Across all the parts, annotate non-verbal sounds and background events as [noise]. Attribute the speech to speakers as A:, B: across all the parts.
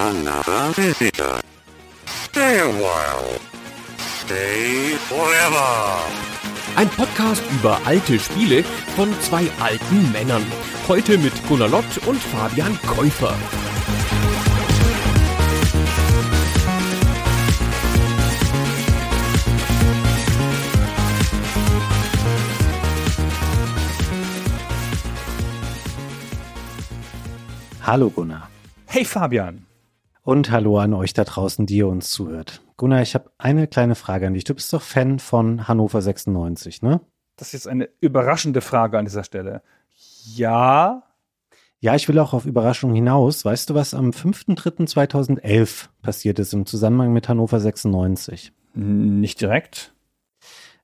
A: Another visitor. Stay a while. Stay forever.
B: Ein Podcast über alte Spiele von zwei alten Männern. Heute mit Gunnar Lott und Fabian Käufer.
C: Hallo Gunnar.
D: Hey Fabian.
C: Und hallo an euch da draußen, die ihr uns zuhört. Gunnar, ich habe eine kleine Frage an dich. Du bist doch Fan von Hannover 96, ne?
D: Das ist jetzt eine überraschende Frage an dieser Stelle. Ja.
C: Ja, ich will auch auf Überraschung hinaus. Weißt du, was am 5.3.2011 passiert ist im Zusammenhang mit Hannover 96?
D: Nicht direkt.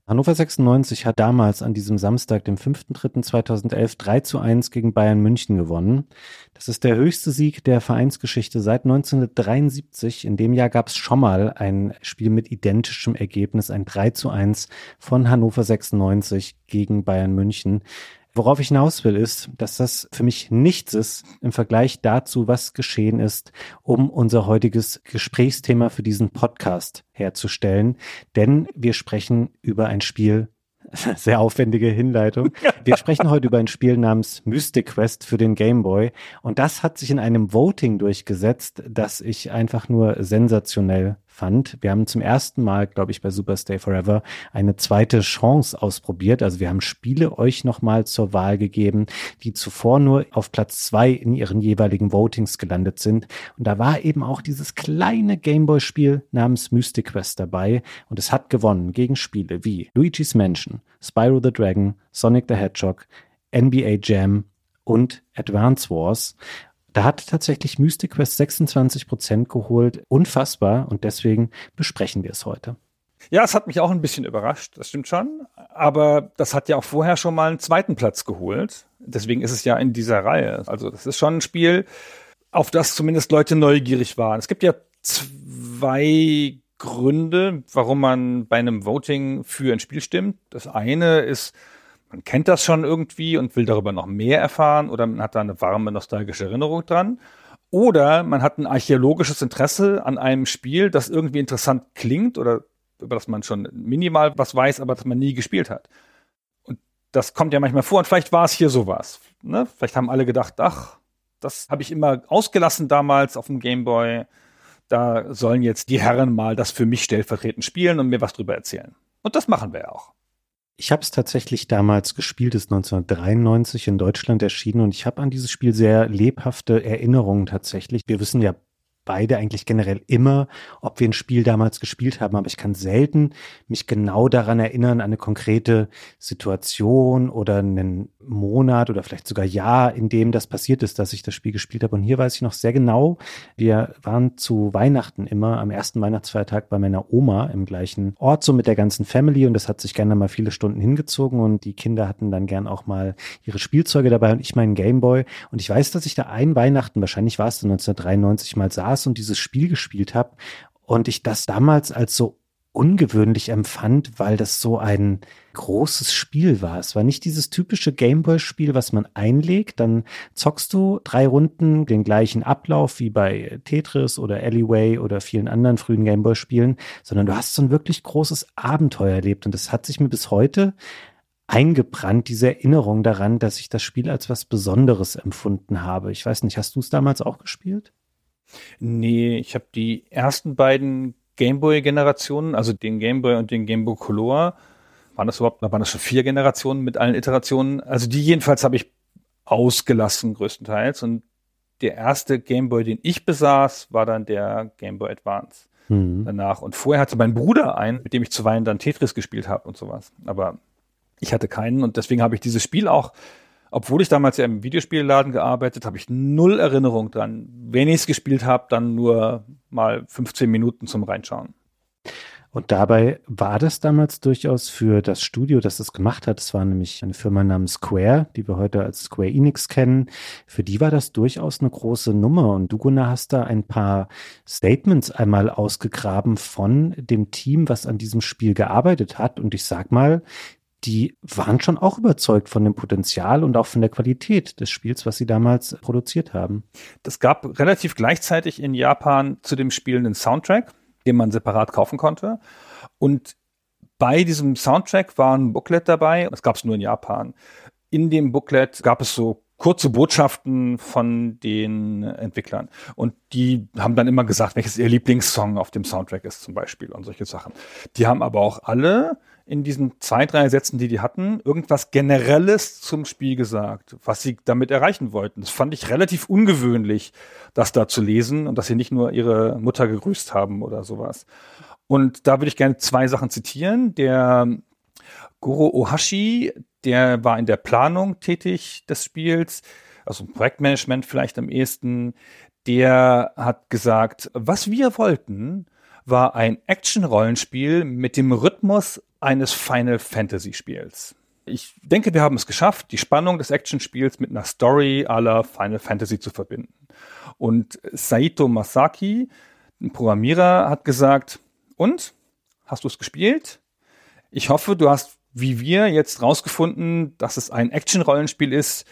C: Hannover 96 hat damals an diesem Samstag, dem 5.3.2011, 3 zu 1 gegen Bayern München gewonnen. Das ist der höchste Sieg der Vereinsgeschichte seit 1973. In dem Jahr gab es schon mal ein Spiel mit identischem Ergebnis, ein 3 zu 1 von Hannover 96 gegen Bayern München. Worauf ich hinaus will, ist, dass das für mich nichts ist im Vergleich dazu, was geschehen ist, um unser heutiges Gesprächsthema für diesen Podcast herzustellen. Denn wir sprechen über ein Spiel, [laughs] sehr aufwendige Hinleitung. Wir sprechen heute über ein Spiel namens Mystic Quest für den Game Boy. Und das hat sich in einem Voting durchgesetzt, das ich einfach nur sensationell fand. Wir haben zum ersten Mal, glaube ich, bei Super Stay Forever eine zweite Chance ausprobiert. Also wir haben Spiele euch nochmal zur Wahl gegeben, die zuvor nur auf Platz zwei in ihren jeweiligen Votings gelandet sind. Und da war eben auch dieses kleine Gameboy-Spiel namens Mystic Quest dabei. Und es hat gewonnen gegen Spiele wie Luigi's Mansion, Spyro the Dragon, Sonic the Hedgehog, NBA Jam und Advance Wars. Da hat tatsächlich Mystic Quest 26 Prozent geholt. Unfassbar. Und deswegen besprechen wir es heute.
D: Ja, es hat mich auch ein bisschen überrascht, das stimmt schon. Aber das hat ja auch vorher schon mal einen zweiten Platz geholt. Deswegen ist es ja in dieser Reihe. Also das ist schon ein Spiel, auf das zumindest Leute neugierig waren. Es gibt ja zwei Gründe, warum man bei einem Voting für ein Spiel stimmt. Das eine ist, man kennt das schon irgendwie und will darüber noch mehr erfahren oder man hat da eine warme nostalgische Erinnerung dran. Oder man hat ein archäologisches Interesse an einem Spiel, das irgendwie interessant klingt oder über das man schon minimal was weiß, aber das man nie gespielt hat. Und das kommt ja manchmal vor und vielleicht war es hier sowas. Ne? Vielleicht haben alle gedacht, ach, das habe ich immer ausgelassen damals auf dem Gameboy. Da sollen jetzt die Herren mal das für mich stellvertretend spielen und mir was drüber erzählen. Und das machen wir ja auch.
C: Ich habe es tatsächlich damals gespielt, ist 1993 in Deutschland erschienen und ich habe an dieses Spiel sehr lebhafte Erinnerungen tatsächlich. Wir wissen ja beide eigentlich generell immer, ob wir ein Spiel damals gespielt haben, aber ich kann selten mich genau daran erinnern, eine konkrete Situation oder einen Monat oder vielleicht sogar Jahr, in dem das passiert ist, dass ich das Spiel gespielt habe. Und hier weiß ich noch sehr genau, wir waren zu Weihnachten immer am ersten Weihnachtsfeiertag bei meiner Oma im gleichen Ort, so mit der ganzen Family. Und das hat sich gerne mal viele Stunden hingezogen. Und die Kinder hatten dann gern auch mal ihre Spielzeuge dabei und ich meinen Gameboy und ich weiß, dass ich da ein Weihnachten, wahrscheinlich war es 1993 mal saß und dieses Spiel gespielt habe und ich das damals als so ungewöhnlich empfand, weil das so ein großes Spiel war. Es war nicht dieses typische Gameboy-Spiel, was man einlegt, dann zockst du drei Runden den gleichen Ablauf wie bei Tetris oder Alleyway oder vielen anderen frühen Gameboy-Spielen, sondern du hast so ein wirklich großes Abenteuer erlebt und das hat sich mir bis heute eingebrannt, diese Erinnerung daran, dass ich das Spiel als was Besonderes empfunden habe. Ich weiß nicht, hast du es damals auch gespielt?
D: Nee, ich habe die ersten beiden Gameboy-Generationen, also den Gameboy und den Gameboy Color, waren das überhaupt, da waren das schon vier Generationen mit allen Iterationen. Also die jedenfalls habe ich ausgelassen größtenteils. Und der erste Gameboy, den ich besaß, war dann der Gameboy Advance mhm. danach. Und vorher hatte mein Bruder einen, mit dem ich zuweilen dann Tetris gespielt habe und sowas. Aber ich hatte keinen und deswegen habe ich dieses Spiel auch obwohl ich damals ja im Videospielladen gearbeitet, habe ich null Erinnerung dran. Wenn ich es gespielt habe, dann nur mal 15 Minuten zum Reinschauen.
C: Und dabei war das damals durchaus für das Studio, das es gemacht hat, es war nämlich eine Firma namens Square, die wir heute als Square Enix kennen, für die war das durchaus eine große Nummer. Und du, Gunnar, hast da ein paar Statements einmal ausgegraben von dem Team, was an diesem Spiel gearbeitet hat. Und ich sag mal, die waren schon auch überzeugt von dem Potenzial und auch von der Qualität des Spiels, was sie damals produziert haben.
D: Das gab relativ gleichzeitig in Japan zu dem Spiel einen Soundtrack, den man separat kaufen konnte. Und bei diesem Soundtrack war ein Booklet dabei, das gab es nur in Japan. In dem Booklet gab es so kurze Botschaften von den Entwicklern. Und die haben dann immer gesagt, welches ihr Lieblingssong auf dem Soundtrack ist zum Beispiel und solche Sachen. Die haben aber auch alle in diesen zwei, drei Sätzen, die die hatten, irgendwas Generelles zum Spiel gesagt, was sie damit erreichen wollten. Das fand ich relativ ungewöhnlich, das da zu lesen und dass sie nicht nur ihre Mutter gegrüßt haben oder sowas. Und da würde ich gerne zwei Sachen zitieren. Der Goro Ohashi, der war in der Planung tätig des Spiels, also Projektmanagement vielleicht am ehesten. Der hat gesagt, was wir wollten, war ein Action-Rollenspiel mit dem Rhythmus eines Final Fantasy Spiels. Ich denke, wir haben es geschafft, die Spannung des Actionspiels mit einer Story aller Final Fantasy zu verbinden. Und Saito Masaki, ein Programmierer, hat gesagt, und? Hast du es gespielt? Ich hoffe, du hast, wie wir, jetzt rausgefunden, dass es ein Action-Rollenspiel ist,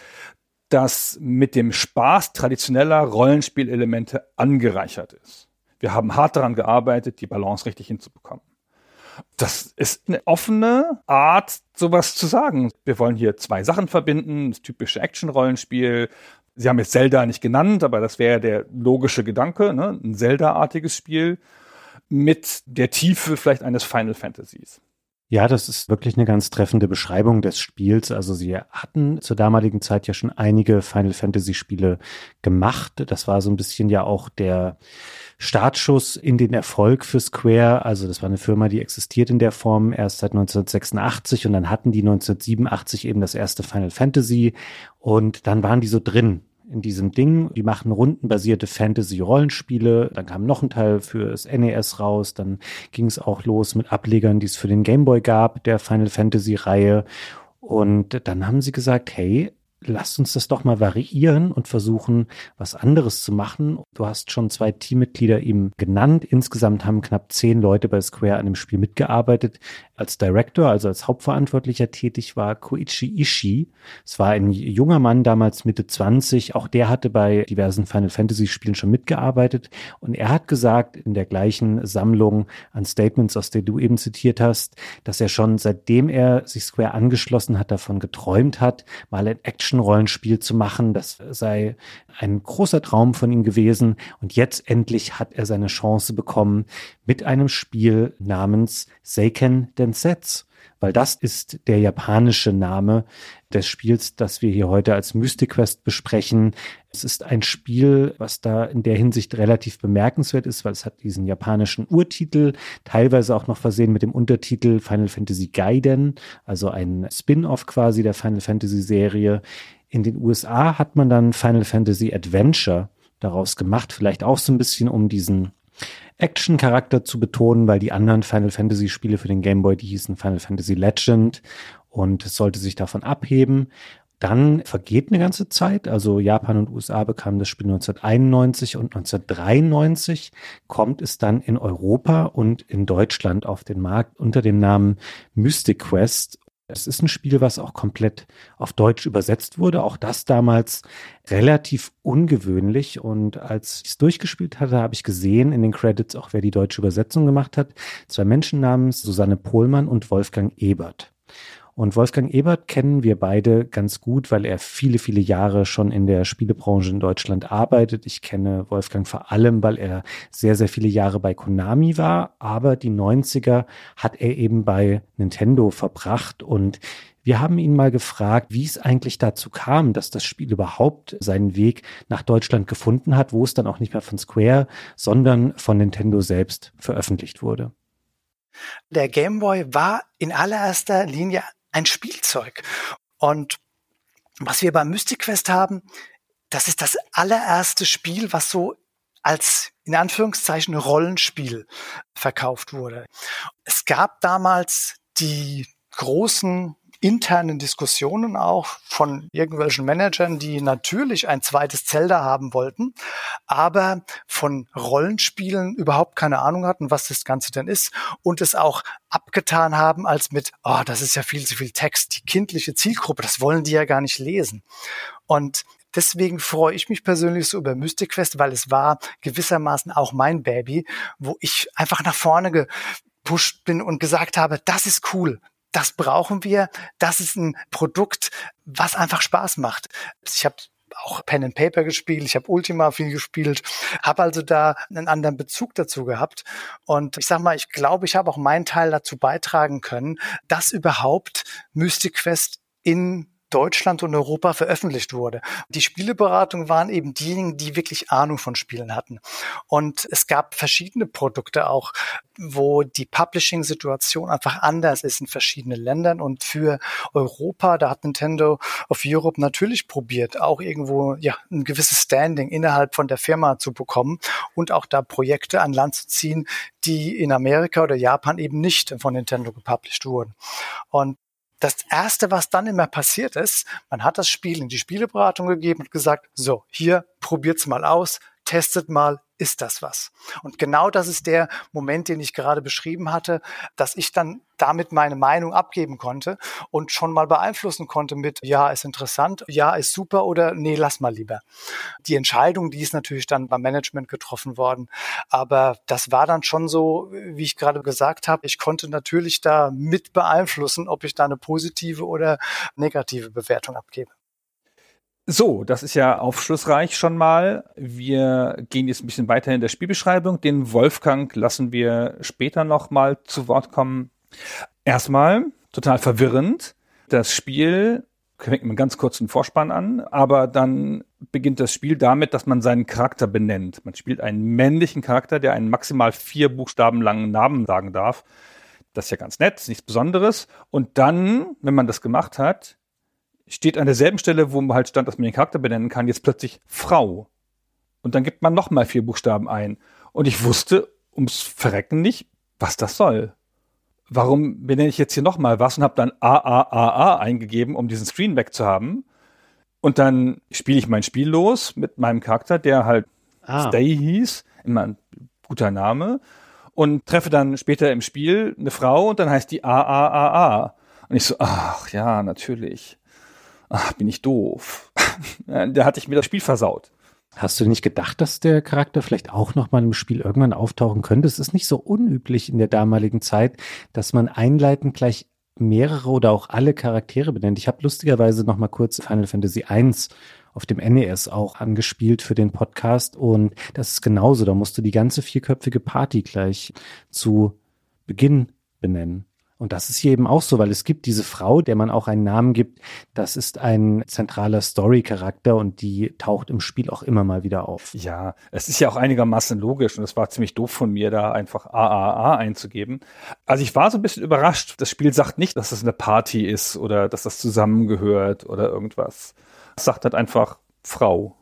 D: das mit dem Spaß traditioneller Rollenspielelemente angereichert ist. Wir haben hart daran gearbeitet, die Balance richtig hinzubekommen. Das ist eine offene Art, sowas zu sagen. Wir wollen hier zwei Sachen verbinden, das typische Action-Rollenspiel. Sie haben jetzt Zelda nicht genannt, aber das wäre der logische Gedanke, ne? ein Zelda-artiges Spiel mit der Tiefe vielleicht eines Final Fantasies.
C: Ja, das ist wirklich eine ganz treffende Beschreibung des Spiels. Also sie hatten zur damaligen Zeit ja schon einige Final Fantasy Spiele gemacht. Das war so ein bisschen ja auch der Startschuss in den Erfolg für Square. Also das war eine Firma, die existiert in der Form erst seit 1986 und dann hatten die 1987 eben das erste Final Fantasy und dann waren die so drin in diesem Ding. Die machen rundenbasierte Fantasy-Rollenspiele. Dann kam noch ein Teil für das NES raus. Dann ging es auch los mit Ablegern, die es für den Game Boy gab, der Final Fantasy-Reihe. Und dann haben sie gesagt, hey, lasst uns das doch mal variieren und versuchen, was anderes zu machen. Du hast schon zwei Teammitglieder ihm genannt. Insgesamt haben knapp zehn Leute bei Square an dem Spiel mitgearbeitet. Als Director, also als Hauptverantwortlicher tätig war Koichi Ishii. Es war ein junger Mann, damals Mitte 20. Auch der hatte bei diversen Final Fantasy Spielen schon mitgearbeitet. Und er hat gesagt, in der gleichen Sammlung an Statements, aus der du eben zitiert hast, dass er schon seitdem er sich Square angeschlossen hat, davon geträumt hat, mal ein Action Action-Rollenspiel zu machen. Das sei ein großer Traum von ihm gewesen. Und jetzt endlich hat er seine Chance bekommen mit einem Spiel namens Seiken Densetsu weil das ist der japanische Name des Spiels, das wir hier heute als Mystic Quest besprechen. Es ist ein Spiel, was da in der Hinsicht relativ bemerkenswert ist, weil es hat diesen japanischen Urtitel, teilweise auch noch versehen mit dem Untertitel Final Fantasy Gaiden, also ein Spin-off quasi der Final Fantasy Serie. In den USA hat man dann Final Fantasy Adventure daraus gemacht, vielleicht auch so ein bisschen um diesen Action-Charakter zu betonen, weil die anderen Final Fantasy-Spiele für den Game Boy, die hießen Final Fantasy Legend und es sollte sich davon abheben. Dann vergeht eine ganze Zeit, also Japan und USA bekamen das Spiel 1991 und 1993 kommt es dann in Europa und in Deutschland auf den Markt unter dem Namen Mystic Quest es ist ein Spiel, was auch komplett auf Deutsch übersetzt wurde. Auch das damals relativ ungewöhnlich. Und als ich es durchgespielt hatte, habe ich gesehen in den Credits auch, wer die deutsche Übersetzung gemacht hat. Zwei Menschen namens Susanne Pohlmann und Wolfgang Ebert. Und Wolfgang Ebert kennen wir beide ganz gut, weil er viele, viele Jahre schon in der Spielebranche in Deutschland arbeitet. Ich kenne Wolfgang vor allem, weil er sehr, sehr viele Jahre bei Konami war, aber die 90er hat er eben bei Nintendo verbracht und wir haben ihn mal gefragt, wie es eigentlich dazu kam, dass das Spiel überhaupt seinen Weg nach Deutschland gefunden hat, wo es dann auch nicht mehr von Square, sondern von Nintendo selbst veröffentlicht wurde.
E: Der Game Boy war in allererster Linie ein Spielzeug. Und was wir beim Mystic Quest haben, das ist das allererste Spiel, was so als in Anführungszeichen Rollenspiel verkauft wurde. Es gab damals die großen internen Diskussionen auch von irgendwelchen Managern, die natürlich ein zweites Zelda haben wollten, aber von Rollenspielen überhaupt keine Ahnung hatten, was das Ganze denn ist und es auch abgetan haben als mit, oh, das ist ja viel zu viel Text, die kindliche Zielgruppe, das wollen die ja gar nicht lesen. Und Deswegen freue ich mich persönlich so über Mystic Quest, weil es war gewissermaßen auch mein Baby, wo ich einfach nach vorne gepusht bin und gesagt habe, das ist cool, das brauchen wir. Das ist ein Produkt, was einfach Spaß macht. Ich habe auch Pen and Paper gespielt, ich habe Ultima viel gespielt, habe also da einen anderen Bezug dazu gehabt und ich sag mal, ich glaube, ich habe auch meinen Teil dazu beitragen können, dass überhaupt Mystic Quest in Deutschland und Europa veröffentlicht wurde. Die Spieleberatungen waren eben diejenigen, die wirklich Ahnung von Spielen hatten. Und es gab verschiedene Produkte auch, wo die Publishing-Situation einfach anders ist in verschiedenen Ländern. Und für Europa, da hat Nintendo of Europe natürlich probiert, auch irgendwo ja ein gewisses Standing innerhalb von der Firma zu bekommen und auch da Projekte an Land zu ziehen, die in Amerika oder Japan eben nicht von Nintendo gepublished wurden. Und das erste, was dann immer passiert ist, man hat das Spiel in die Spieleberatung gegeben und gesagt, so, hier probiert's mal aus, testet mal, ist das was? Und genau das ist der Moment, den ich gerade beschrieben hatte, dass ich dann damit meine Meinung abgeben konnte und schon mal beeinflussen konnte mit, ja, ist interessant, ja, ist super oder nee, lass mal lieber. Die Entscheidung, die ist natürlich dann beim Management getroffen worden. Aber das war dann schon so, wie ich gerade gesagt habe, ich konnte natürlich da mit beeinflussen, ob ich da eine positive oder negative Bewertung abgebe.
D: So, das ist ja aufschlussreich schon mal. Wir gehen jetzt ein bisschen weiter in der Spielbeschreibung. Den Wolfgang lassen wir später noch mal zu Wort kommen. Erstmal, total verwirrend. Das Spiel fängt mit ganz kurzen Vorspann an, aber dann beginnt das Spiel damit, dass man seinen Charakter benennt. Man spielt einen männlichen Charakter, der einen maximal vier Buchstaben langen Namen sagen darf. Das ist ja ganz nett, nichts Besonderes. Und dann, wenn man das gemacht hat, steht an derselben Stelle, wo man halt stand, dass man den Charakter benennen kann, jetzt plötzlich Frau. Und dann gibt man nochmal vier Buchstaben ein. Und ich wusste ums Verrecken nicht, was das soll. Warum benenne ich jetzt hier nochmal was und habe dann AAAA eingegeben, um diesen Screen wegzuhaben. Und dann spiele ich mein Spiel los mit meinem Charakter, der halt ah. Stay hieß, immer ein guter Name, und treffe dann später im Spiel eine Frau und dann heißt die AAAA. Und ich so, ach ja, natürlich ach, bin ich doof. [laughs] da hatte ich mir das Spiel versaut.
C: Hast du nicht gedacht, dass der Charakter vielleicht auch noch mal im Spiel irgendwann auftauchen könnte? Es ist nicht so unüblich in der damaligen Zeit, dass man einleitend gleich mehrere oder auch alle Charaktere benennt. Ich habe lustigerweise noch mal kurz Final Fantasy I auf dem NES auch angespielt für den Podcast und das ist genauso. Da musst du die ganze vierköpfige Party gleich zu Beginn benennen. Und das ist hier eben auch so, weil es gibt diese Frau, der man auch einen Namen gibt. Das ist ein zentraler Story-Charakter und die taucht im Spiel auch immer mal wieder auf.
D: Ja, es ist ja auch einigermaßen logisch und es war ziemlich doof von mir, da einfach AAA einzugeben. Also ich war so ein bisschen überrascht. Das Spiel sagt nicht, dass das eine Party ist oder dass das zusammengehört oder irgendwas. Es sagt halt einfach Frau.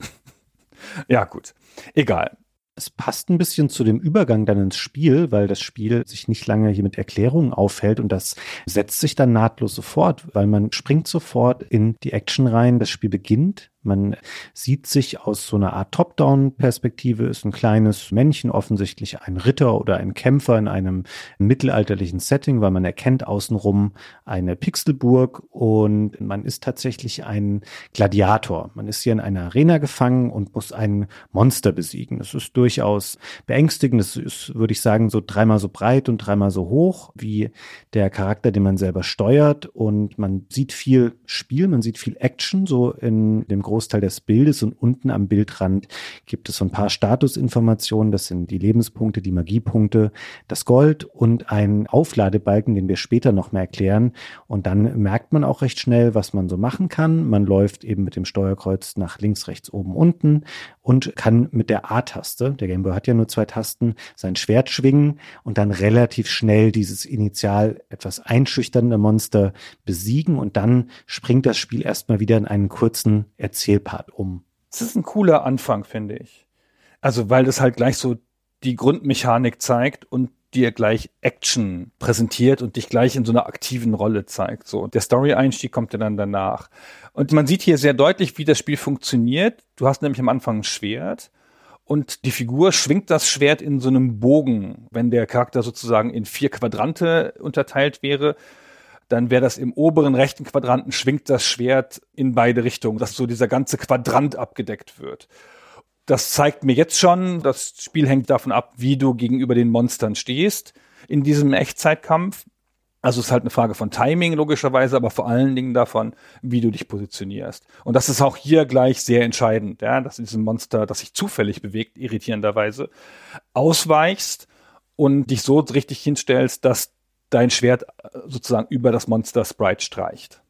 D: [laughs] ja, gut. Egal
C: es passt ein bisschen zu dem Übergang dann ins Spiel, weil das Spiel sich nicht lange hier mit Erklärungen aufhält und das setzt sich dann nahtlos sofort, weil man springt sofort in die Action rein. Das Spiel beginnt man sieht sich aus so einer Art Top-Down-Perspektive, ist ein kleines Männchen, offensichtlich ein Ritter oder ein Kämpfer in einem mittelalterlichen Setting, weil man erkennt außenrum eine Pixelburg und man ist tatsächlich ein Gladiator. Man ist hier in einer Arena gefangen und muss ein Monster besiegen. Das ist durchaus beängstigend. Das ist, würde ich sagen, so dreimal so breit und dreimal so hoch wie der Charakter, den man selber steuert und man sieht viel Spiel, man sieht viel Action, so in dem Großteil des Bildes und unten am Bildrand gibt es so ein paar Statusinformationen. Das sind die Lebenspunkte, die Magiepunkte, das Gold und ein Aufladebalken, den wir später noch mehr erklären. Und dann merkt man auch recht schnell, was man so machen kann. Man läuft eben mit dem Steuerkreuz nach links, rechts, oben, unten und kann mit der A-Taste, der Gameboy hat ja nur zwei Tasten, sein Schwert schwingen und dann relativ schnell dieses initial etwas einschüchternde Monster besiegen und dann springt das Spiel erstmal wieder in einen kurzen Erzählpart um.
D: Das ist ein cooler Anfang, finde ich. Also, weil das halt gleich so die Grundmechanik zeigt und dir gleich Action präsentiert und dich gleich in so einer aktiven Rolle zeigt. So, der Story-Einstieg kommt ja dann danach. Und man sieht hier sehr deutlich, wie das Spiel funktioniert. Du hast nämlich am Anfang ein Schwert und die Figur schwingt das Schwert in so einem Bogen. Wenn der Charakter sozusagen in vier Quadrante unterteilt wäre, dann wäre das im oberen rechten Quadranten schwingt das Schwert in beide Richtungen, dass so dieser ganze Quadrant abgedeckt wird. Das zeigt mir jetzt schon, das Spiel hängt davon ab, wie du gegenüber den Monstern stehst in diesem Echtzeitkampf. Also es ist halt eine Frage von Timing logischerweise, aber vor allen Dingen davon, wie du dich positionierst. Und das ist auch hier gleich sehr entscheidend, ja, dass diesem Monster, das sich zufällig bewegt, irritierenderweise, ausweichst und dich so richtig hinstellst, dass dein Schwert äh, sozusagen über das Monster Sprite streicht.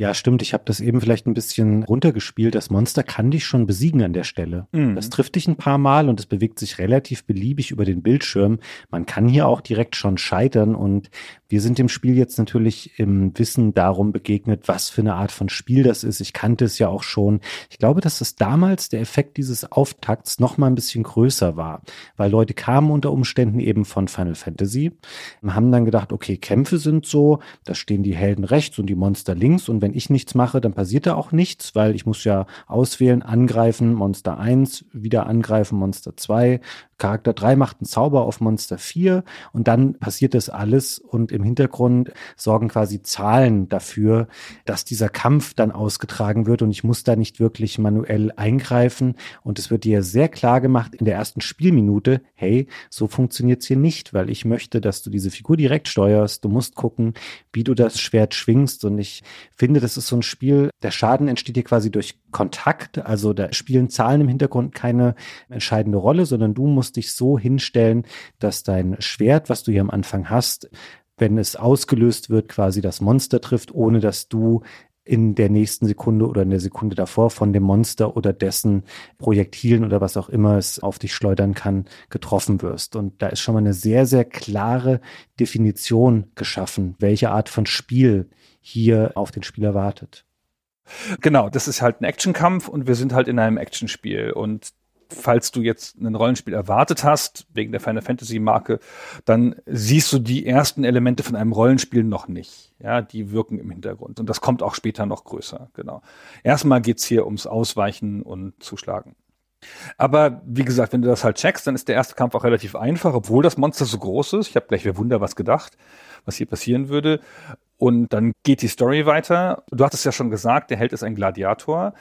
C: Ja, stimmt. Ich habe das eben vielleicht ein bisschen runtergespielt. Das Monster kann dich schon besiegen an der Stelle. Mhm. Das trifft dich ein paar Mal und es bewegt sich relativ beliebig über den Bildschirm. Man kann hier auch direkt schon scheitern und wir sind dem Spiel jetzt natürlich im Wissen darum begegnet, was für eine Art von Spiel das ist. Ich kannte es ja auch schon. Ich glaube, dass es damals der Effekt dieses Auftakts noch mal ein bisschen größer war, weil Leute kamen unter Umständen eben von Final Fantasy, haben dann gedacht, okay, Kämpfe sind so, da stehen die Helden rechts und die Monster links und wenn ich nichts mache, dann passiert da auch nichts, weil ich muss ja auswählen, angreifen, Monster 1, wieder angreifen, Monster 2, Charakter. 3 macht einen Zauber auf Monster 4 und dann passiert das alles und im Hintergrund sorgen quasi Zahlen dafür, dass dieser Kampf dann ausgetragen wird und ich muss da nicht wirklich manuell eingreifen. Und es wird dir sehr klar gemacht in der ersten Spielminute, hey, so funktioniert's hier nicht, weil ich möchte, dass du diese Figur direkt steuerst, du musst gucken, wie du das Schwert schwingst und ich finde, das ist so ein Spiel, der Schaden entsteht hier quasi durch Kontakt, also da spielen Zahlen im Hintergrund keine entscheidende Rolle, sondern du musst dich so hinstellen, dass dein Schwert, was du hier am Anfang hast, wenn es ausgelöst wird, quasi das Monster trifft, ohne dass du in der nächsten Sekunde oder in der Sekunde davor von dem Monster oder dessen Projektilen oder was auch immer es auf dich schleudern kann, getroffen wirst. Und da ist schon mal eine sehr, sehr klare Definition geschaffen, welche Art von Spiel hier auf den Spieler wartet.
D: Genau, das ist halt ein Actionkampf und wir sind halt in einem Actionspiel und falls du jetzt ein Rollenspiel erwartet hast, wegen der Final Fantasy Marke, dann siehst du die ersten Elemente von einem Rollenspiel noch nicht. Ja, die wirken im Hintergrund. Und das kommt auch später noch größer, genau. Erstmal geht's hier ums Ausweichen und Zuschlagen. Aber wie gesagt, wenn du das halt checkst, dann ist der erste Kampf auch relativ einfach, obwohl das Monster so groß ist. Ich habe gleich wer Wunder was gedacht, was hier passieren würde. Und dann geht die Story weiter. Du hattest ja schon gesagt, der Held ist ein Gladiator.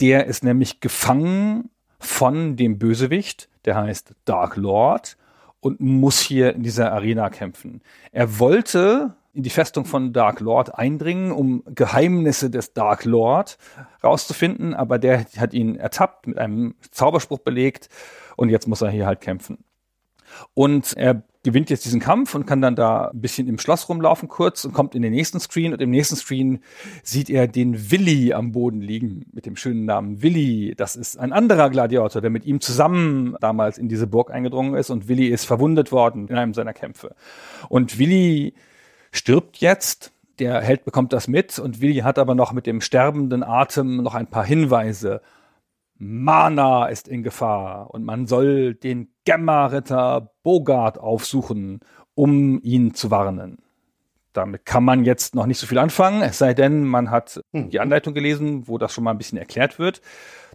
D: Der ist nämlich gefangen von dem Bösewicht, der heißt Dark Lord und muss hier in dieser Arena kämpfen. Er wollte in die Festung von Dark Lord eindringen, um Geheimnisse des Dark Lord rauszufinden, aber der hat ihn ertappt, mit einem Zauberspruch belegt und jetzt muss er hier halt kämpfen. Und er gewinnt jetzt diesen Kampf und kann dann da ein bisschen im Schloss rumlaufen kurz und kommt in den nächsten Screen und im nächsten Screen sieht er den Willi am Boden liegen mit dem schönen Namen Willi. Das ist ein anderer Gladiator, der mit ihm zusammen damals in diese Burg eingedrungen ist und Willi ist verwundet worden in einem seiner Kämpfe. Und Willi stirbt jetzt. Der Held bekommt das mit und Willi hat aber noch mit dem sterbenden Atem noch ein paar Hinweise Mana ist in Gefahr und man soll den Gemma-Ritter Bogart aufsuchen, um ihn zu warnen. Damit kann man jetzt noch nicht so viel anfangen, es sei denn, man hat hm. die Anleitung gelesen, wo das schon mal ein bisschen erklärt wird.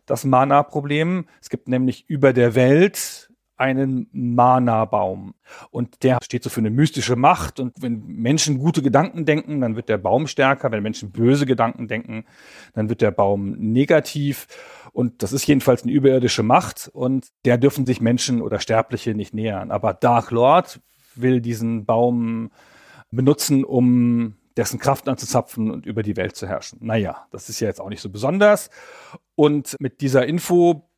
D: Das Mana-Problem. Es gibt nämlich über der Welt einen Mana-Baum. Und der steht so für eine mystische Macht. Und wenn Menschen gute Gedanken denken, dann wird der Baum stärker. Wenn Menschen böse Gedanken denken, dann wird der Baum negativ. Und das ist jedenfalls eine überirdische Macht. Und der dürfen sich Menschen oder Sterbliche nicht nähern. Aber Dark Lord will diesen Baum benutzen, um dessen Kraft anzuzapfen und über die Welt zu herrschen. Naja, das ist ja jetzt auch nicht so besonders. Und mit dieser Info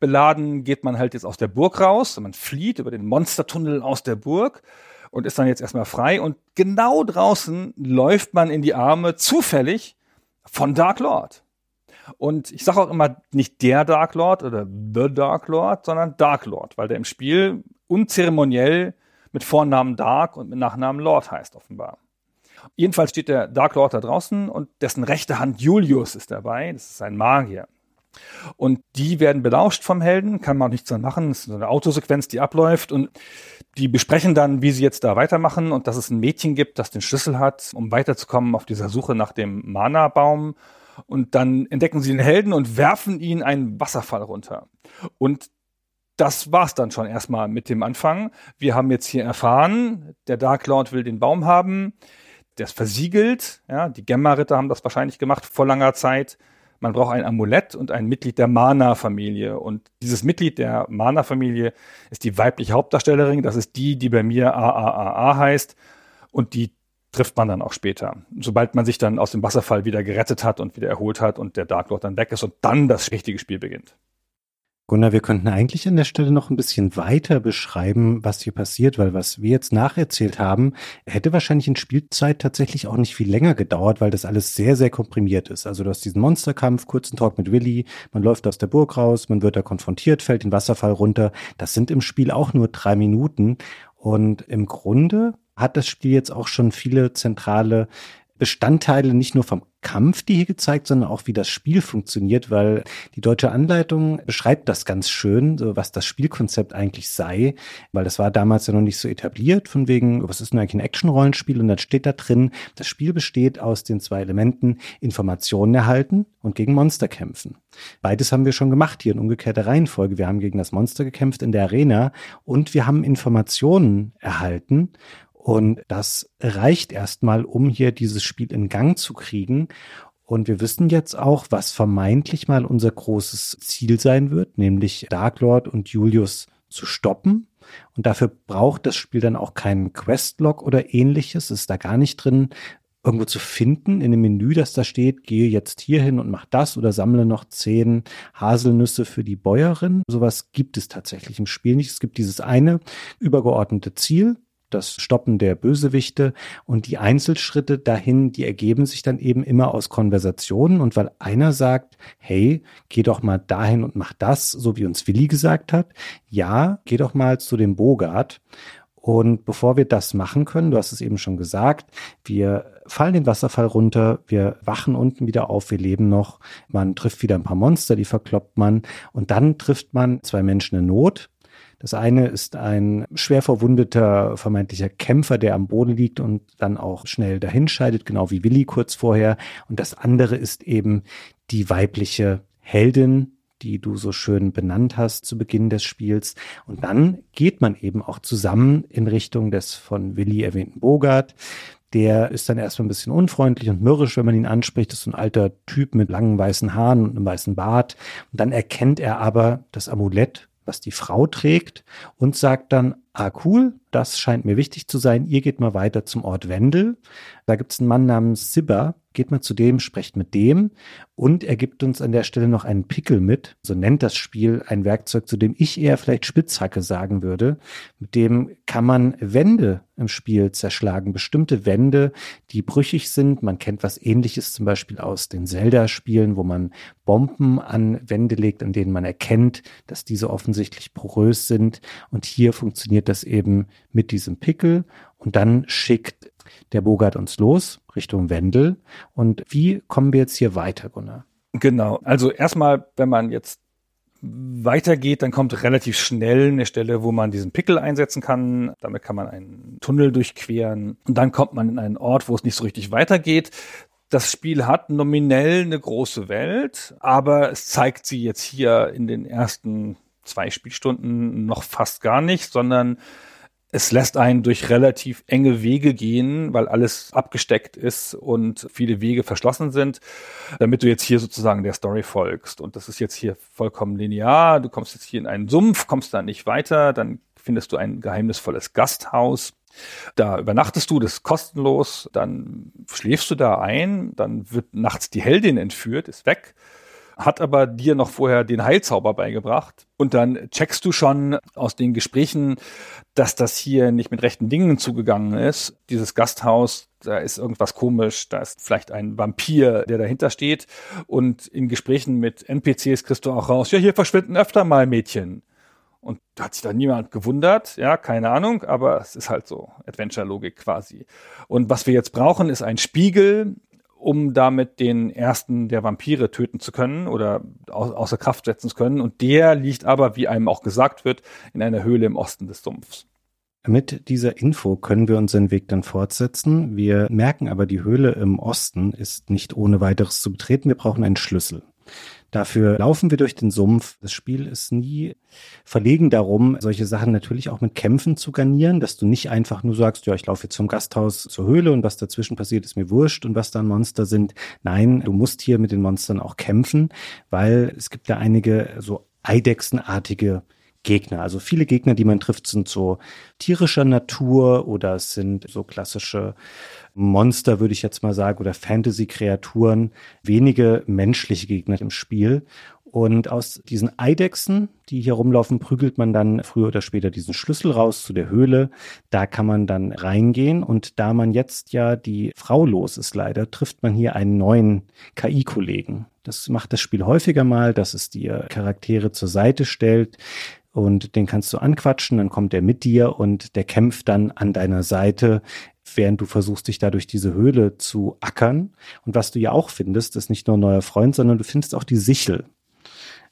D: beladen geht man halt jetzt aus der Burg raus. Man flieht über den Monstertunnel aus der Burg und ist dann jetzt erstmal frei. Und genau draußen läuft man in die Arme zufällig von Dark Lord. Und ich sage auch immer nicht der Dark Lord oder The Dark Lord, sondern Dark Lord, weil der im Spiel unzeremoniell mit Vornamen Dark und mit Nachnamen Lord heißt offenbar. Jedenfalls steht der Dark Lord da draußen und dessen rechte Hand Julius ist dabei. Das ist ein Magier. Und die werden belauscht vom Helden, kann man auch nichts dran machen. Es ist eine Autosequenz, die abläuft und die besprechen dann, wie sie jetzt da weitermachen und dass es ein Mädchen gibt, das den Schlüssel hat, um weiterzukommen auf dieser Suche nach dem Mana-Baum. Und dann entdecken sie den Helden und werfen ihn einen Wasserfall runter. Und das war's dann schon erstmal mit dem Anfang. Wir haben jetzt hier erfahren, der Dark Lord will den Baum haben, der ist versiegelt. Ja, die Gemma-Ritter haben das wahrscheinlich gemacht vor langer Zeit. Man braucht ein Amulett und ein Mitglied der Mana-Familie. Und dieses Mitglied der Mana-Familie ist die weibliche Hauptdarstellerin. Das ist die, die bei mir AAAA heißt. Und die trifft man dann auch später. Sobald man sich dann aus dem Wasserfall wieder gerettet hat und wieder erholt hat und der Dark Lord dann weg ist und dann das richtige Spiel beginnt.
C: Gunnar, wir könnten eigentlich an der Stelle noch ein bisschen weiter beschreiben, was hier passiert, weil was wir jetzt nacherzählt haben, hätte wahrscheinlich in Spielzeit tatsächlich auch nicht viel länger gedauert, weil das alles sehr, sehr komprimiert ist. Also du hast diesen Monsterkampf, kurzen Talk mit Willi, man läuft aus der Burg raus, man wird da konfrontiert, fällt den Wasserfall runter. Das sind im Spiel auch nur drei Minuten. Und im Grunde hat das Spiel jetzt auch schon viele zentrale Bestandteile nicht nur vom Kampf, die hier gezeigt, sondern auch wie das Spiel funktioniert, weil die deutsche Anleitung beschreibt das ganz schön, so was das Spielkonzept eigentlich sei, weil das war damals ja noch nicht so etabliert, von wegen, was ist denn eigentlich ein Action-Rollenspiel? Und dann steht da drin, das Spiel besteht aus den zwei Elementen Informationen erhalten und gegen Monster kämpfen. Beides haben wir schon gemacht hier in umgekehrter Reihenfolge. Wir haben gegen das Monster gekämpft in der Arena und wir haben Informationen erhalten und das reicht erstmal, um hier dieses Spiel in Gang zu kriegen. Und wir wissen jetzt auch, was vermeintlich mal unser großes Ziel sein wird, nämlich Dark Lord und Julius zu stoppen. Und dafür braucht das Spiel dann auch keinen Questlog oder ähnliches. ist da gar nicht drin, irgendwo zu finden in dem Menü, das da steht, gehe jetzt hier hin und mach das oder sammle noch zehn Haselnüsse für die Bäuerin. Sowas gibt es tatsächlich im Spiel nicht. Es gibt dieses eine übergeordnete Ziel, das Stoppen der Bösewichte. Und die Einzelschritte dahin, die ergeben sich dann eben immer aus Konversationen. Und weil einer sagt, hey, geh doch mal dahin und mach das, so wie uns Willi gesagt hat, ja, geh doch mal zu dem Bogart. Und bevor wir das machen können, du hast es eben schon gesagt, wir fallen den Wasserfall runter, wir wachen unten wieder auf, wir leben noch, man trifft wieder ein paar Monster, die verkloppt man. Und dann trifft man zwei Menschen in Not, das eine ist ein schwer verwundeter, vermeintlicher Kämpfer, der am Boden liegt und dann auch schnell dahinscheidet, genau wie Willi kurz vorher. Und das andere ist eben die weibliche Heldin, die du so schön benannt hast zu Beginn des Spiels. Und dann geht man eben auch zusammen in Richtung des von Willi erwähnten Bogart. Der ist dann erstmal ein bisschen unfreundlich und mürrisch, wenn man ihn anspricht. Das ist ein alter Typ mit langen weißen Haaren und einem weißen Bart. Und dann erkennt er aber das Amulett, was die Frau trägt und sagt dann, ah cool, das scheint mir wichtig zu sein, ihr geht mal weiter zum Ort Wendel. Da gibt es einen Mann namens Sibber, geht mal zu dem, sprecht mit dem und er gibt uns an der Stelle noch einen Pickel mit, so nennt das Spiel ein Werkzeug, zu dem ich eher vielleicht Spitzhacke sagen würde. Mit dem kann man Wände im Spiel zerschlagen, bestimmte Wände, die brüchig sind. Man kennt was ähnliches zum Beispiel aus den Zelda-Spielen, wo man Bomben an Wände legt, an denen man erkennt, dass diese offensichtlich porös sind. Und hier funktioniert das eben mit diesem Pickel und dann schickt der Bogart uns los Richtung Wendel. Und wie kommen wir jetzt hier weiter, Gunnar?
D: Genau. Also erstmal, wenn man jetzt weitergeht, dann kommt relativ schnell eine Stelle, wo man diesen Pickel einsetzen kann. Damit kann man einen Tunnel durchqueren. Und dann kommt man in einen Ort, wo es nicht so richtig weitergeht. Das Spiel hat nominell eine große Welt, aber es zeigt sie jetzt hier in den ersten zwei Spielstunden noch fast gar nicht, sondern es lässt einen durch relativ enge Wege gehen, weil alles abgesteckt ist und viele Wege verschlossen sind, damit du jetzt hier sozusagen der Story folgst. Und das ist jetzt hier vollkommen linear. Du kommst jetzt hier in einen Sumpf, kommst da nicht weiter, dann findest du ein geheimnisvolles Gasthaus. Da übernachtest du, das ist kostenlos, dann schläfst du da ein, dann wird nachts die Heldin entführt, ist weg hat aber dir noch vorher den Heilzauber beigebracht. Und dann checkst du schon aus den Gesprächen, dass das hier nicht mit rechten Dingen zugegangen ist. Dieses Gasthaus, da ist irgendwas komisch, da ist vielleicht ein Vampir, der dahinter steht. Und in Gesprächen mit NPCs kriegst du auch raus, ja, hier verschwinden öfter mal Mädchen. Und da hat sich da niemand gewundert, ja, keine Ahnung, aber es ist halt so Adventure-Logik quasi. Und was wir jetzt brauchen, ist ein Spiegel, um damit den ersten der Vampire töten zu können oder au außer Kraft setzen zu können. Und der liegt aber, wie einem auch gesagt wird, in einer Höhle im Osten des Sumpfs.
C: Mit dieser Info können wir unseren Weg dann fortsetzen. Wir merken aber, die Höhle im Osten ist nicht ohne weiteres zu betreten. Wir brauchen einen Schlüssel. Dafür laufen wir durch den Sumpf. Das Spiel ist nie verlegen darum, solche Sachen natürlich auch mit Kämpfen zu garnieren, dass du nicht einfach nur sagst, ja, ich laufe jetzt zum Gasthaus zur Höhle und was dazwischen passiert, ist mir wurscht und was da Monster sind. Nein, du musst hier mit den Monstern auch kämpfen, weil es gibt da einige so Eidechsenartige Gegner. Also viele Gegner, die man trifft, sind so tierischer Natur oder es sind so klassische Monster, würde ich jetzt mal sagen, oder Fantasy-Kreaturen, wenige menschliche Gegner im Spiel. Und aus diesen Eidechsen, die hier rumlaufen, prügelt man dann früher oder später diesen Schlüssel raus zu der Höhle. Da kann man dann reingehen. Und da man jetzt ja die Frau los ist leider, trifft man hier einen neuen KI-Kollegen. Das macht das Spiel häufiger mal, dass es dir Charaktere zur Seite stellt, und den kannst du anquatschen, dann kommt er mit dir und der kämpft dann an deiner Seite, während du versuchst, dich da durch diese Höhle zu ackern. Und was du ja auch findest, ist nicht nur ein neuer Freund, sondern du findest auch die Sichel.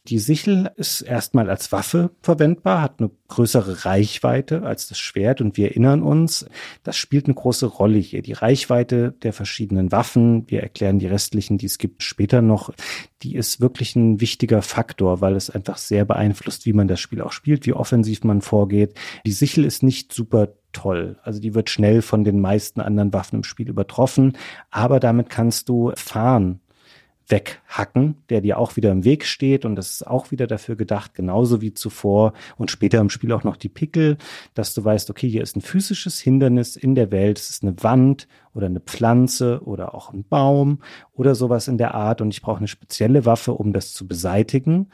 C: Die Sichel ist erstmal als Waffe verwendbar, hat eine größere Reichweite als das Schwert und wir erinnern uns, das spielt eine große Rolle hier. Die Reichweite der verschiedenen Waffen, wir erklären die restlichen, die es gibt, später noch, die ist wirklich ein wichtiger Faktor, weil es einfach sehr beeinflusst, wie man das Spiel auch spielt, wie offensiv man vorgeht. Die Sichel ist nicht super toll. Also die wird schnell von den meisten anderen Waffen im Spiel übertroffen, aber damit kannst du fahren weghacken, der dir auch wieder im Weg steht und das ist auch wieder dafür gedacht, genauso wie zuvor und später im Spiel auch noch die Pickel, dass du weißt, okay, hier ist ein physisches Hindernis in der Welt, es ist eine Wand oder eine Pflanze oder auch ein Baum oder sowas in der Art und ich brauche eine spezielle Waffe, um das zu beseitigen.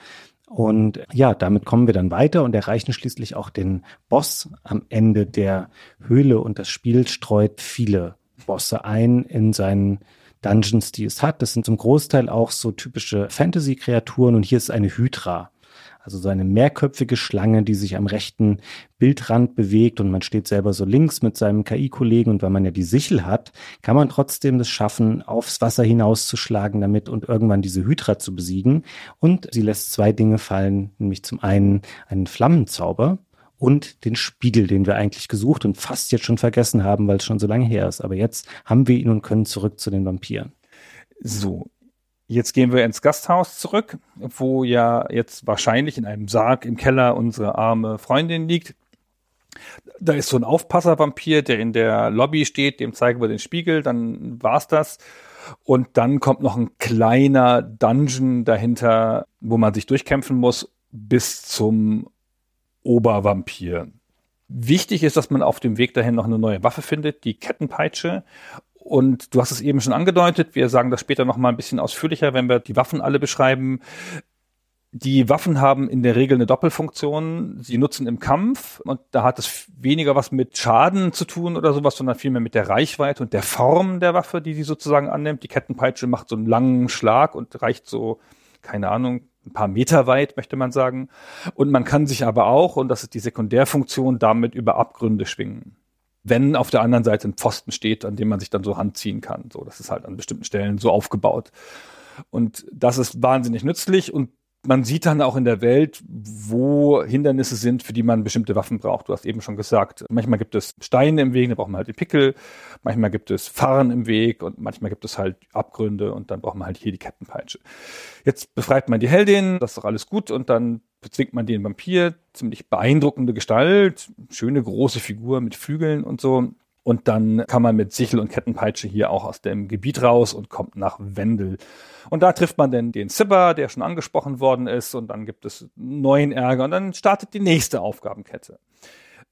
C: Und ja, damit kommen wir dann weiter und erreichen schließlich auch den Boss am Ende der Höhle und das Spiel streut viele Bosse ein in seinen Dungeons, die es hat. Das sind zum Großteil auch so typische Fantasy-Kreaturen und hier ist eine Hydra. Also so eine mehrköpfige Schlange, die sich am rechten Bildrand bewegt und man steht selber so links mit seinem KI-Kollegen und weil man ja die Sichel hat, kann man trotzdem das schaffen, aufs Wasser hinauszuschlagen damit und irgendwann diese Hydra zu besiegen. Und sie lässt zwei Dinge fallen, nämlich zum einen einen Flammenzauber, und den Spiegel, den wir eigentlich gesucht und fast jetzt schon vergessen haben, weil es schon so lange her ist. Aber jetzt haben wir ihn und können zurück zu den Vampiren.
D: So, Jetzt gehen wir ins Gasthaus zurück, wo ja jetzt wahrscheinlich in einem Sarg im Keller unsere arme Freundin liegt. Da ist so ein Aufpasser-Vampir, der in der Lobby steht, dem zeigen wir den Spiegel, dann war's das. Und dann kommt noch ein kleiner Dungeon dahinter, wo man sich durchkämpfen muss bis zum Obervampir. Wichtig ist, dass man auf dem Weg dahin noch eine neue Waffe findet, die Kettenpeitsche. Und du hast es eben schon angedeutet, wir sagen das später noch mal ein bisschen ausführlicher, wenn wir die Waffen alle beschreiben. Die Waffen haben in der Regel eine Doppelfunktion. Sie nutzen im Kampf und da hat es weniger was mit Schaden zu tun oder sowas, sondern vielmehr mit der Reichweite und der Form der Waffe, die sie sozusagen annimmt. Die Kettenpeitsche macht so einen langen Schlag und reicht so, keine Ahnung, ein paar Meter weit, möchte man sagen. Und man kann sich aber auch, und das ist die Sekundärfunktion, damit über Abgründe schwingen. Wenn auf der anderen Seite ein Pfosten steht, an dem man sich dann so ranziehen kann. So, das ist halt an bestimmten Stellen so aufgebaut. Und das ist wahnsinnig nützlich und man sieht dann auch in der Welt, wo Hindernisse sind, für die man bestimmte Waffen braucht. Du hast eben schon gesagt, manchmal gibt es Steine im Weg, da braucht man halt die Pickel, manchmal gibt es Farren im Weg und manchmal gibt es halt Abgründe und dann braucht man halt hier die Kettenpeitsche. Jetzt befreit man die Heldin, das ist doch alles gut und dann bezwingt man den Vampir, ziemlich beeindruckende Gestalt, schöne große Figur mit Flügeln und so. Und dann kann man mit Sichel und Kettenpeitsche hier auch aus dem Gebiet raus und kommt nach Wendel. Und da trifft man dann den Zipper, der schon angesprochen worden ist, und dann gibt es neuen Ärger und dann startet die nächste Aufgabenkette.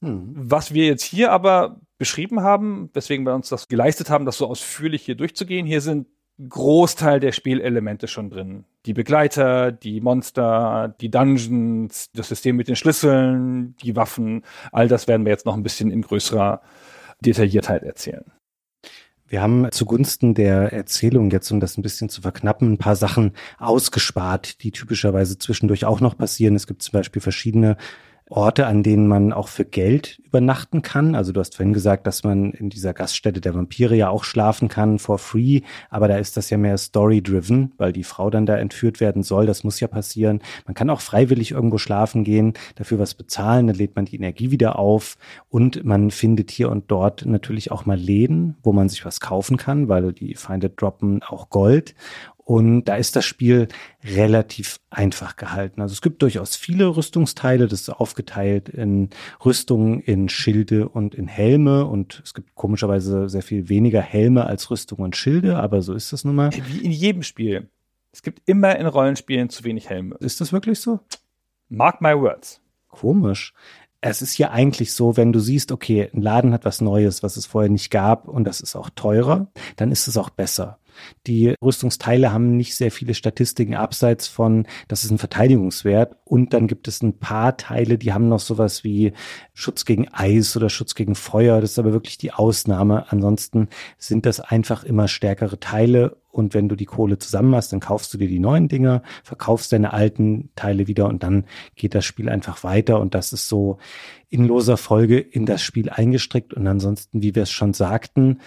D: Hm. Was wir jetzt hier aber beschrieben haben, weswegen wir uns das geleistet haben, das so ausführlich hier durchzugehen, hier sind Großteil der Spielelemente schon drin. Die Begleiter, die Monster, die Dungeons, das System mit den Schlüsseln, die Waffen, all das werden wir jetzt noch ein bisschen in größerer Detailliertheit erzählen.
C: Wir haben zugunsten der Erzählung jetzt, um das ein bisschen zu verknappen, ein paar Sachen ausgespart, die typischerweise zwischendurch auch noch passieren. Es gibt zum Beispiel verschiedene Orte, an denen man auch für Geld übernachten kann. Also du hast vorhin gesagt, dass man in dieser Gaststätte der Vampire ja auch schlafen kann for free, aber da ist das ja mehr story-driven, weil die Frau dann da entführt werden soll. Das muss ja passieren. Man kann auch freiwillig irgendwo schlafen gehen, dafür was bezahlen, dann lädt man die Energie wieder auf und man findet hier und dort natürlich auch mal Läden, wo man sich was kaufen kann, weil die Feinde droppen auch Gold. Und da ist das Spiel relativ einfach gehalten. Also es gibt durchaus viele Rüstungsteile. Das ist aufgeteilt in Rüstungen, in Schilde und in Helme. Und es gibt komischerweise sehr viel weniger Helme als Rüstungen und Schilde. Aber so ist das nun mal.
D: Wie in jedem Spiel. Es gibt immer in Rollenspielen zu wenig Helme.
C: Ist das wirklich so?
D: Mark my words.
C: Komisch es ist ja eigentlich so, wenn du siehst, okay, ein Laden hat was Neues, was es vorher nicht gab und das ist auch teurer, dann ist es auch besser. Die Rüstungsteile haben nicht sehr viele Statistiken abseits von, das ist ein Verteidigungswert. Und dann gibt es ein paar Teile, die haben noch sowas wie Schutz gegen Eis oder Schutz gegen Feuer. Das ist aber wirklich die Ausnahme. Ansonsten sind das einfach immer stärkere Teile. Und wenn du die Kohle zusammen hast, dann kaufst du dir die neuen Dinger, verkaufst deine alten Teile wieder und dann geht das Spiel einfach weiter. Und das ist so in loser Folge in das Spiel eingestrickt. Und ansonsten, wie wir es schon sagten,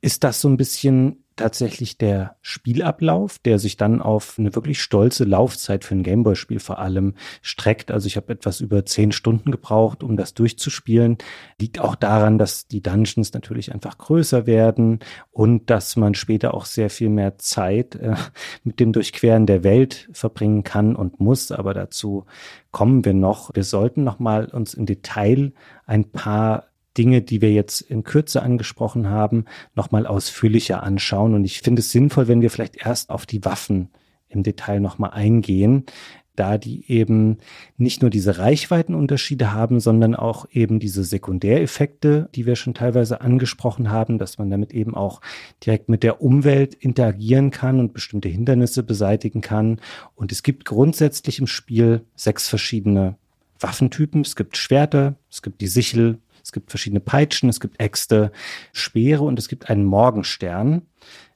C: ist das so ein bisschen tatsächlich der Spielablauf, der sich dann auf eine wirklich stolze Laufzeit für ein Gameboy-Spiel vor allem streckt. Also ich habe etwas über zehn Stunden gebraucht, um das durchzuspielen. Liegt auch daran, dass die Dungeons natürlich einfach größer werden und dass man später auch sehr viel mehr Zeit äh, mit dem Durchqueren der Welt verbringen kann und muss. Aber dazu kommen wir noch. Wir sollten noch mal uns im Detail ein paar Dinge, die wir jetzt in Kürze angesprochen haben, nochmal ausführlicher anschauen. Und ich finde es sinnvoll, wenn wir vielleicht erst auf die Waffen im Detail nochmal eingehen, da die eben nicht nur diese Reichweitenunterschiede haben, sondern auch eben diese Sekundäreffekte, die wir schon teilweise angesprochen haben, dass man damit eben auch direkt mit der Umwelt interagieren kann und bestimmte Hindernisse beseitigen kann. Und es gibt grundsätzlich im Spiel sechs verschiedene Waffentypen. Es gibt Schwerter, es gibt die Sichel, es gibt verschiedene Peitschen, es gibt Äxte, Speere und es gibt einen Morgenstern.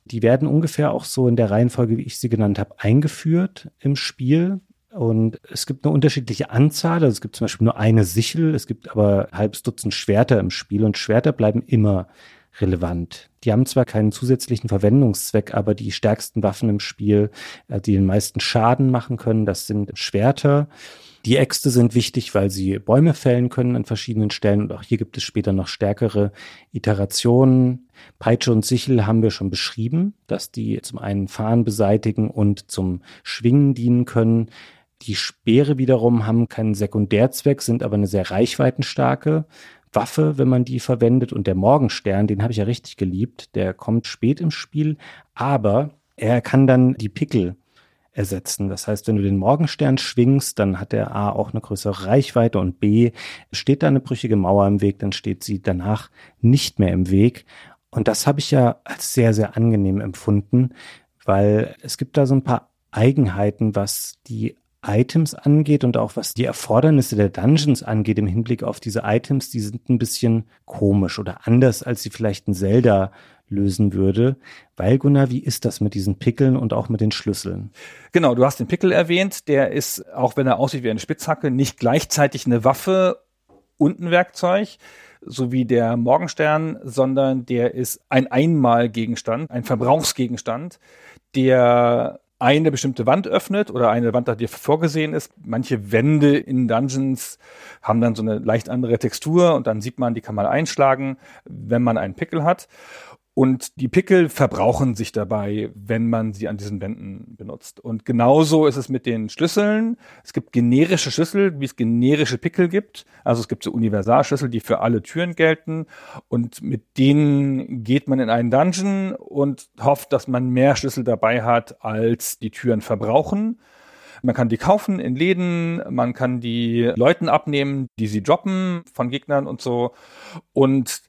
C: Die werden ungefähr auch so in der Reihenfolge, wie ich sie genannt habe, eingeführt im Spiel. Und es gibt eine unterschiedliche Anzahl. Also es gibt zum Beispiel nur eine Sichel, es gibt aber halbes Dutzend Schwerter im Spiel und Schwerter bleiben immer relevant. Die haben zwar keinen zusätzlichen Verwendungszweck, aber die stärksten Waffen im Spiel, äh, die den meisten Schaden machen können, das sind Schwerter. Die Äxte sind wichtig, weil sie Bäume fällen können an verschiedenen Stellen und auch hier gibt es später noch stärkere Iterationen. Peitsche und Sichel haben wir schon beschrieben, dass die zum einen Fahren beseitigen und zum Schwingen dienen können. Die Speere wiederum haben keinen Sekundärzweck, sind aber eine sehr reichweitenstarke Waffe, wenn man die verwendet. Und der Morgenstern, den habe ich ja richtig geliebt, der kommt spät im Spiel, aber er kann dann die Pickel ersetzen. Das heißt, wenn du den Morgenstern schwingst, dann hat der A auch eine größere Reichweite und B steht da eine brüchige Mauer im Weg, dann steht sie danach nicht mehr im Weg. Und das habe ich ja als sehr, sehr angenehm empfunden, weil es gibt da so ein paar Eigenheiten, was die Items angeht und auch was die Erfordernisse der Dungeons angeht im Hinblick auf diese Items, die sind ein bisschen komisch oder anders, als sie vielleicht ein Zelda lösen würde. Weil, Gunnar, wie ist das mit diesen Pickeln und auch mit den Schlüsseln?
D: Genau, du hast den Pickel erwähnt. Der ist, auch wenn er aussieht wie eine Spitzhacke, nicht gleichzeitig eine Waffe und ein Werkzeug, so wie der Morgenstern, sondern der ist ein Einmalgegenstand, ein Verbrauchsgegenstand, der eine bestimmte Wand öffnet oder eine Wand, die vorgesehen ist. Manche Wände in Dungeons haben dann so eine leicht andere Textur und dann sieht man, die kann man einschlagen, wenn man einen Pickel hat. Und die Pickel verbrauchen sich dabei, wenn man sie an diesen Wänden benutzt. Und genauso ist es mit den Schlüsseln. Es gibt generische Schlüssel, wie es generische Pickel gibt. Also es gibt so Universalschlüssel, die für alle Türen gelten. Und mit denen geht man in einen Dungeon und hofft, dass man mehr Schlüssel dabei hat, als die Türen verbrauchen. Man kann die kaufen in Läden, man kann die Leuten abnehmen, die sie droppen von Gegnern und so. Und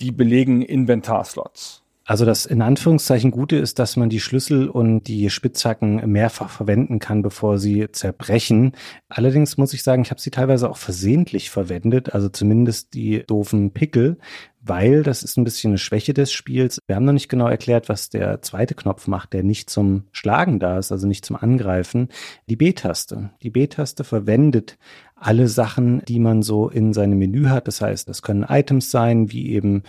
D: die belegen Inventarslots.
C: Also das in Anführungszeichen Gute ist, dass man die Schlüssel und die Spitzhacken mehrfach verwenden kann, bevor sie zerbrechen. Allerdings muss ich sagen, ich habe sie teilweise auch versehentlich verwendet, also zumindest die doofen Pickel, weil das ist ein bisschen eine Schwäche des Spiels. Wir haben noch nicht genau erklärt, was der zweite Knopf macht, der nicht zum Schlagen da ist, also nicht zum Angreifen. Die B-Taste. Die B-Taste verwendet alle Sachen, die man so in seinem Menü hat. Das heißt, das können Items sein, wie eben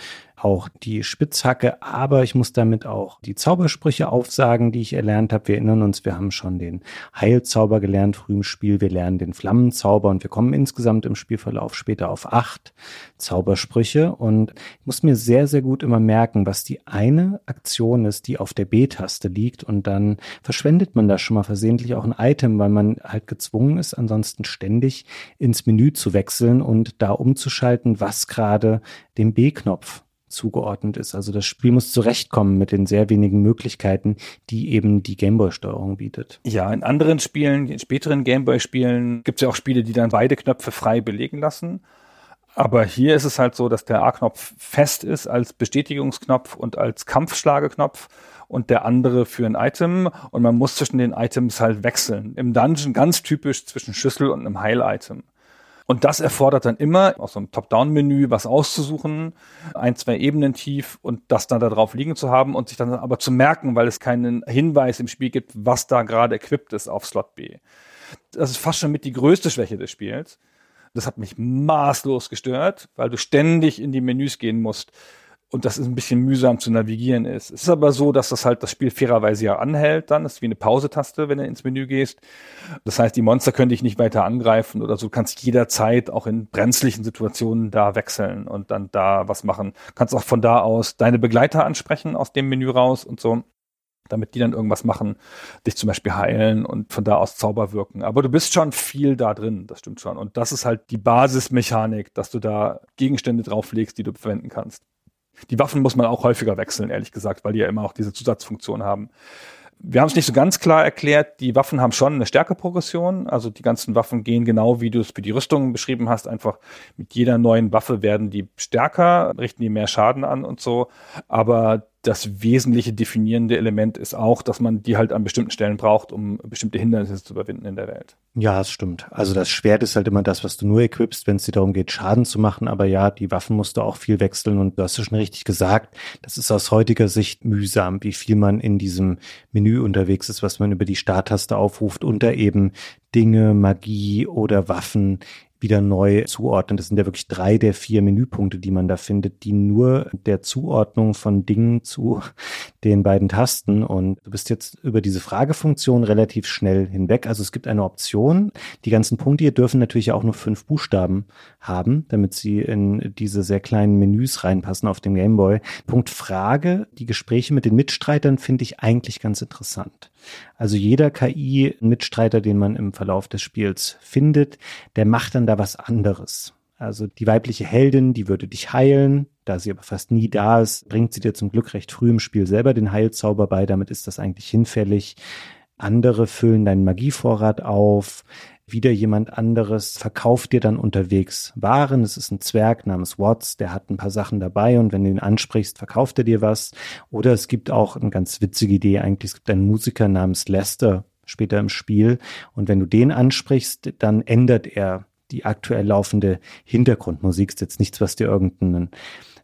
C: auch die Spitzhacke, aber ich muss damit auch die Zaubersprüche aufsagen, die ich erlernt habe. Wir erinnern uns, wir haben schon den Heilzauber gelernt früh im Spiel, wir lernen den Flammenzauber und wir kommen insgesamt im Spielverlauf später auf acht Zaubersprüche. Und ich muss mir sehr, sehr gut immer merken, was die eine Aktion ist, die auf der B-Taste liegt. Und dann verschwendet man da schon mal versehentlich auch ein Item, weil man halt gezwungen ist, ansonsten ständig ins Menü zu wechseln und da umzuschalten, was gerade dem B-Knopf zugeordnet ist. Also das Spiel muss zurechtkommen mit den sehr wenigen Möglichkeiten, die eben die Gameboy-Steuerung bietet.
D: Ja, in anderen Spielen, in späteren Gameboy-Spielen gibt es ja auch Spiele, die dann beide Knöpfe frei belegen lassen. Aber hier ist es halt so, dass der A-Knopf fest ist als Bestätigungsknopf und als Kampfschlageknopf und der andere für ein Item und man muss zwischen den Items halt wechseln. Im Dungeon ganz typisch zwischen Schlüssel und einem Heil-Item. Und das erfordert dann immer aus so einem Top-Down-Menü was auszusuchen, ein, zwei Ebenen tief und das dann da drauf liegen zu haben und sich dann aber zu merken, weil es keinen Hinweis im Spiel gibt, was da gerade equipped ist auf Slot B. Das ist fast schon mit die größte Schwäche des Spiels. Das hat mich maßlos gestört, weil du ständig in die Menüs gehen musst und das ist ein bisschen mühsam zu navigieren ist. Es ist aber so, dass das halt das Spiel fairerweise ja anhält dann. Das ist wie eine Pausetaste, wenn du ins Menü gehst. Das heißt, die Monster können dich nicht weiter angreifen oder so. Du kannst jederzeit auch in brenzlichen Situationen da wechseln und dann da was machen. Kannst auch von da aus deine Begleiter ansprechen aus dem Menü raus und so damit die dann irgendwas machen, dich zum Beispiel heilen und von da aus Zauber wirken. Aber du bist schon viel da drin, das stimmt schon. Und das ist halt die Basismechanik, dass du da Gegenstände drauflegst, die du verwenden kannst. Die Waffen muss man auch häufiger wechseln, ehrlich gesagt, weil die ja immer auch diese Zusatzfunktion haben. Wir haben es nicht so ganz klar erklärt. Die Waffen haben schon eine Stärkeprogression. Also die ganzen Waffen gehen genau, wie du es für die Rüstungen beschrieben hast. Einfach mit jeder neuen Waffe werden die stärker, richten die mehr Schaden an und so. Aber das wesentliche definierende Element ist auch, dass man die halt an bestimmten Stellen braucht, um bestimmte Hindernisse zu überwinden in der Welt.
C: Ja, das stimmt. Also das Schwert ist halt immer das, was du nur equipst, wenn es dir darum geht, Schaden zu machen. Aber ja, die Waffen musst du auch viel wechseln und du hast ja schon richtig gesagt, das ist aus heutiger Sicht mühsam, wie viel man in diesem Menü unterwegs ist, was man über die Starttaste aufruft und da eben Dinge, Magie oder Waffen wieder neu zuordnen. Das sind ja wirklich drei der vier Menüpunkte, die man da findet, die nur der Zuordnung von Dingen zu [laughs] den beiden Tasten und du bist jetzt über diese Fragefunktion relativ schnell hinweg. Also es gibt eine Option. Die ganzen Punkte hier dürfen natürlich auch nur fünf Buchstaben haben, damit sie in diese sehr kleinen Menüs reinpassen auf dem Gameboy. Punkt Frage, die Gespräche mit den Mitstreitern finde ich eigentlich ganz interessant. Also jeder KI-Mitstreiter, den man im Verlauf des Spiels findet, der macht dann da was anderes. Also die weibliche Heldin, die würde dich heilen, da sie aber fast nie da ist, bringt sie dir zum Glück recht früh im Spiel selber den Heilzauber bei, damit ist das eigentlich hinfällig. Andere füllen deinen Magievorrat auf wieder jemand anderes verkauft dir dann unterwegs Waren. Es ist ein Zwerg namens Watts, der hat ein paar Sachen dabei und wenn du ihn ansprichst, verkauft er dir was. Oder es gibt auch eine ganz witzige Idee eigentlich, es gibt einen Musiker namens Lester später im Spiel und wenn du den ansprichst, dann ändert er die aktuell laufende Hintergrundmusik. Ist jetzt nichts, was dir irgendeinen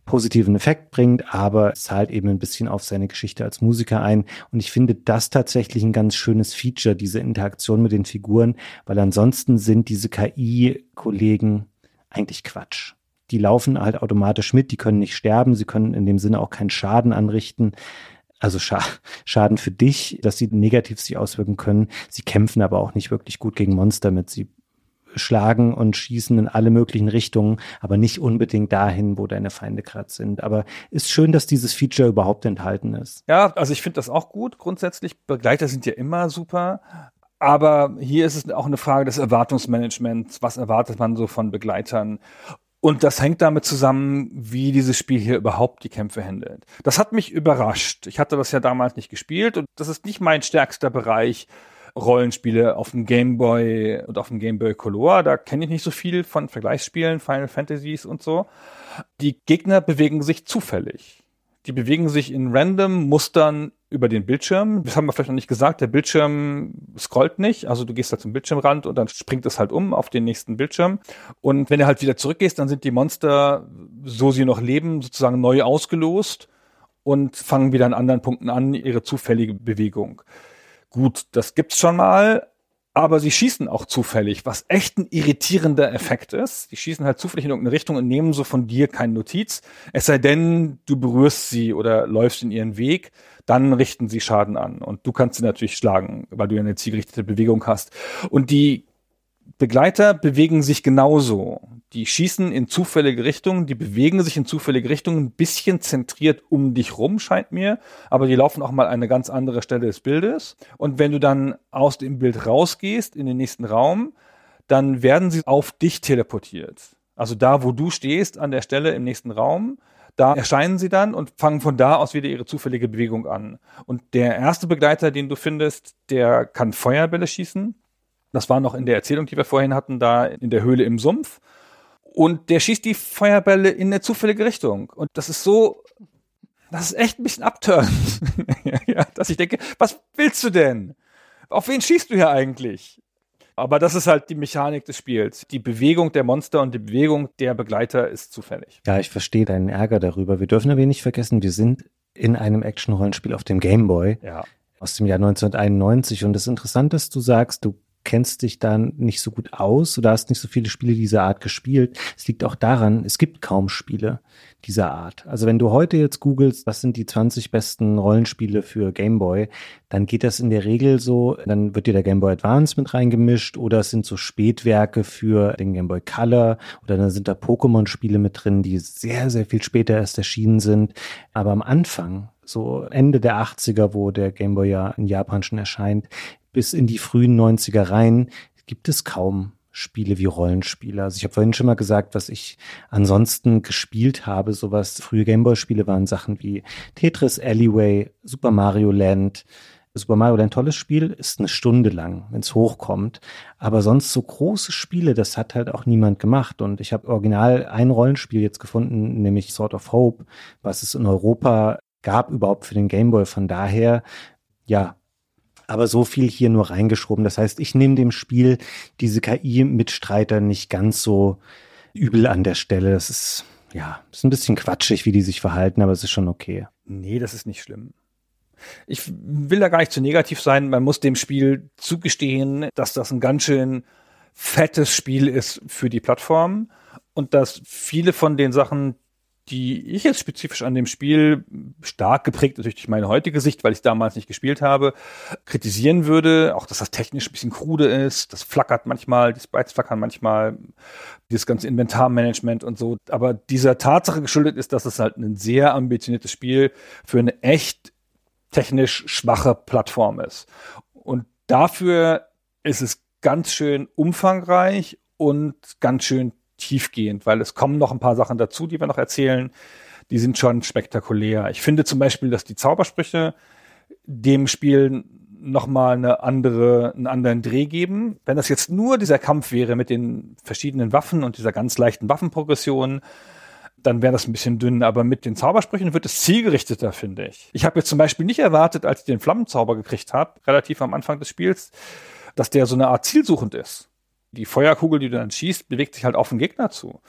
C: positiven Effekt bringt, aber zahlt eben ein bisschen auf seine Geschichte als Musiker ein. Und ich finde das tatsächlich ein ganz schönes Feature, diese Interaktion mit den Figuren, weil ansonsten sind diese KI-Kollegen eigentlich Quatsch. Die laufen halt automatisch mit, die können nicht sterben, sie können in dem Sinne auch keinen Schaden anrichten also Schaden für dich, dass sie negativ sich auswirken können. Sie kämpfen aber auch nicht wirklich gut gegen Monster mit. Sie schlagen und schießen in alle möglichen Richtungen, aber nicht unbedingt dahin, wo deine Feinde gerade sind. Aber ist schön, dass dieses Feature überhaupt enthalten ist.
D: Ja, also ich finde das auch gut. Grundsätzlich, Begleiter sind ja immer super. Aber hier ist es auch eine Frage des Erwartungsmanagements. Was erwartet man so von Begleitern? Und das hängt damit zusammen, wie dieses Spiel hier überhaupt die Kämpfe handelt. Das hat mich überrascht. Ich hatte das ja damals nicht gespielt und das ist nicht mein stärkster Bereich Rollenspiele auf dem Game Boy und auf dem Game Boy Color. Da kenne ich nicht so viel von Vergleichsspielen, Final Fantasies und so. Die Gegner bewegen sich zufällig. Die bewegen sich in random Mustern über den Bildschirm. Das haben wir vielleicht noch nicht gesagt. Der Bildschirm scrollt nicht. Also du gehst da zum Bildschirmrand und dann springt es halt um auf den nächsten Bildschirm. Und wenn du halt wieder zurückgehst, dann sind die Monster, so sie noch leben, sozusagen neu ausgelost und fangen wieder an anderen Punkten an, ihre zufällige Bewegung. Gut, das gibt's schon mal, aber sie schießen auch zufällig, was echt ein irritierender Effekt ist. Die schießen halt zufällig in irgendeine Richtung und nehmen so von dir keine Notiz. Es sei denn, du berührst sie oder läufst in ihren Weg, dann richten sie Schaden an. Und du kannst sie natürlich schlagen, weil du ja eine zielgerichtete Bewegung hast. Und die Begleiter bewegen sich genauso. Die schießen in zufällige Richtungen, die bewegen sich in zufällige Richtungen, ein bisschen zentriert um dich rum, scheint mir, aber die laufen auch mal an eine ganz andere Stelle des Bildes. Und wenn du dann aus dem Bild rausgehst in den nächsten Raum, dann werden sie auf dich teleportiert. Also da, wo du stehst, an der Stelle im nächsten Raum, da erscheinen sie dann und fangen von da aus wieder ihre zufällige Bewegung an. Und der erste Begleiter, den du findest, der kann Feuerbälle schießen das war noch in der Erzählung, die wir vorhin hatten, da in der Höhle im Sumpf. Und der schießt die Feuerbälle in eine zufällige Richtung. Und das ist so, das ist echt ein bisschen abturnt. [laughs] ja, dass ich denke, was willst du denn? Auf wen schießt du hier eigentlich? Aber das ist halt die Mechanik des Spiels. Die Bewegung der Monster und die Bewegung der Begleiter ist zufällig.
C: Ja, ich verstehe deinen Ärger darüber. Wir dürfen aber nicht vergessen, wir sind in einem Action-Rollenspiel auf dem Game Boy.
D: Ja.
C: Aus dem Jahr 1991. Und das Interessante ist, du sagst, du kennst dich dann nicht so gut aus oder hast nicht so viele Spiele dieser Art gespielt. Es liegt auch daran, es gibt kaum Spiele dieser Art. Also wenn du heute jetzt googelst, was sind die 20 besten Rollenspiele für Game Boy, dann geht das in der Regel so, dann wird dir der Game Boy Advance mit reingemischt oder es sind so Spätwerke für den Game Boy Color oder dann sind da Pokémon-Spiele mit drin, die sehr, sehr viel später erst erschienen sind. Aber am Anfang, so Ende der 80er, wo der Game Boy ja in Japan schon erscheint, bis in die frühen 90er rein gibt es kaum Spiele wie Rollenspiele. Also ich habe vorhin schon mal gesagt, was ich ansonsten gespielt habe. Sowas, frühe Gameboy-Spiele waren Sachen wie Tetris Alleyway, Super Mario Land. Super Mario Land, tolles Spiel, ist eine Stunde lang, wenn es hochkommt. Aber sonst so große Spiele, das hat halt auch niemand gemacht. Und ich habe original ein Rollenspiel jetzt gefunden, nämlich Sort of Hope, was es in Europa gab überhaupt für den Gameboy. Von daher, ja, aber so viel hier nur reingeschoben. Das heißt, ich nehme dem Spiel diese KI-Mitstreiter nicht ganz so übel an der Stelle. Das ist, ja, ist ein bisschen quatschig, wie die sich verhalten, aber es ist schon okay.
D: Nee, das ist nicht schlimm. Ich will da gar nicht zu negativ sein. Man muss dem Spiel zugestehen, dass das ein ganz schön fettes Spiel ist für die Plattform und dass viele von den Sachen, die ich jetzt spezifisch an dem Spiel stark geprägt natürlich durch meine heutige Sicht, weil ich damals nicht gespielt habe, kritisieren würde. Auch, dass das technisch ein bisschen krude ist, das flackert manchmal, die Sprites flackern manchmal, dieses ganze Inventarmanagement und so. Aber dieser Tatsache geschuldet ist, dass es halt ein sehr ambitioniertes Spiel für eine echt technisch schwache Plattform ist. Und dafür ist es ganz schön umfangreich und ganz schön tiefgehend, weil es kommen noch ein paar Sachen dazu, die wir noch erzählen. Die sind schon spektakulär. Ich finde zum Beispiel, dass die Zaubersprüche dem Spiel nochmal eine andere, einen anderen Dreh geben. Wenn das jetzt nur dieser Kampf wäre mit den verschiedenen Waffen und dieser ganz leichten Waffenprogression, dann wäre das ein bisschen dünn. Aber mit den Zaubersprüchen wird es zielgerichteter, finde ich. Ich habe jetzt zum Beispiel nicht erwartet, als ich den Flammenzauber gekriegt habe, relativ am Anfang des Spiels, dass der so eine Art zielsuchend ist die Feuerkugel, die du dann schießt, bewegt sich halt auf den Gegner zu.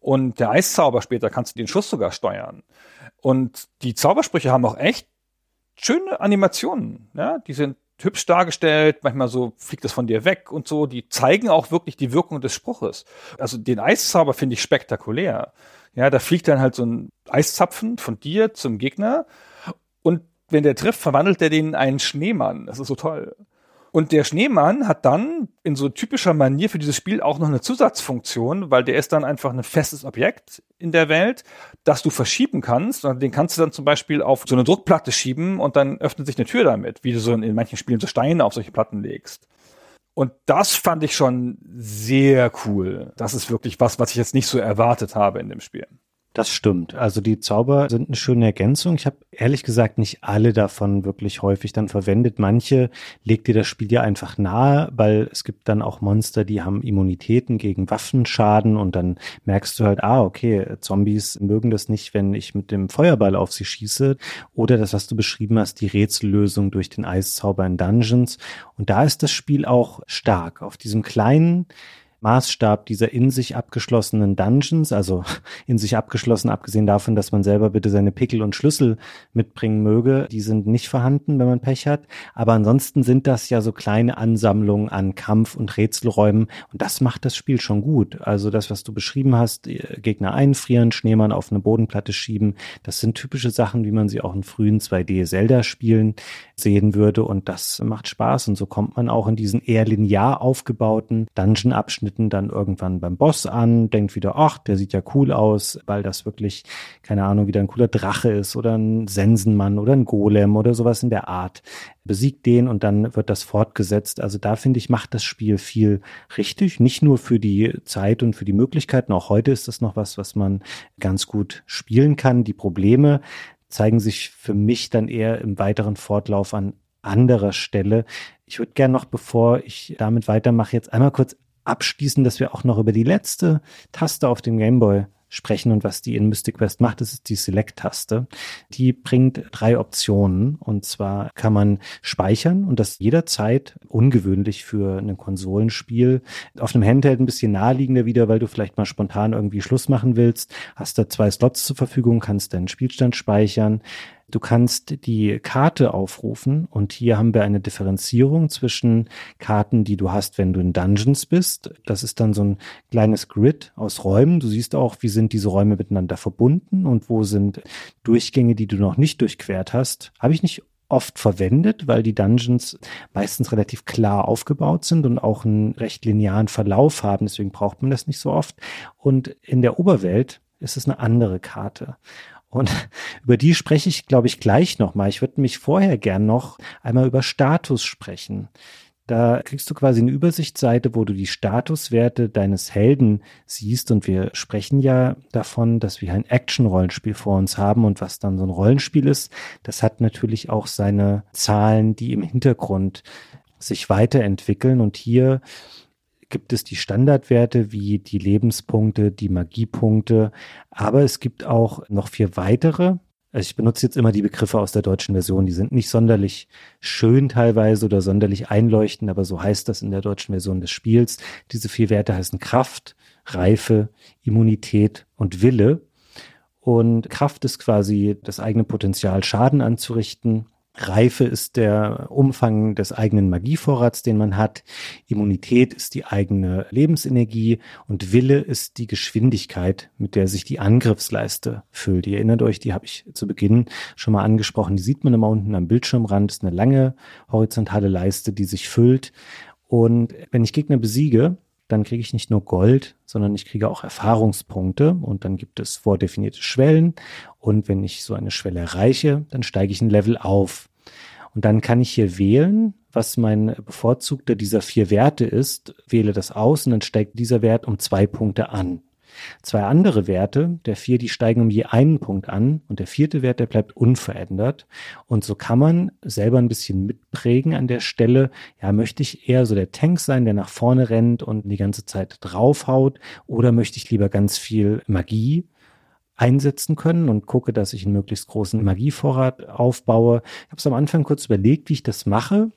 D: Und der Eiszauber später kannst du den Schuss sogar steuern. Und die Zaubersprüche haben auch echt schöne Animationen. Ja, die sind hübsch dargestellt, manchmal so fliegt es von dir weg und so. Die zeigen auch wirklich die Wirkung des Spruches. Also den Eiszauber finde ich spektakulär. Ja, da fliegt dann halt so ein Eiszapfen von dir zum Gegner und wenn der trifft, verwandelt er den in einen Schneemann. Das ist so toll. Und der Schneemann hat dann in so typischer Manier für dieses Spiel auch noch eine Zusatzfunktion, weil der ist dann einfach ein festes Objekt in der Welt, das du verschieben kannst. Und den kannst du dann zum Beispiel auf so eine Druckplatte schieben und dann öffnet sich eine Tür damit, wie du so in, manchen Spielen so Steine auf solche Platten legst. Und das fand ich schon sehr cool. Das ist wirklich was, was ich jetzt nicht so erwartet habe in dem Spiel.
C: Das stimmt. Also die Zauber sind eine schöne Ergänzung. Ich habe ehrlich gesagt nicht alle davon wirklich häufig dann verwendet. Manche legt dir das Spiel ja einfach nahe, weil es gibt dann auch Monster, die haben Immunitäten gegen Waffenschaden und dann merkst du halt, ah, okay, Zombies mögen das nicht, wenn ich mit dem Feuerball auf sie schieße. Oder das, was du beschrieben hast, die Rätsellösung durch den Eiszauber in Dungeons. Und da ist das Spiel auch stark. Auf diesem kleinen Maßstab dieser in sich abgeschlossenen Dungeons, also [laughs] in sich abgeschlossen, abgesehen davon, dass man selber bitte seine Pickel und Schlüssel mitbringen möge, die sind nicht vorhanden, wenn man Pech hat. Aber ansonsten sind das ja so kleine Ansammlungen an Kampf- und Rätselräumen und das macht das Spiel schon gut. Also das, was du beschrieben hast, äh, Gegner einfrieren, Schneemann auf eine Bodenplatte schieben, das sind typische Sachen, wie man sie auch in frühen 2D-Zelda-Spielen sehen würde und das macht Spaß und so kommt man auch in diesen eher linear aufgebauten Dungeon-Abschnitten dann irgendwann beim Boss an, denkt wieder, ach, der sieht ja cool aus, weil das wirklich, keine Ahnung, wieder ein cooler Drache ist oder ein Sensenmann oder ein Golem oder sowas in der Art. Besiegt den und dann wird das fortgesetzt. Also da finde ich, macht das Spiel viel richtig. Nicht nur für die Zeit und für die Möglichkeiten. Auch heute ist das noch was, was man ganz gut spielen kann. Die Probleme zeigen sich für mich dann eher im weiteren Fortlauf an anderer Stelle. Ich würde gerne noch, bevor ich damit weitermache, jetzt einmal kurz abschließen, dass wir auch noch über die letzte Taste auf dem Gameboy sprechen und was die in Mystic Quest macht, das ist die Select-Taste. Die bringt drei Optionen und zwar kann man speichern und das jederzeit ungewöhnlich für ein Konsolenspiel. Auf einem Handheld ein bisschen naheliegender wieder, weil du vielleicht mal spontan irgendwie Schluss machen willst. Hast da zwei Slots zur Verfügung, kannst deinen Spielstand speichern. Du kannst die Karte aufrufen und hier haben wir eine Differenzierung zwischen Karten, die du hast, wenn du in Dungeons bist. Das ist dann so ein kleines Grid aus Räumen. Du siehst auch, wie sind diese Räume miteinander verbunden und wo sind Durchgänge, die du noch nicht durchquert hast. Habe ich nicht oft verwendet, weil die Dungeons meistens relativ klar aufgebaut sind und auch einen recht linearen Verlauf haben. Deswegen braucht man das nicht so oft. Und in der Oberwelt ist es eine andere Karte. Und [laughs] über die spreche ich, glaube ich, gleich nochmal. Ich würde mich vorher gern noch einmal über Status sprechen. Da kriegst du quasi eine Übersichtsseite, wo du die Statuswerte deines Helden siehst. Und wir sprechen ja davon, dass wir ein Action-Rollenspiel vor uns haben. Und was dann so ein Rollenspiel ist, das hat natürlich auch seine Zahlen, die im Hintergrund sich weiterentwickeln. Und hier gibt es die Standardwerte wie die Lebenspunkte, die Magiepunkte, aber es gibt auch noch vier weitere. Also ich benutze jetzt immer die Begriffe aus der deutschen Version, die sind nicht sonderlich schön teilweise oder sonderlich einleuchtend, aber so heißt das in der deutschen Version des Spiels. Diese vier Werte heißen Kraft, Reife, Immunität und Wille. Und Kraft ist quasi das eigene Potenzial, Schaden anzurichten. Reife ist der Umfang des eigenen Magievorrats, den man hat. Immunität ist die eigene Lebensenergie und Wille ist die Geschwindigkeit, mit der sich die Angriffsleiste füllt. Ihr erinnert euch, die habe ich zu Beginn schon mal angesprochen. Die sieht man immer unten am Bildschirmrand. Das ist eine lange horizontale Leiste, die sich füllt. Und wenn ich Gegner besiege, dann kriege ich nicht nur Gold, sondern ich kriege auch Erfahrungspunkte und dann gibt es vordefinierte Schwellen und wenn ich so eine Schwelle erreiche, dann steige ich ein Level auf. Und dann kann ich hier wählen, was mein bevorzugter dieser vier Werte ist, wähle das aus und dann steigt dieser Wert um zwei Punkte an. Zwei andere Werte, der vier, die steigen um je einen Punkt an und der vierte Wert, der bleibt unverändert. Und so kann man selber ein bisschen mitprägen an der Stelle. Ja, möchte ich eher so der Tank sein, der nach vorne rennt und die ganze Zeit draufhaut oder möchte ich lieber ganz viel Magie einsetzen können und gucke, dass ich einen möglichst großen Magievorrat aufbaue. Ich habe es am Anfang kurz überlegt, wie ich das mache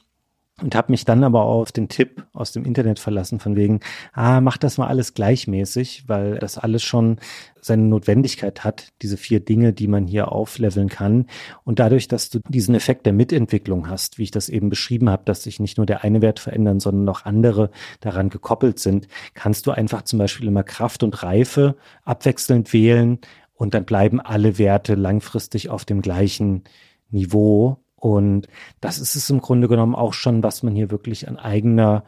C: und habe mich dann aber auch auf den Tipp aus dem Internet verlassen von wegen, ah, mach das mal alles gleichmäßig, weil das alles schon seine Notwendigkeit hat, diese vier Dinge, die man hier aufleveln kann. Und dadurch, dass du diesen Effekt der Mitentwicklung hast, wie ich das eben beschrieben habe, dass sich nicht nur der eine Wert verändern, sondern noch andere daran gekoppelt sind, kannst du einfach zum Beispiel immer Kraft und Reife abwechselnd wählen und dann bleiben alle Werte langfristig auf dem gleichen Niveau und das ist es im Grunde genommen auch schon, was man hier wirklich an eigener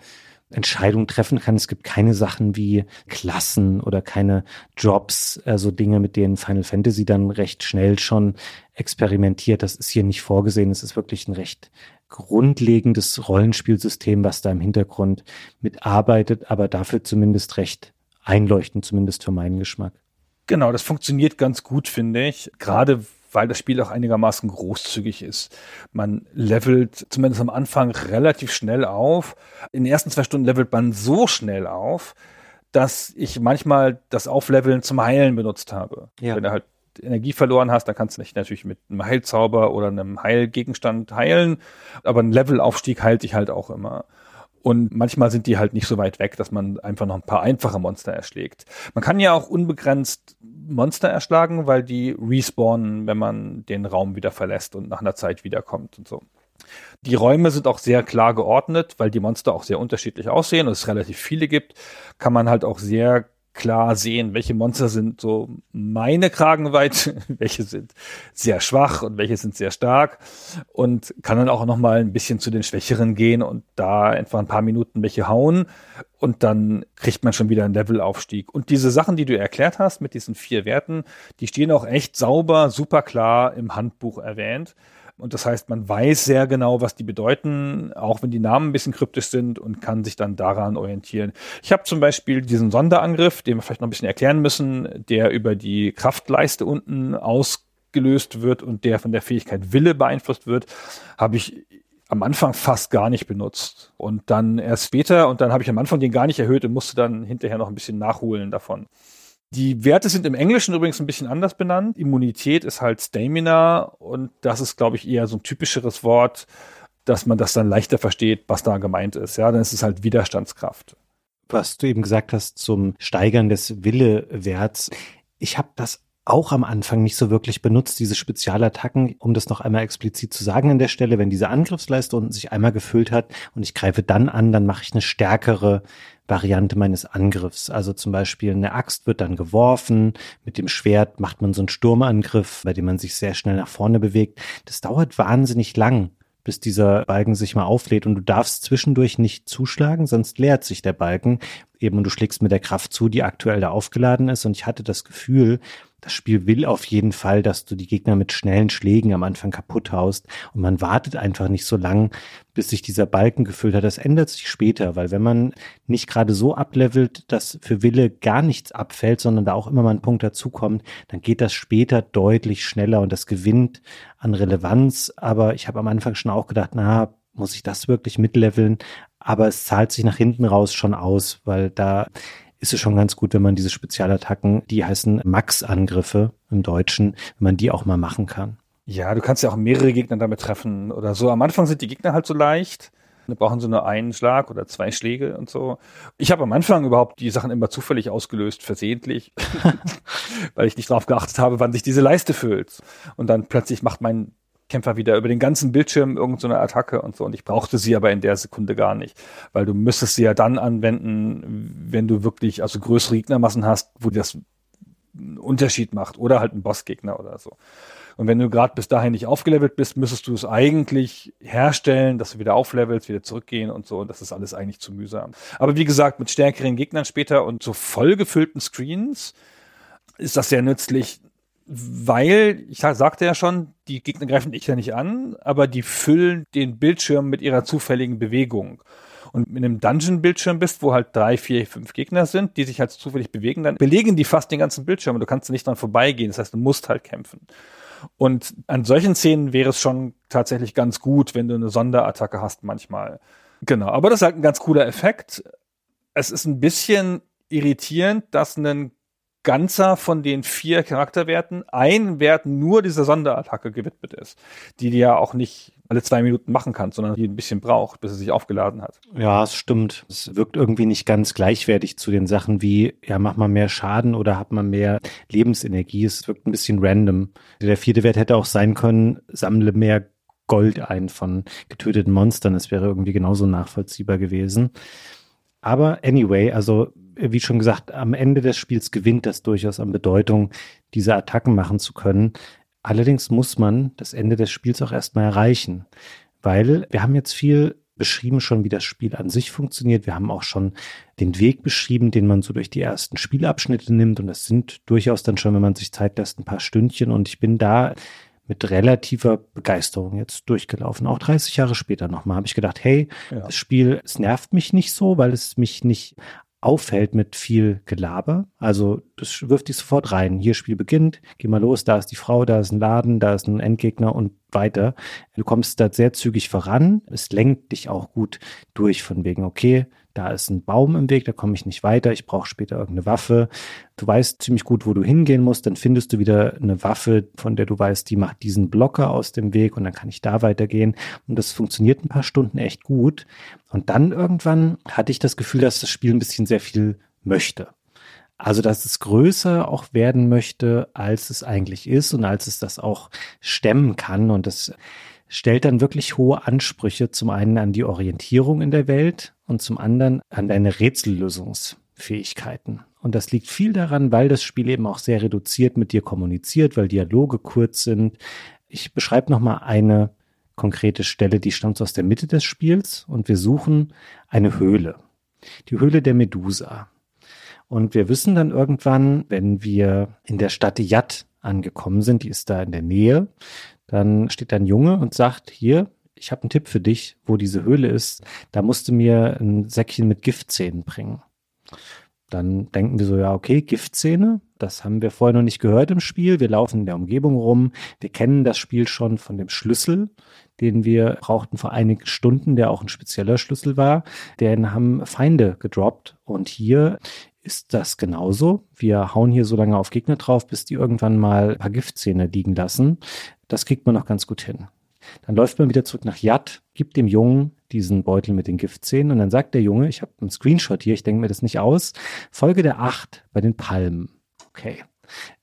C: Entscheidung treffen kann. Es gibt keine Sachen wie Klassen oder keine Jobs, also Dinge, mit denen Final Fantasy dann recht schnell schon experimentiert. Das ist hier nicht vorgesehen. Es ist wirklich ein recht grundlegendes Rollenspielsystem, was da im Hintergrund mitarbeitet, aber dafür zumindest recht einleuchtend, zumindest für meinen Geschmack.
D: Genau, das funktioniert ganz gut, finde ich. Gerade weil das Spiel auch einigermaßen großzügig ist. Man levelt zumindest am Anfang relativ schnell auf. In den ersten zwei Stunden levelt man so schnell auf, dass ich manchmal das Aufleveln zum Heilen benutzt habe. Ja. Wenn du halt Energie verloren hast, dann kannst du dich natürlich mit einem Heilzauber oder einem Heilgegenstand heilen, aber ein Levelaufstieg heilt dich halt auch immer. Und manchmal sind die halt nicht so weit weg, dass man einfach noch ein paar einfache Monster erschlägt. Man kann ja auch unbegrenzt Monster erschlagen, weil die respawnen, wenn man den Raum wieder verlässt und nach einer Zeit wiederkommt und so. Die Räume sind auch sehr klar geordnet, weil die Monster auch sehr unterschiedlich aussehen und es relativ viele gibt, kann man halt auch sehr klar sehen, welche Monster sind so meine Kragenweite, [laughs] welche sind sehr schwach und welche sind sehr stark und kann dann auch noch mal ein bisschen zu den Schwächeren gehen und da einfach ein paar Minuten welche hauen und dann kriegt man schon wieder einen Levelaufstieg. Und diese Sachen, die du erklärt hast mit diesen vier Werten, die stehen auch echt sauber, super klar im Handbuch erwähnt. Und das heißt, man weiß sehr genau, was die bedeuten, auch wenn die Namen ein bisschen kryptisch sind und kann sich dann daran orientieren. Ich habe zum Beispiel diesen Sonderangriff, den wir vielleicht noch ein bisschen erklären müssen, der über die Kraftleiste unten ausgelöst wird und der von der Fähigkeit Wille beeinflusst wird, habe ich am Anfang fast gar nicht benutzt und dann erst später und dann habe ich am Anfang den gar nicht erhöht und musste dann hinterher noch ein bisschen nachholen davon. Die Werte sind im Englischen übrigens ein bisschen anders benannt. Immunität ist halt Stamina und das ist, glaube ich, eher so ein typischeres Wort, dass man das dann leichter versteht, was da gemeint ist. Ja, dann ist es halt Widerstandskraft.
C: Was du eben gesagt hast zum Steigern des Willewerts. Ich habe das auch am Anfang nicht so wirklich benutzt, diese Spezialattacken, um das noch einmal explizit zu sagen an der Stelle, wenn diese Angriffsleiste unten sich einmal gefüllt hat und ich greife dann an, dann mache ich eine stärkere Variante meines Angriffs. Also zum Beispiel eine Axt wird dann geworfen, mit dem Schwert macht man so einen Sturmangriff, bei dem man sich sehr schnell nach vorne bewegt. Das dauert wahnsinnig lang, bis dieser Balken sich mal auflädt und du darfst zwischendurch nicht zuschlagen, sonst leert sich der Balken eben und du schlägst mit der Kraft zu, die aktuell da aufgeladen ist und ich hatte das Gefühl, das Spiel will auf jeden Fall, dass du die Gegner mit schnellen Schlägen am Anfang kaputt haust und man wartet einfach nicht so lang, bis sich dieser Balken gefüllt hat. Das ändert sich später, weil wenn man nicht gerade so ablevelt, dass für Wille gar nichts abfällt, sondern da auch immer mal ein Punkt dazukommt, dann geht das später deutlich schneller und das gewinnt an Relevanz. Aber ich habe am Anfang schon auch gedacht, na, muss ich das wirklich mitleveln? Aber es zahlt sich nach hinten raus schon aus, weil da ist es schon ganz gut, wenn man diese Spezialattacken, die heißen Max-Angriffe im Deutschen, wenn man die auch mal machen kann.
D: Ja, du kannst ja auch mehrere Gegner damit treffen oder so. Am Anfang sind die Gegner halt so leicht. Wir brauchen so nur einen Schlag oder zwei Schläge und so. Ich habe am Anfang überhaupt die Sachen immer zufällig ausgelöst, versehentlich, [laughs] weil ich nicht darauf geachtet habe, wann sich diese Leiste füllt. Und dann plötzlich macht mein Kämpfer wieder über den ganzen Bildschirm irgendeine Attacke und so. Und ich brauchte sie aber in der Sekunde gar nicht, weil du müsstest sie ja dann anwenden, wenn du wirklich also größere Gegnermassen hast, wo das einen Unterschied macht oder halt ein Bossgegner oder so. Und wenn du gerade bis dahin nicht aufgelevelt bist, müsstest du es eigentlich herstellen, dass du wieder auflevelst, wieder zurückgehen und so. Und das ist alles eigentlich zu mühsam. Aber wie gesagt, mit stärkeren Gegnern später und so vollgefüllten Screens ist das sehr nützlich weil, ich sagte ja schon, die Gegner greifen dich ja nicht an, aber die füllen den Bildschirm mit ihrer zufälligen Bewegung. Und mit einem Dungeon-Bildschirm bist, wo halt drei, vier, fünf Gegner sind, die sich halt zufällig bewegen, dann belegen die fast den ganzen Bildschirm und du kannst nicht dran vorbeigehen. Das heißt, du musst halt kämpfen. Und an solchen Szenen wäre es schon tatsächlich ganz gut, wenn du eine Sonderattacke hast manchmal. Genau, aber das ist halt ein ganz cooler Effekt. Es ist ein bisschen irritierend, dass ein ganzer von den vier Charakterwerten ein Wert nur dieser Sonderattacke gewidmet ist, die du ja auch nicht alle zwei Minuten machen kannst, sondern die ein bisschen braucht, bis es sich aufgeladen hat.
C: Ja, es stimmt. Es wirkt irgendwie nicht ganz gleichwertig zu den Sachen wie, ja, mach mal mehr Schaden oder hat man mehr Lebensenergie. Es wirkt ein bisschen random. Der vierte Wert hätte auch sein können, sammle mehr Gold ein von getöteten Monstern. Es wäre irgendwie genauso nachvollziehbar gewesen. Aber anyway, also wie schon gesagt, am Ende des Spiels gewinnt das durchaus an Bedeutung, diese Attacken machen zu können. Allerdings muss man das Ende des Spiels auch erstmal erreichen, weil wir haben jetzt viel beschrieben schon, wie das Spiel an sich funktioniert. Wir haben auch schon den Weg beschrieben, den man so durch die ersten Spielabschnitte nimmt. Und das sind durchaus dann schon, wenn man sich Zeit lässt, ein paar Stündchen. Und ich bin da mit relativer Begeisterung jetzt durchgelaufen. Auch 30 Jahre später nochmal habe ich gedacht, hey, ja. das Spiel, es nervt mich nicht so, weil es mich nicht auffällt mit viel Gelaber. Also das wirft dich sofort rein. Hier Spiel beginnt, geh mal los, da ist die Frau, da ist ein Laden, da ist ein Endgegner und weiter. Du kommst da sehr zügig voran. Es lenkt dich auch gut durch von wegen, okay, da ist ein Baum im Weg, da komme ich nicht weiter, ich brauche später irgendeine Waffe. Du weißt ziemlich gut, wo du hingehen musst, dann findest du wieder eine Waffe, von der du weißt, die macht diesen Blocker aus dem Weg und dann kann ich da weitergehen. Und das funktioniert ein paar Stunden echt gut. Und dann irgendwann hatte ich das Gefühl, dass das Spiel ein bisschen sehr viel möchte. Also, dass es größer auch werden möchte, als es eigentlich ist und als es das auch stemmen kann. Und das stellt dann wirklich hohe Ansprüche zum einen an die Orientierung in der Welt und zum anderen an deine Rätsellösungsfähigkeiten. Und das liegt viel daran, weil das Spiel eben auch sehr reduziert mit dir kommuniziert, weil Dialoge kurz sind. Ich beschreibe nochmal eine konkrete Stelle, die stammt aus der Mitte des Spiels und wir suchen eine Höhle. Die Höhle der Medusa. Und wir wissen dann irgendwann, wenn wir in der Stadt Yad angekommen sind, die ist da in der Nähe, dann steht da ein Junge und sagt, hier, ich habe einen Tipp für dich, wo diese Höhle ist. Da musst du mir ein Säckchen mit Giftzähnen bringen. Dann denken wir so, ja, okay, Giftzähne, das haben wir vorher noch nicht gehört im Spiel. Wir laufen in der Umgebung rum. Wir kennen das Spiel schon von dem Schlüssel, den wir brauchten vor einigen Stunden, der auch ein spezieller Schlüssel war. Den haben Feinde gedroppt. Und hier ist das genauso. Wir hauen hier so lange auf Gegner drauf, bis die irgendwann mal ein paar Giftzähne liegen lassen. Das kriegt man noch ganz gut hin. Dann läuft man wieder zurück nach Yad, gibt dem Jungen diesen Beutel mit den Giftzähnen und dann sagt der Junge, ich habe einen Screenshot hier, ich denke mir das nicht aus, Folge der acht bei den Palmen. Okay.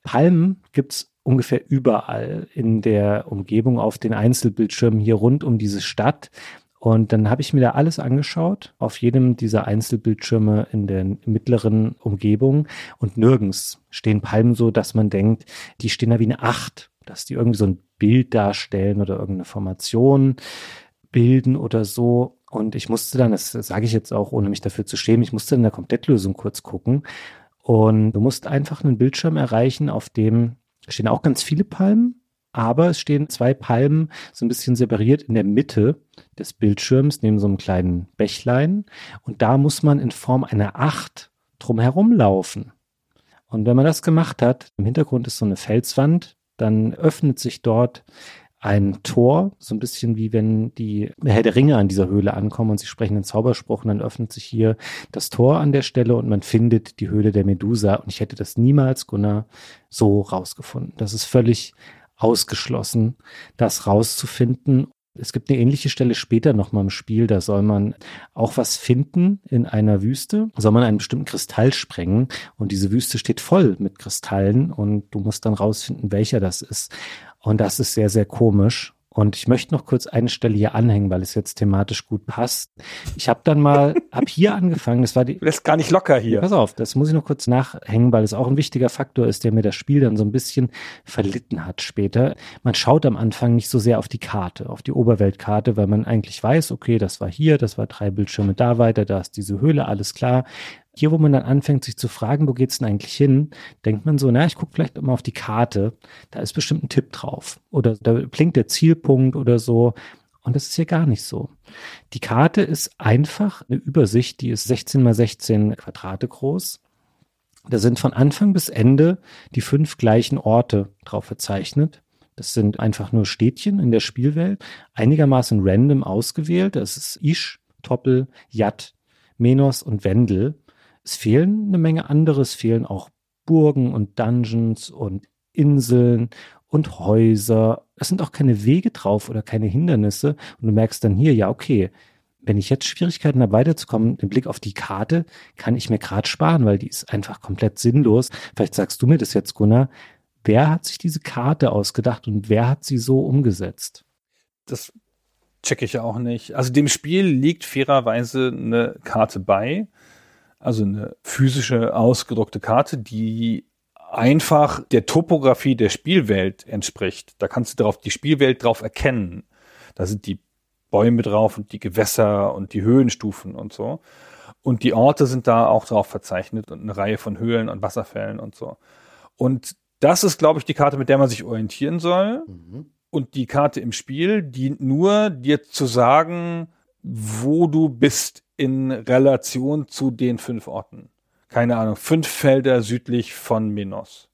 C: Palmen gibt's ungefähr überall in der Umgebung auf den Einzelbildschirmen hier rund um diese Stadt. Und dann habe ich mir da alles angeschaut, auf jedem dieser Einzelbildschirme in der mittleren Umgebung. Und nirgends stehen Palmen so, dass man denkt, die stehen da wie eine Acht, dass die irgendwie so ein Bild darstellen oder irgendeine Formation bilden oder so. Und ich musste dann, das sage ich jetzt auch, ohne mich dafür zu schämen, ich musste in der Komplettlösung kurz gucken. Und du musst einfach einen Bildschirm erreichen, auf dem stehen auch ganz viele Palmen, aber es stehen zwei Palmen so ein bisschen separiert in der Mitte des Bildschirms neben so einem kleinen Bächlein und da muss man in Form einer Acht drumherum laufen. Und wenn man das gemacht hat, im Hintergrund ist so eine Felswand, dann öffnet sich dort ein Tor, so ein bisschen wie wenn die Herr der Ringe an dieser Höhle ankommen und sie sprechen den Zauberspruch und dann öffnet sich hier das Tor an der Stelle und man findet die Höhle der Medusa und ich hätte das niemals, Gunnar, so rausgefunden. Das ist völlig ausgeschlossen, das rauszufinden. Es gibt eine ähnliche Stelle später nochmal im Spiel, da soll man auch was finden in einer Wüste, soll man einen bestimmten Kristall sprengen und diese Wüste steht voll mit Kristallen und du musst dann rausfinden, welcher das ist. Und das ist sehr, sehr komisch. Und ich möchte noch kurz eine Stelle hier anhängen, weil es jetzt thematisch gut passt. Ich habe dann mal, [laughs] hab hier angefangen, das war die.
D: Du lässt gar nicht locker hier.
C: Pass auf, das muss ich noch kurz nachhängen, weil es auch ein wichtiger Faktor ist, der mir das Spiel dann so ein bisschen verlitten hat später. Man schaut am Anfang nicht so sehr auf die Karte, auf die Oberweltkarte, weil man eigentlich weiß, okay, das war hier, das war drei Bildschirme da weiter, da ist diese Höhle, alles klar. Hier, wo man dann anfängt, sich zu fragen, wo geht's denn eigentlich hin, denkt man so, na, ich gucke vielleicht mal auf die Karte, da ist bestimmt ein Tipp drauf. Oder da blinkt der Zielpunkt oder so. Und das ist hier gar nicht so. Die Karte ist einfach eine Übersicht, die ist 16 mal 16 Quadrate groß. Da sind von Anfang bis Ende die fünf gleichen Orte drauf verzeichnet. Das sind einfach nur Städtchen in der Spielwelt, einigermaßen random ausgewählt. Das ist Isch, Toppel, Jad, Menos und Wendel. Es fehlen eine Menge anderes, fehlen auch Burgen und Dungeons und Inseln und Häuser. Es sind auch keine Wege drauf oder keine Hindernisse. Und du merkst dann hier, ja, okay, wenn ich jetzt Schwierigkeiten habe, weiterzukommen, den Blick auf die Karte kann ich mir gerade sparen, weil die ist einfach komplett sinnlos. Vielleicht sagst du mir das jetzt, Gunnar. Wer hat sich diese Karte ausgedacht und wer hat sie so umgesetzt?
D: Das checke ich ja auch nicht. Also dem Spiel liegt fairerweise eine Karte bei also eine physische ausgedruckte Karte, die einfach der Topografie der Spielwelt entspricht. Da kannst du drauf die Spielwelt drauf erkennen. Da sind die Bäume drauf und die Gewässer und die Höhenstufen und so. Und die Orte sind da auch drauf verzeichnet und eine Reihe von Höhlen und Wasserfällen und so. Und das ist, glaube ich, die Karte, mit der man sich orientieren soll. Mhm. Und die Karte im Spiel dient nur, dir zu sagen, wo du bist in Relation zu den fünf Orten. Keine Ahnung, fünf Felder südlich von Minos.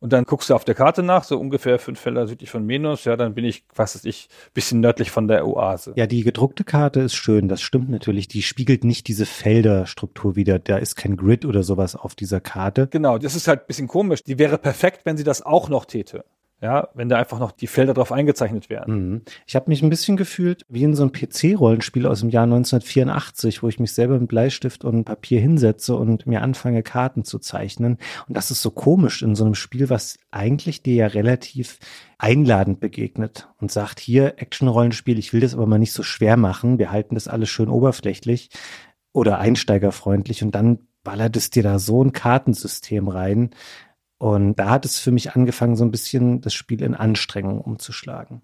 D: Und dann guckst du auf der Karte nach, so ungefähr fünf Felder südlich von Menos, ja, dann bin ich, was weiß ich, bisschen nördlich von der Oase.
C: Ja, die gedruckte Karte ist schön, das stimmt natürlich. Die spiegelt nicht diese Felderstruktur wieder. Da ist kein Grid oder sowas auf dieser Karte.
D: Genau, das ist halt ein bisschen komisch. Die wäre perfekt, wenn sie das auch noch täte. Ja, wenn da einfach noch die Felder drauf eingezeichnet wären.
C: Mhm. Ich habe mich ein bisschen gefühlt wie in so einem PC-Rollenspiel aus dem Jahr 1984, wo ich mich selber mit Bleistift und Papier hinsetze und mir anfange, Karten zu zeichnen. Und das ist so komisch in so einem Spiel, was eigentlich dir ja relativ einladend begegnet und sagt, hier, Action-Rollenspiel, ich will das aber mal nicht so schwer machen. Wir halten das alles schön oberflächlich oder einsteigerfreundlich und dann ballert es dir da so ein Kartensystem rein, und da hat es für mich angefangen, so ein bisschen das Spiel in Anstrengung umzuschlagen.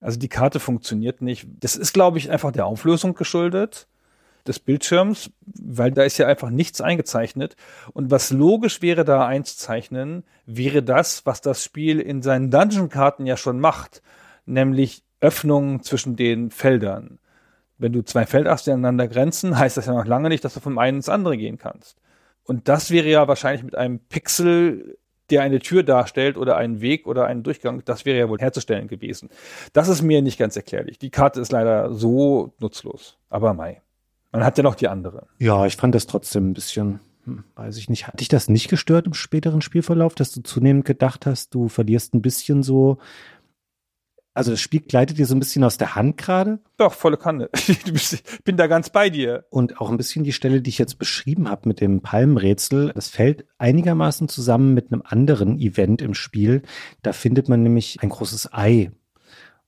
D: Also die Karte funktioniert nicht. Das ist, glaube ich, einfach der Auflösung geschuldet des Bildschirms, weil da ist ja einfach nichts eingezeichnet. Und was logisch wäre, da einzuzeichnen, wäre das, was das Spiel in seinen Dungeon-Karten ja schon macht, nämlich Öffnungen zwischen den Feldern. Wenn du zwei Feldachse aneinander grenzen, heißt das ja noch lange nicht, dass du vom einen ins andere gehen kannst. Und das wäre ja wahrscheinlich mit einem Pixel der eine Tür darstellt oder einen Weg oder einen Durchgang, das wäre ja wohl herzustellen gewesen. Das ist mir nicht ganz erklärlich. Die Karte ist leider so nutzlos. Aber Mai. Man hat ja noch die andere.
C: Ja, ich fand das trotzdem ein bisschen, hm, weiß ich nicht. Hat dich das nicht gestört im späteren Spielverlauf, dass du zunehmend gedacht hast, du verlierst ein bisschen so also das Spiel gleitet dir so ein bisschen aus der Hand gerade.
D: Doch, volle Kanne. [laughs] Ich bin da ganz bei dir.
C: Und auch ein bisschen die Stelle, die ich jetzt beschrieben habe mit dem Palmrätsel, das fällt einigermaßen zusammen mit einem anderen Event im Spiel. Da findet man nämlich ein großes Ei.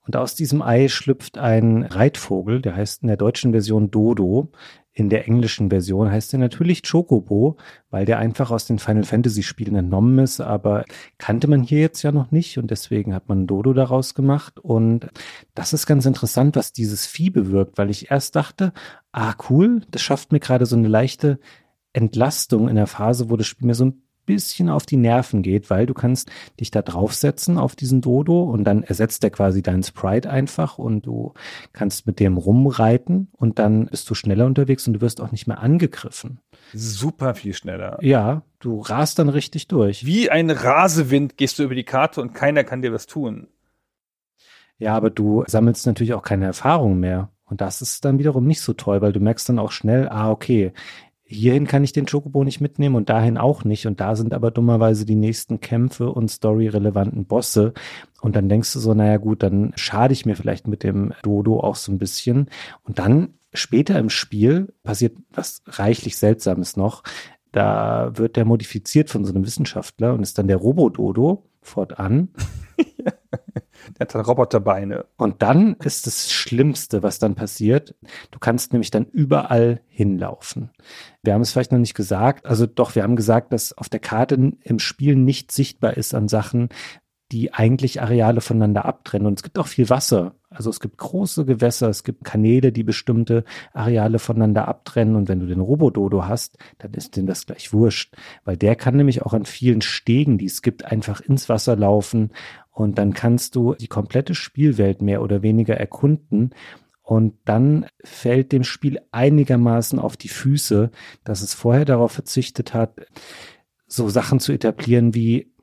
C: Und aus diesem Ei schlüpft ein Reitvogel, der heißt in der deutschen Version Dodo. In der englischen Version heißt er natürlich Chocobo, weil der einfach aus den Final Fantasy Spielen entnommen ist, aber kannte man hier jetzt ja noch nicht und deswegen hat man Dodo daraus gemacht. Und das ist ganz interessant, was dieses Vieh bewirkt, weil ich erst dachte, ah cool, das schafft mir gerade so eine leichte Entlastung in der Phase, wo das Spiel mir so ein bisschen auf die Nerven geht, weil du kannst dich da draufsetzen auf diesen Dodo und dann ersetzt er quasi deinen Sprite einfach und du kannst mit dem rumreiten und dann bist du schneller unterwegs und du wirst auch nicht mehr angegriffen.
D: Super viel schneller.
C: Ja, du rast dann richtig durch.
D: Wie ein Rasewind gehst du über die Karte und keiner kann dir was tun.
C: Ja, aber du sammelst natürlich auch keine Erfahrung mehr. Und das ist dann wiederum nicht so toll, weil du merkst dann auch schnell, ah, okay, hierhin kann ich den Chocobo nicht mitnehmen und dahin auch nicht. Und da sind aber dummerweise die nächsten Kämpfe und storyrelevanten Bosse. Und dann denkst du so, naja gut, dann schade ich mir vielleicht mit dem Dodo auch so ein bisschen. Und dann später im Spiel passiert was reichlich Seltsames noch. Da wird der modifiziert von so einem Wissenschaftler und ist dann der Robododo fortan. [laughs]
D: Der hat dann Roboterbeine.
C: Und dann ist das Schlimmste, was dann passiert. Du kannst nämlich dann überall hinlaufen. Wir haben es vielleicht noch nicht gesagt. Also doch, wir haben gesagt, dass auf der Karte im Spiel nicht sichtbar ist an Sachen, die eigentlich Areale voneinander abtrennen. Und es gibt auch viel Wasser. Also es gibt große Gewässer, es gibt Kanäle, die bestimmte Areale voneinander abtrennen. Und wenn du den Robododo hast, dann ist dem das gleich wurscht. Weil der kann nämlich auch an vielen Stegen, die es gibt, einfach ins Wasser laufen. Und dann kannst du die komplette Spielwelt mehr oder weniger erkunden. Und dann fällt dem Spiel einigermaßen auf die Füße, dass es vorher darauf verzichtet hat, so Sachen zu etablieren wie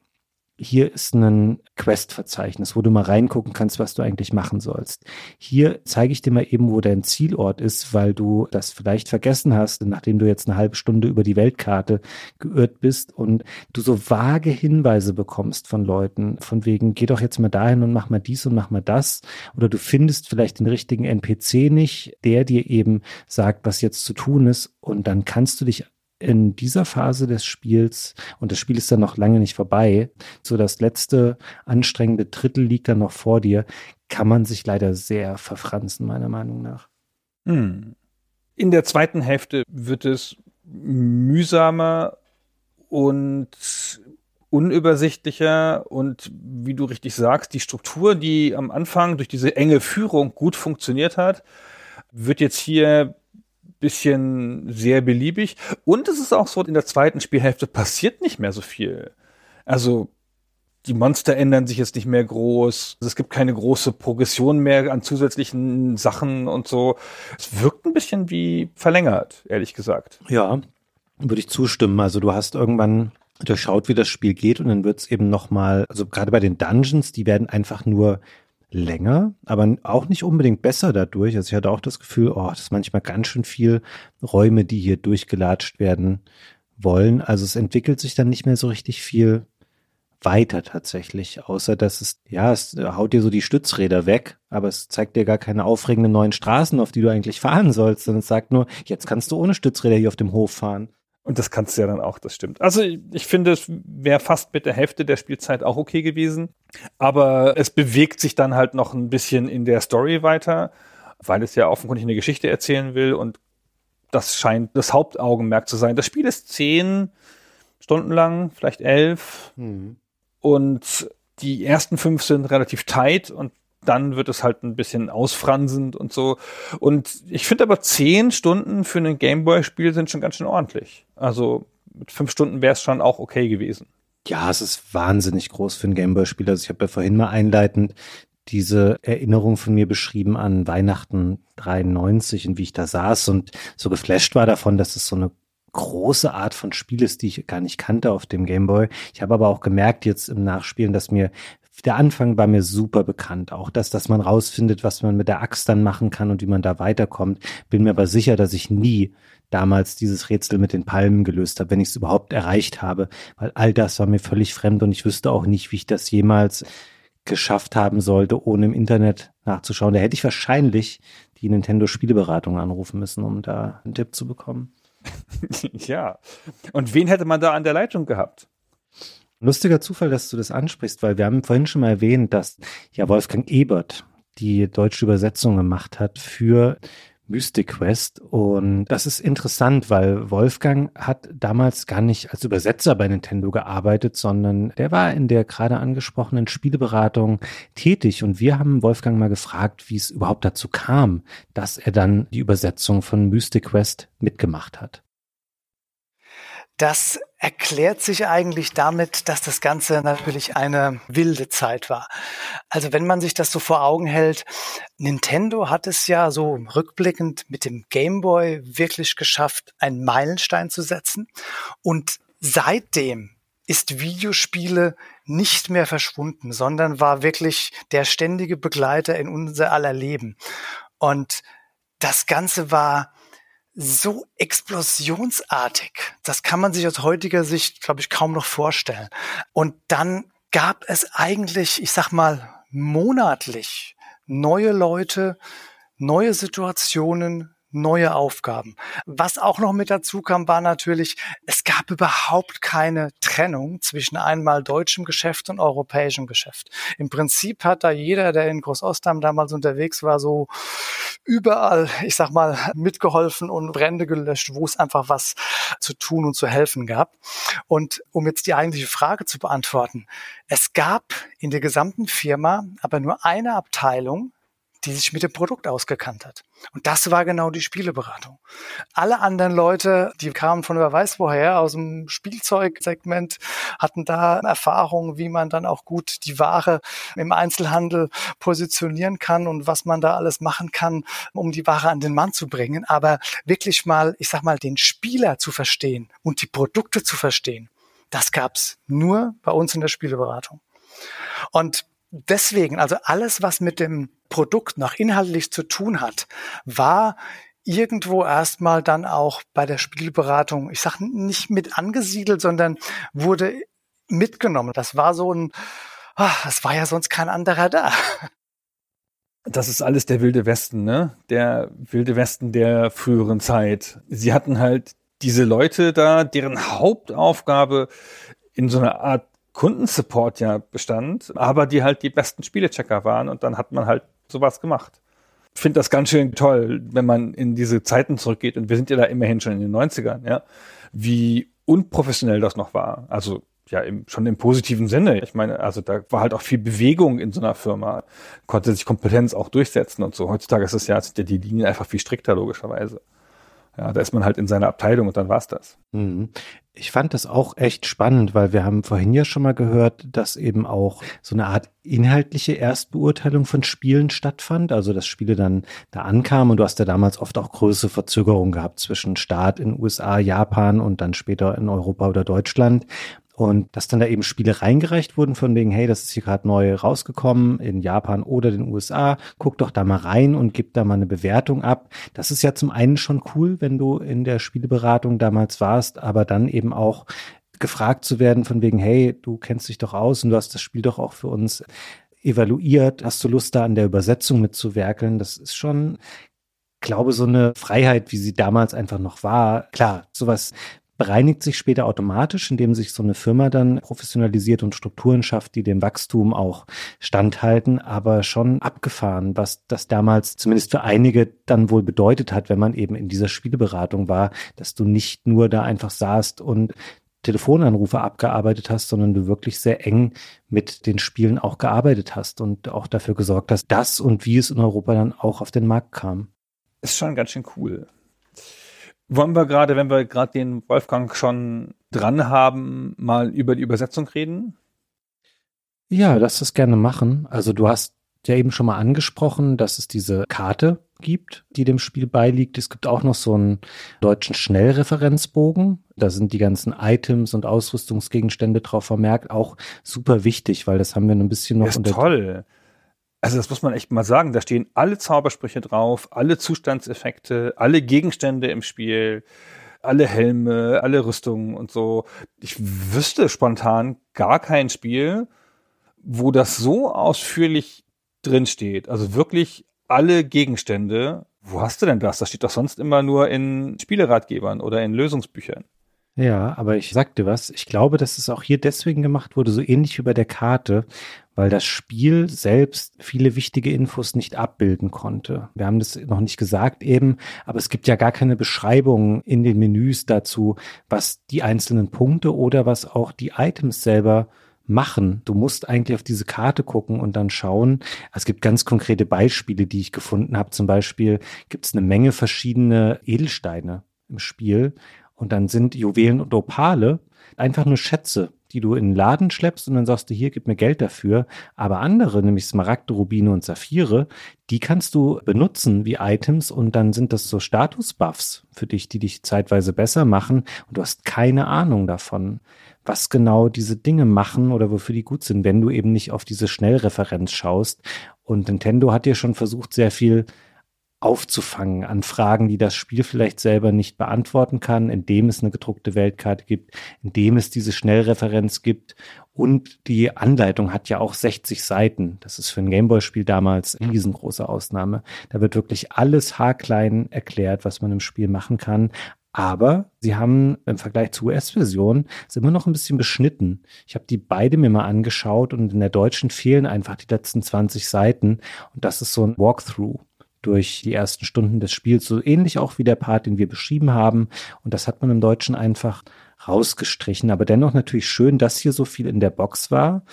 C: hier ist ein Quest-Verzeichnis, wo du mal reingucken kannst, was du eigentlich machen sollst. Hier zeige ich dir mal eben, wo dein Zielort ist, weil du das vielleicht vergessen hast, nachdem du jetzt eine halbe Stunde über die Weltkarte geirrt bist und du so vage Hinweise bekommst von Leuten, von wegen, geh doch jetzt mal dahin und mach mal dies und mach mal das. Oder du findest vielleicht den richtigen NPC nicht, der dir eben sagt, was jetzt zu tun ist. Und dann kannst du dich in dieser Phase des Spiels, und das Spiel ist dann noch lange nicht vorbei, so das letzte anstrengende Drittel liegt dann noch vor dir, kann man sich leider sehr verfranzen, meiner Meinung nach.
D: Hm. In der zweiten Hälfte wird es mühsamer und unübersichtlicher und wie du richtig sagst, die Struktur, die am Anfang durch diese enge Führung gut funktioniert hat, wird jetzt hier bisschen sehr beliebig. Und es ist auch so, in der zweiten Spielhälfte passiert nicht mehr so viel. Also die Monster ändern sich jetzt nicht mehr groß. Es gibt keine große Progression mehr an zusätzlichen Sachen und so. Es wirkt ein bisschen wie verlängert, ehrlich gesagt.
C: Ja, würde ich zustimmen. Also du hast irgendwann durchschaut, wie das Spiel geht und dann wird es eben nochmal, also gerade bei den Dungeons, die werden einfach nur länger, aber auch nicht unbedingt besser dadurch. Also ich hatte auch das Gefühl, oh, das ist manchmal ganz schön viel Räume, die hier durchgelatscht werden wollen. Also es entwickelt sich dann nicht mehr so richtig viel weiter tatsächlich, außer dass es, ja, es haut dir so die Stützräder weg, aber es zeigt dir gar keine aufregenden neuen Straßen, auf die du eigentlich fahren sollst, sondern es sagt nur, jetzt kannst du ohne Stützräder hier auf dem Hof fahren.
D: Und das kannst du ja dann auch, das stimmt. Also ich finde, es wäre fast mit der Hälfte der Spielzeit auch okay gewesen. Aber es bewegt sich dann halt noch ein bisschen in der Story weiter, weil es ja offenkundig eine Geschichte erzählen will und das scheint das Hauptaugenmerk zu sein. Das Spiel ist zehn Stunden lang, vielleicht elf. Mhm. Und die ersten fünf sind relativ tight und dann wird es halt ein bisschen ausfransend und so. Und ich finde aber zehn Stunden für ein Gameboy-Spiel sind schon ganz schön ordentlich. Also mit fünf Stunden wäre es schon auch okay gewesen.
C: Ja, es ist wahnsinnig groß für ein Gameboy-Spiel. Also ich habe ja vorhin mal einleitend diese Erinnerung von mir beschrieben an Weihnachten 93 und wie ich da saß und so geflasht war davon, dass es so eine große Art von Spiel ist, die ich gar nicht kannte auf dem Gameboy. Ich habe aber auch gemerkt jetzt im Nachspielen, dass mir der Anfang war mir super bekannt. Auch das, dass man rausfindet, was man mit der Axt dann machen kann und wie man da weiterkommt. Bin mir aber sicher, dass ich nie damals dieses Rätsel mit den Palmen gelöst habe, wenn ich es überhaupt erreicht habe. Weil all das war mir völlig fremd und ich wüsste auch nicht, wie ich das jemals geschafft haben sollte, ohne im Internet nachzuschauen. Da hätte ich wahrscheinlich die Nintendo Spieleberatung anrufen müssen, um da einen Tipp zu bekommen. [laughs]
D: ja. Und wen hätte man da an der Leitung gehabt?
C: Lustiger Zufall, dass du das ansprichst, weil wir haben vorhin schon mal erwähnt, dass ja Wolfgang Ebert die deutsche Übersetzung gemacht hat für Mystic Quest. Und das ist interessant, weil Wolfgang hat damals gar nicht als Übersetzer bei Nintendo gearbeitet, sondern der war in der gerade angesprochenen Spieleberatung tätig. Und wir haben Wolfgang mal gefragt, wie es überhaupt dazu kam, dass er dann die Übersetzung von Mystic Quest mitgemacht hat.
E: Das erklärt sich eigentlich damit, dass das Ganze natürlich eine wilde Zeit war. Also wenn man sich das so vor Augen hält, Nintendo hat es ja so rückblickend mit dem Game Boy wirklich geschafft, einen Meilenstein zu setzen. Und seitdem ist Videospiele nicht mehr verschwunden, sondern war wirklich der ständige Begleiter in unser aller Leben. Und das Ganze war so explosionsartig. Das kann man sich aus heutiger Sicht, glaube ich, kaum noch vorstellen. Und dann gab es eigentlich, ich sag mal, monatlich neue Leute, neue Situationen, neue Aufgaben. Was auch noch mit dazu kam, war natürlich, es gab überhaupt keine Trennung zwischen einmal deutschem Geschäft und europäischem Geschäft. Im Prinzip hat da jeder, der in Großostheim damals unterwegs war, so überall, ich sag mal, mitgeholfen und Brände gelöscht, wo es einfach was zu tun und zu helfen gab. Und um jetzt die eigentliche Frage zu beantworten, es gab in der gesamten Firma aber nur eine Abteilung, die sich mit dem Produkt ausgekannt hat. Und das war genau die Spieleberatung. Alle anderen Leute, die kamen von wer weiß woher, aus dem Spielzeugsegment, hatten da Erfahrungen, wie man dann auch gut die Ware im Einzelhandel positionieren kann und was man da alles machen kann, um die Ware an den Mann zu bringen. Aber wirklich mal, ich sag mal, den Spieler zu verstehen und die Produkte zu verstehen, das gab's nur bei uns in der Spieleberatung. Und deswegen, also alles, was mit dem Produkt noch inhaltlich zu tun hat, war irgendwo erstmal dann auch bei der Spielberatung, ich sag nicht mit angesiedelt, sondern wurde mitgenommen. Das war so ein, ach, es war ja sonst kein anderer da.
D: Das ist alles der wilde Westen, ne? Der wilde Westen der früheren Zeit. Sie hatten halt diese Leute da, deren Hauptaufgabe in so einer Art Kundensupport ja bestand, aber die halt die besten Spielechecker waren und dann hat man halt sowas gemacht. Ich finde das ganz schön toll, wenn man in diese Zeiten zurückgeht und wir sind ja da immerhin schon in den 90ern, ja, wie unprofessionell das noch war. Also ja, im, schon im positiven Sinne. Ich meine, also da war halt auch viel Bewegung in so einer Firma, konnte sich Kompetenz auch durchsetzen und so. Heutzutage ist es ja, sind ja die Linien einfach viel strikter, logischerweise. Ja, da ist man halt in seiner Abteilung und dann war's das.
C: Mhm. Ich fand das auch echt spannend, weil wir haben vorhin ja schon mal gehört, dass eben auch so eine Art inhaltliche Erstbeurteilung von Spielen stattfand. Also dass Spiele dann da ankamen und du hast ja damals oft auch größere Verzögerungen gehabt zwischen Start in USA, Japan und dann später in Europa oder Deutschland. Und dass dann da eben Spiele reingereicht wurden von wegen, hey, das ist hier gerade neu rausgekommen in Japan oder den USA, guck doch da mal rein und gib da mal eine Bewertung ab. Das ist ja zum einen schon cool, wenn du in der Spieleberatung damals warst, aber dann eben auch gefragt zu werden von wegen, hey, du kennst dich doch aus und du hast das Spiel doch auch für uns evaluiert. Hast du Lust, da an der Übersetzung mitzuwerkeln? Das ist schon, glaube, so eine Freiheit, wie sie damals einfach noch war. Klar, sowas bereinigt sich später automatisch, indem sich so eine Firma dann professionalisiert und Strukturen schafft, die dem Wachstum auch standhalten, aber schon abgefahren, was das damals zumindest für einige dann wohl bedeutet hat, wenn man eben in dieser Spieleberatung war, dass du nicht nur da einfach saßt und Telefonanrufe abgearbeitet hast, sondern du wirklich sehr eng mit den Spielen auch gearbeitet hast und auch dafür gesorgt hast, dass und wie es in Europa dann auch auf den Markt kam.
D: Ist schon ganz schön cool. Wollen wir gerade, wenn wir gerade den Wolfgang schon dran haben, mal über die Übersetzung reden?
C: Ja, lass das gerne machen. Also du hast ja eben schon mal angesprochen, dass es diese Karte gibt, die dem Spiel beiliegt. Es gibt auch noch so einen deutschen Schnellreferenzbogen. Da sind die ganzen Items und Ausrüstungsgegenstände drauf vermerkt. Auch super wichtig, weil das haben wir ein bisschen noch.
D: Das ist toll. Also das muss man echt mal sagen. Da stehen alle Zaubersprüche drauf, alle Zustandseffekte, alle Gegenstände im Spiel, alle Helme, alle Rüstungen und so. Ich wüsste spontan gar kein Spiel, wo das so ausführlich drin steht. Also wirklich alle Gegenstände. Wo hast du denn das? Das steht doch sonst immer nur in Spieleratgebern oder in Lösungsbüchern.
C: Ja, aber ich sag dir was, ich glaube, dass es auch hier deswegen gemacht wurde, so ähnlich wie bei der Karte, weil das Spiel selbst viele wichtige Infos nicht abbilden konnte. Wir haben das noch nicht gesagt eben, aber es gibt ja gar keine Beschreibung in den Menüs dazu, was die einzelnen Punkte oder was auch die Items selber machen. Du musst eigentlich auf diese Karte gucken und dann schauen. Es gibt ganz konkrete Beispiele, die ich gefunden habe. Zum Beispiel gibt es eine Menge verschiedene Edelsteine im Spiel und dann sind Juwelen und Opale einfach nur Schätze, die du in den Laden schleppst und dann sagst du, hier, gib mir Geld dafür. Aber andere, nämlich Smaragde, Rubine und Saphire, die kannst du benutzen wie Items und dann sind das so Status-Buffs für dich, die dich zeitweise besser machen und du hast keine Ahnung davon, was genau diese Dinge machen oder wofür die gut sind, wenn du eben nicht auf diese Schnellreferenz schaust. Und Nintendo hat ja schon versucht, sehr viel aufzufangen an Fragen, die das Spiel vielleicht selber nicht beantworten kann, indem es eine gedruckte Weltkarte gibt, indem es diese Schnellreferenz gibt und die Anleitung hat ja auch 60 Seiten. Das ist für ein Gameboy-Spiel damals eine riesengroße Ausnahme. Da wird wirklich alles haarklein erklärt, was man im Spiel machen kann. Aber sie haben im Vergleich zur US-Version ist immer noch ein bisschen beschnitten. Ich habe die beide mir mal angeschaut und in der deutschen fehlen einfach die letzten 20 Seiten. Und das ist so ein Walkthrough durch die ersten Stunden des Spiels, so ähnlich auch wie der Part, den wir beschrieben haben. Und das hat man im Deutschen einfach rausgestrichen. Aber dennoch natürlich schön, dass hier so viel in der Box war.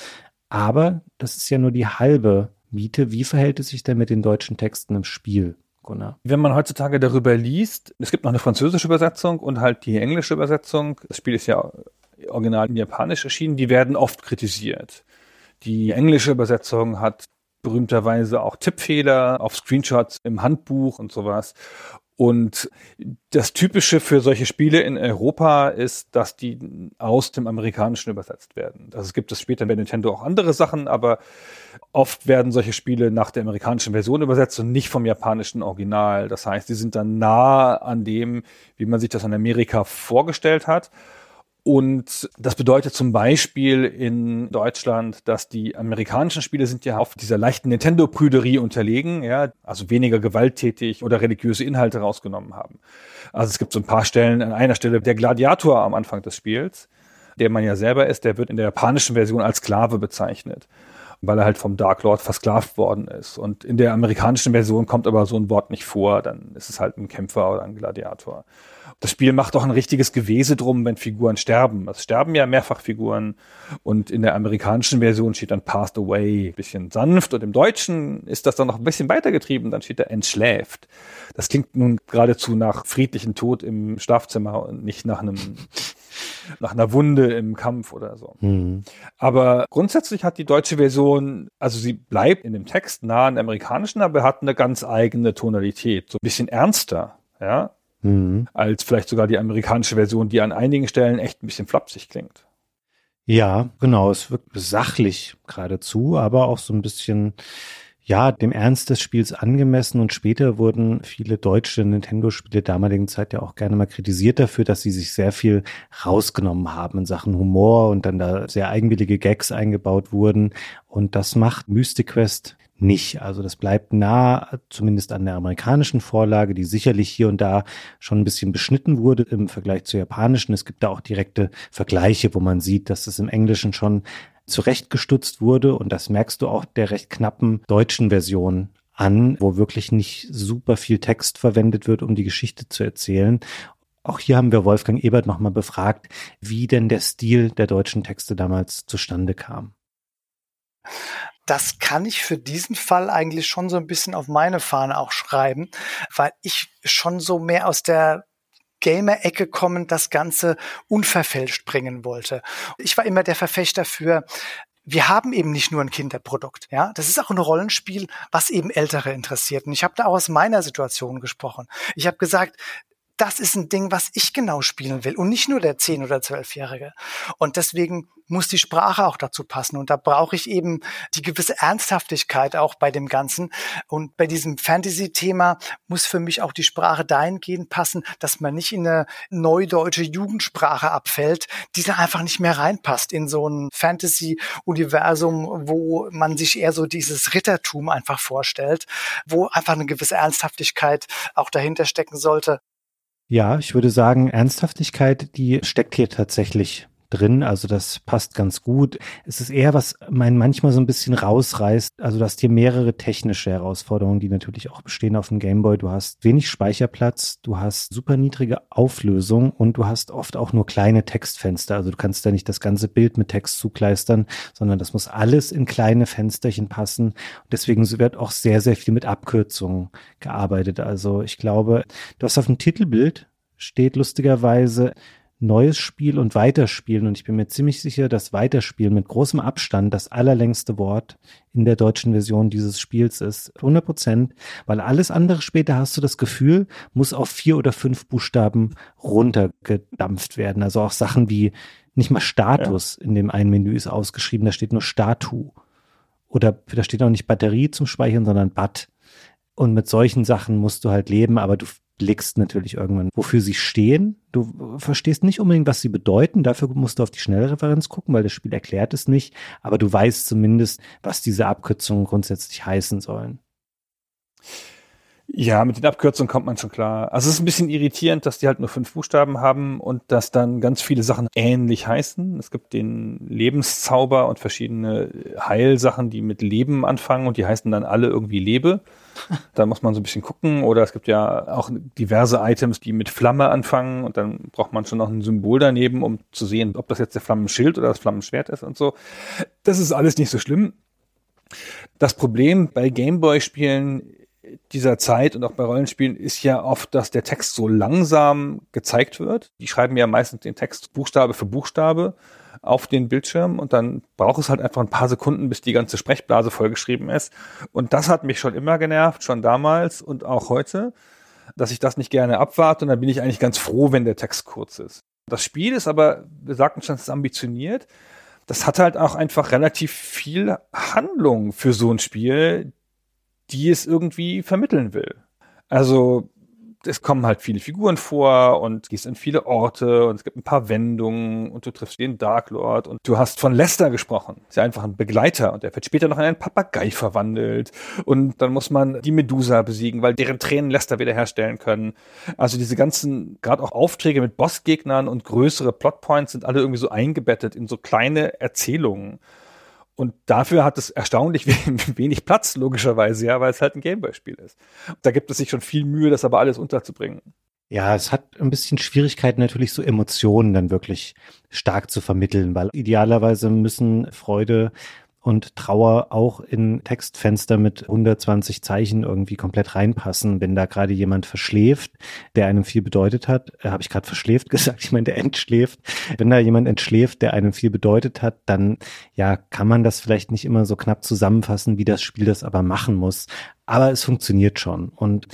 C: Aber das ist ja nur die halbe Miete. Wie verhält es sich denn mit den deutschen Texten im Spiel? Gunnar.
D: Wenn man heutzutage darüber liest, es gibt noch eine französische Übersetzung und halt die englische Übersetzung. Das Spiel ist ja original in Japanisch erschienen. Die werden oft kritisiert. Die englische Übersetzung hat berühmterweise auch Tippfehler auf Screenshots im Handbuch und sowas. Und das Typische für solche Spiele in Europa ist, dass die aus dem Amerikanischen übersetzt werden. Es gibt es später bei Nintendo auch andere Sachen, aber oft werden solche Spiele nach der amerikanischen Version übersetzt und nicht vom japanischen Original. Das heißt, die sind dann nah an dem, wie man sich das in Amerika vorgestellt hat. Und das bedeutet zum Beispiel in Deutschland, dass die amerikanischen Spiele sind ja auf dieser leichten Nintendo-Prüderie unterlegen, ja, also weniger gewalttätig oder religiöse Inhalte rausgenommen haben. Also es gibt so ein paar Stellen, an einer Stelle der Gladiator am Anfang des Spiels, der man ja selber ist, der wird in der japanischen Version als Sklave bezeichnet weil er halt vom Dark Lord versklavt worden ist. Und in der amerikanischen Version kommt aber so ein Wort nicht vor, dann ist es halt ein Kämpfer oder ein Gladiator. Das Spiel macht auch ein richtiges Gewese drum, wenn Figuren sterben. Es sterben ja mehrfach Figuren und in der amerikanischen Version steht dann passed away, bisschen sanft und im Deutschen ist das dann noch ein bisschen weitergetrieben, dann steht da entschläft. Das klingt nun geradezu nach friedlichen Tod im Schlafzimmer und nicht nach einem [laughs] nach einer Wunde im Kampf oder so. Mhm. Aber grundsätzlich hat die deutsche Version, also sie bleibt in dem Text nah an der amerikanischen, aber hat eine ganz eigene Tonalität, so ein bisschen ernster, ja mhm. als vielleicht sogar die amerikanische Version, die an einigen Stellen echt ein bisschen flapsig klingt.
C: Ja, genau. Es wirkt sachlich geradezu, aber auch so ein bisschen ja, dem Ernst des Spiels angemessen und später wurden viele deutsche Nintendo-Spiele damaligen Zeit ja auch gerne mal kritisiert dafür, dass sie sich sehr viel rausgenommen haben in Sachen Humor und dann da sehr eigenwillige Gags eingebaut wurden und das macht Mystic Quest nicht. Also das bleibt nah, zumindest an der amerikanischen Vorlage, die sicherlich hier und da schon ein bisschen beschnitten wurde im Vergleich zur japanischen. Es gibt da auch direkte Vergleiche, wo man sieht, dass es im Englischen schon zurechtgestutzt wurde. Und das merkst du auch der recht knappen deutschen Version an, wo wirklich nicht super viel Text verwendet wird, um die Geschichte zu erzählen. Auch hier haben wir Wolfgang Ebert nochmal befragt, wie denn der Stil der deutschen Texte damals zustande kam.
E: Das kann ich für diesen Fall eigentlich schon so ein bisschen auf meine Fahne auch schreiben, weil ich schon so mehr aus der Gamer-Ecke kommen, das Ganze unverfälscht bringen wollte. Ich war immer der Verfechter für wir haben eben nicht nur ein Kinderprodukt, ja. Das ist auch ein Rollenspiel, was eben Ältere interessiert. Und ich habe da auch aus meiner Situation gesprochen. Ich habe gesagt, das ist ein Ding, was ich genau spielen will und nicht nur der 10- oder 12-Jährige. Und deswegen muss die Sprache auch dazu passen. Und da brauche ich eben die gewisse Ernsthaftigkeit auch bei dem Ganzen. Und bei diesem Fantasy-Thema muss für mich auch die Sprache dahingehend passen, dass man nicht in eine neudeutsche Jugendsprache abfällt, die dann einfach nicht mehr reinpasst in so ein Fantasy-Universum, wo man sich eher so dieses Rittertum einfach vorstellt, wo einfach eine gewisse Ernsthaftigkeit auch dahinter stecken sollte.
C: Ja, ich würde sagen, Ernsthaftigkeit, die steckt hier tatsächlich drin. Also das passt ganz gut. Es ist eher, was mein manchmal so ein bisschen rausreißt. Also du hast hier mehrere technische Herausforderungen, die natürlich auch bestehen auf dem Gameboy. Du hast wenig Speicherplatz, du hast super niedrige Auflösung und du hast oft auch nur kleine Textfenster. Also du kannst da nicht das ganze Bild mit Text zukleistern, sondern das muss alles in kleine Fensterchen passen. Und deswegen wird auch sehr, sehr viel mit Abkürzungen gearbeitet. Also ich glaube, du hast auf dem Titelbild steht lustigerweise neues Spiel und Weiterspielen. Und ich bin mir ziemlich sicher, dass Weiterspielen mit großem Abstand das allerlängste Wort in der deutschen Version dieses Spiels ist. 100 Prozent. Weil alles andere später hast du das Gefühl, muss auf vier oder fünf Buchstaben runtergedampft werden. Also auch Sachen wie nicht mal Status ja. in dem einen Menü ist ausgeschrieben, da steht nur Statu. Oder da steht auch nicht Batterie zum Speichern, sondern Bat. Und mit solchen Sachen musst du halt leben, aber du blickst natürlich irgendwann, wofür sie stehen. Du verstehst nicht unbedingt, was sie bedeuten. Dafür musst du auf die Schnellreferenz gucken, weil das Spiel erklärt es nicht. Aber du weißt zumindest, was diese Abkürzungen grundsätzlich heißen sollen.
D: Ja, mit den Abkürzungen kommt man schon klar. Also es ist ein bisschen irritierend, dass die halt nur fünf Buchstaben haben und dass dann ganz viele Sachen ähnlich heißen. Es gibt den Lebenszauber und verschiedene Heilsachen, die mit Leben anfangen und die heißen dann alle irgendwie Lebe. [laughs] Da muss man so ein bisschen gucken. Oder es gibt ja auch diverse Items, die mit Flamme anfangen und dann braucht man schon noch ein Symbol daneben, um zu sehen, ob das jetzt der Flammenschild oder das Flammenschwert ist und so. Das ist alles nicht so schlimm. Das Problem bei Gameboy-Spielen dieser Zeit und auch bei Rollenspielen ist ja oft, dass der Text so langsam gezeigt wird. Die schreiben ja meistens den Text Buchstabe für Buchstabe auf den Bildschirm und dann braucht es halt einfach ein paar Sekunden, bis die ganze Sprechblase vollgeschrieben ist. Und das hat mich schon immer genervt, schon damals und auch heute, dass ich das nicht gerne abwarte und dann bin ich eigentlich ganz froh, wenn der Text kurz ist. Das Spiel ist aber, wir sagten schon, es ist ambitioniert. Das hat halt auch einfach relativ viel Handlung für so ein Spiel, die es irgendwie vermitteln will. Also es kommen halt viele Figuren vor und gehst in viele Orte und es gibt ein paar Wendungen und du triffst den Dark Lord und du hast von Lester gesprochen. Ist ja einfach ein Begleiter und der wird später noch in einen Papagei verwandelt und dann muss man die Medusa besiegen, weil deren Tränen Lester wiederherstellen können. Also diese ganzen, gerade auch Aufträge mit Bossgegnern und größere Plotpoints sind alle irgendwie so eingebettet in so kleine Erzählungen. Und dafür hat es erstaunlich [laughs] wenig Platz, logischerweise, ja, weil es halt ein Gameboy-Spiel ist. Da gibt es sich schon viel Mühe, das aber alles unterzubringen.
C: Ja, es hat ein bisschen Schwierigkeiten, natürlich so Emotionen dann wirklich stark zu vermitteln, weil idealerweise müssen Freude und Trauer auch in Textfenster mit 120 Zeichen irgendwie komplett reinpassen. Wenn da gerade jemand verschläft, der einem viel bedeutet hat, äh, habe ich gerade verschläft [laughs] gesagt, ich meine, der entschläft. Wenn da jemand entschläft, der einem viel bedeutet hat, dann ja, kann man das vielleicht nicht immer so knapp zusammenfassen, wie das Spiel das aber machen muss. Aber es funktioniert schon. Und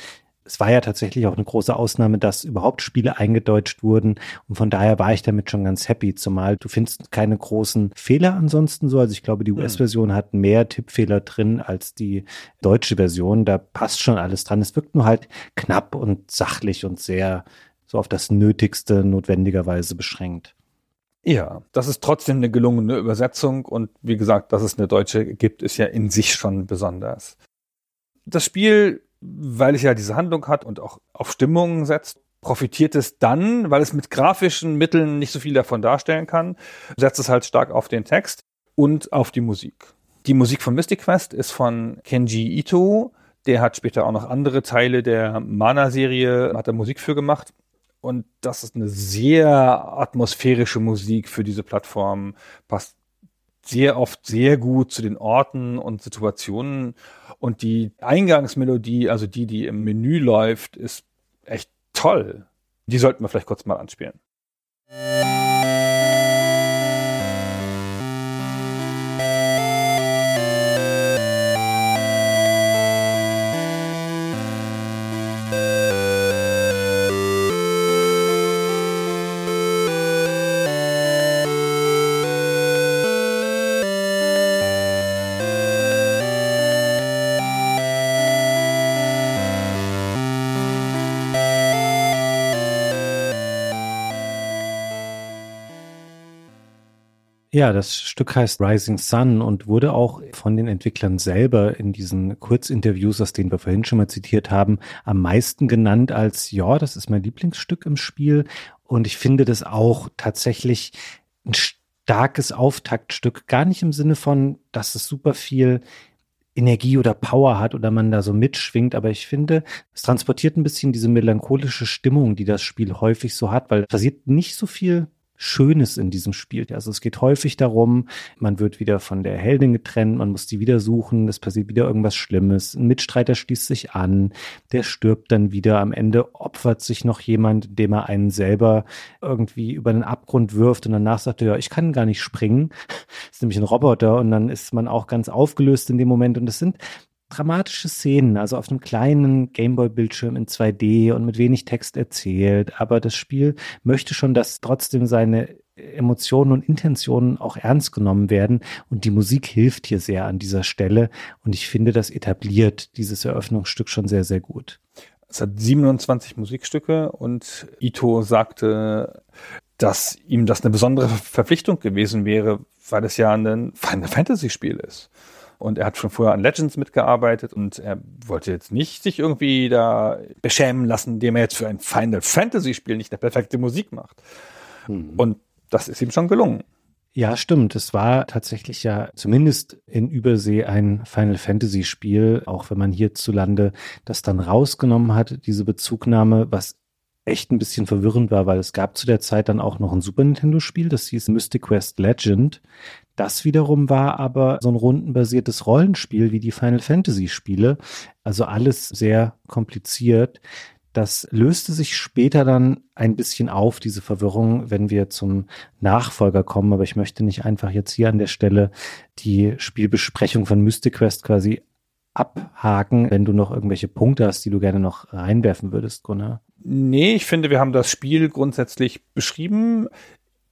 C: es war ja tatsächlich auch eine große Ausnahme, dass überhaupt Spiele eingedeutscht wurden. Und von daher war ich damit schon ganz happy, zumal du findest keine großen Fehler ansonsten so. Also ich glaube, die hm. US-Version hat mehr Tippfehler drin als die deutsche Version. Da passt schon alles dran. Es wirkt nur halt knapp und sachlich und sehr so auf das Nötigste notwendigerweise beschränkt.
D: Ja, das ist trotzdem eine gelungene Übersetzung und wie gesagt, dass es eine deutsche gibt, ist ja in sich schon besonders. Das Spiel weil es ja diese Handlung hat und auch auf Stimmungen setzt, profitiert es dann, weil es mit grafischen Mitteln nicht so viel davon darstellen kann, setzt es halt stark auf den Text und auf die Musik. Die Musik von Mystic Quest ist von Kenji Ito. Der hat später auch noch andere Teile der Mana-Serie, hat er Musik für gemacht. Und das ist eine sehr atmosphärische Musik für diese Plattform, passt sehr oft sehr gut zu den Orten und Situationen. Und die Eingangsmelodie, also die, die im Menü läuft, ist echt toll. Die sollten wir vielleicht kurz mal anspielen.
C: Ja, das Stück heißt Rising Sun und wurde auch von den Entwicklern selber in diesen Kurzinterviews, aus denen wir vorhin schon mal zitiert haben, am meisten genannt als, ja, das ist mein Lieblingsstück im Spiel. Und ich finde das auch tatsächlich ein starkes Auftaktstück. Gar nicht im Sinne von, dass es super viel Energie oder Power hat oder man da so mitschwingt, aber ich finde, es transportiert ein bisschen diese melancholische Stimmung, die das Spiel häufig so hat, weil passiert nicht so viel Schönes in diesem Spiel. Also es geht häufig darum, man wird wieder von der Heldin getrennt, man muss die wieder suchen, es passiert wieder irgendwas Schlimmes, ein Mitstreiter schließt sich an, der stirbt dann wieder, am Ende opfert sich noch jemand, indem er einen selber irgendwie über den Abgrund wirft und danach sagt er, ja, ich kann gar nicht springen. Das [laughs] ist nämlich ein Roboter und dann ist man auch ganz aufgelöst in dem Moment und es sind dramatische Szenen, also auf einem kleinen Gameboy-Bildschirm in 2D und mit wenig Text erzählt. Aber das Spiel möchte schon, dass trotzdem seine Emotionen und Intentionen auch ernst genommen werden. Und die Musik hilft hier sehr an dieser Stelle. Und ich finde, das etabliert dieses Eröffnungsstück schon sehr, sehr gut.
D: Es hat 27 Musikstücke und Ito sagte, dass ihm das eine besondere Verpflichtung gewesen wäre, weil es ja ein Final Fantasy Spiel ist. Und er hat schon vorher an Legends mitgearbeitet und er wollte jetzt nicht sich irgendwie da beschämen lassen, indem er jetzt für ein Final Fantasy Spiel nicht eine perfekte Musik macht. Mhm. Und das ist ihm schon gelungen.
C: Ja, stimmt. Es war tatsächlich ja zumindest in Übersee ein Final Fantasy Spiel, auch wenn man hierzulande das dann rausgenommen hat, diese Bezugnahme, was echt ein bisschen verwirrend war, weil es gab zu der Zeit dann auch noch ein Super Nintendo Spiel, das hieß Mystic Quest Legend. Das wiederum war aber so ein rundenbasiertes Rollenspiel wie die Final Fantasy Spiele. Also alles sehr kompliziert. Das löste sich später dann ein bisschen auf, diese Verwirrung, wenn wir zum Nachfolger kommen. Aber ich möchte nicht einfach jetzt hier an der Stelle die Spielbesprechung von Mystic Quest quasi abhaken, wenn du noch irgendwelche Punkte hast, die du gerne noch reinwerfen würdest, Gunnar.
D: Nee, ich finde, wir haben das Spiel grundsätzlich beschrieben.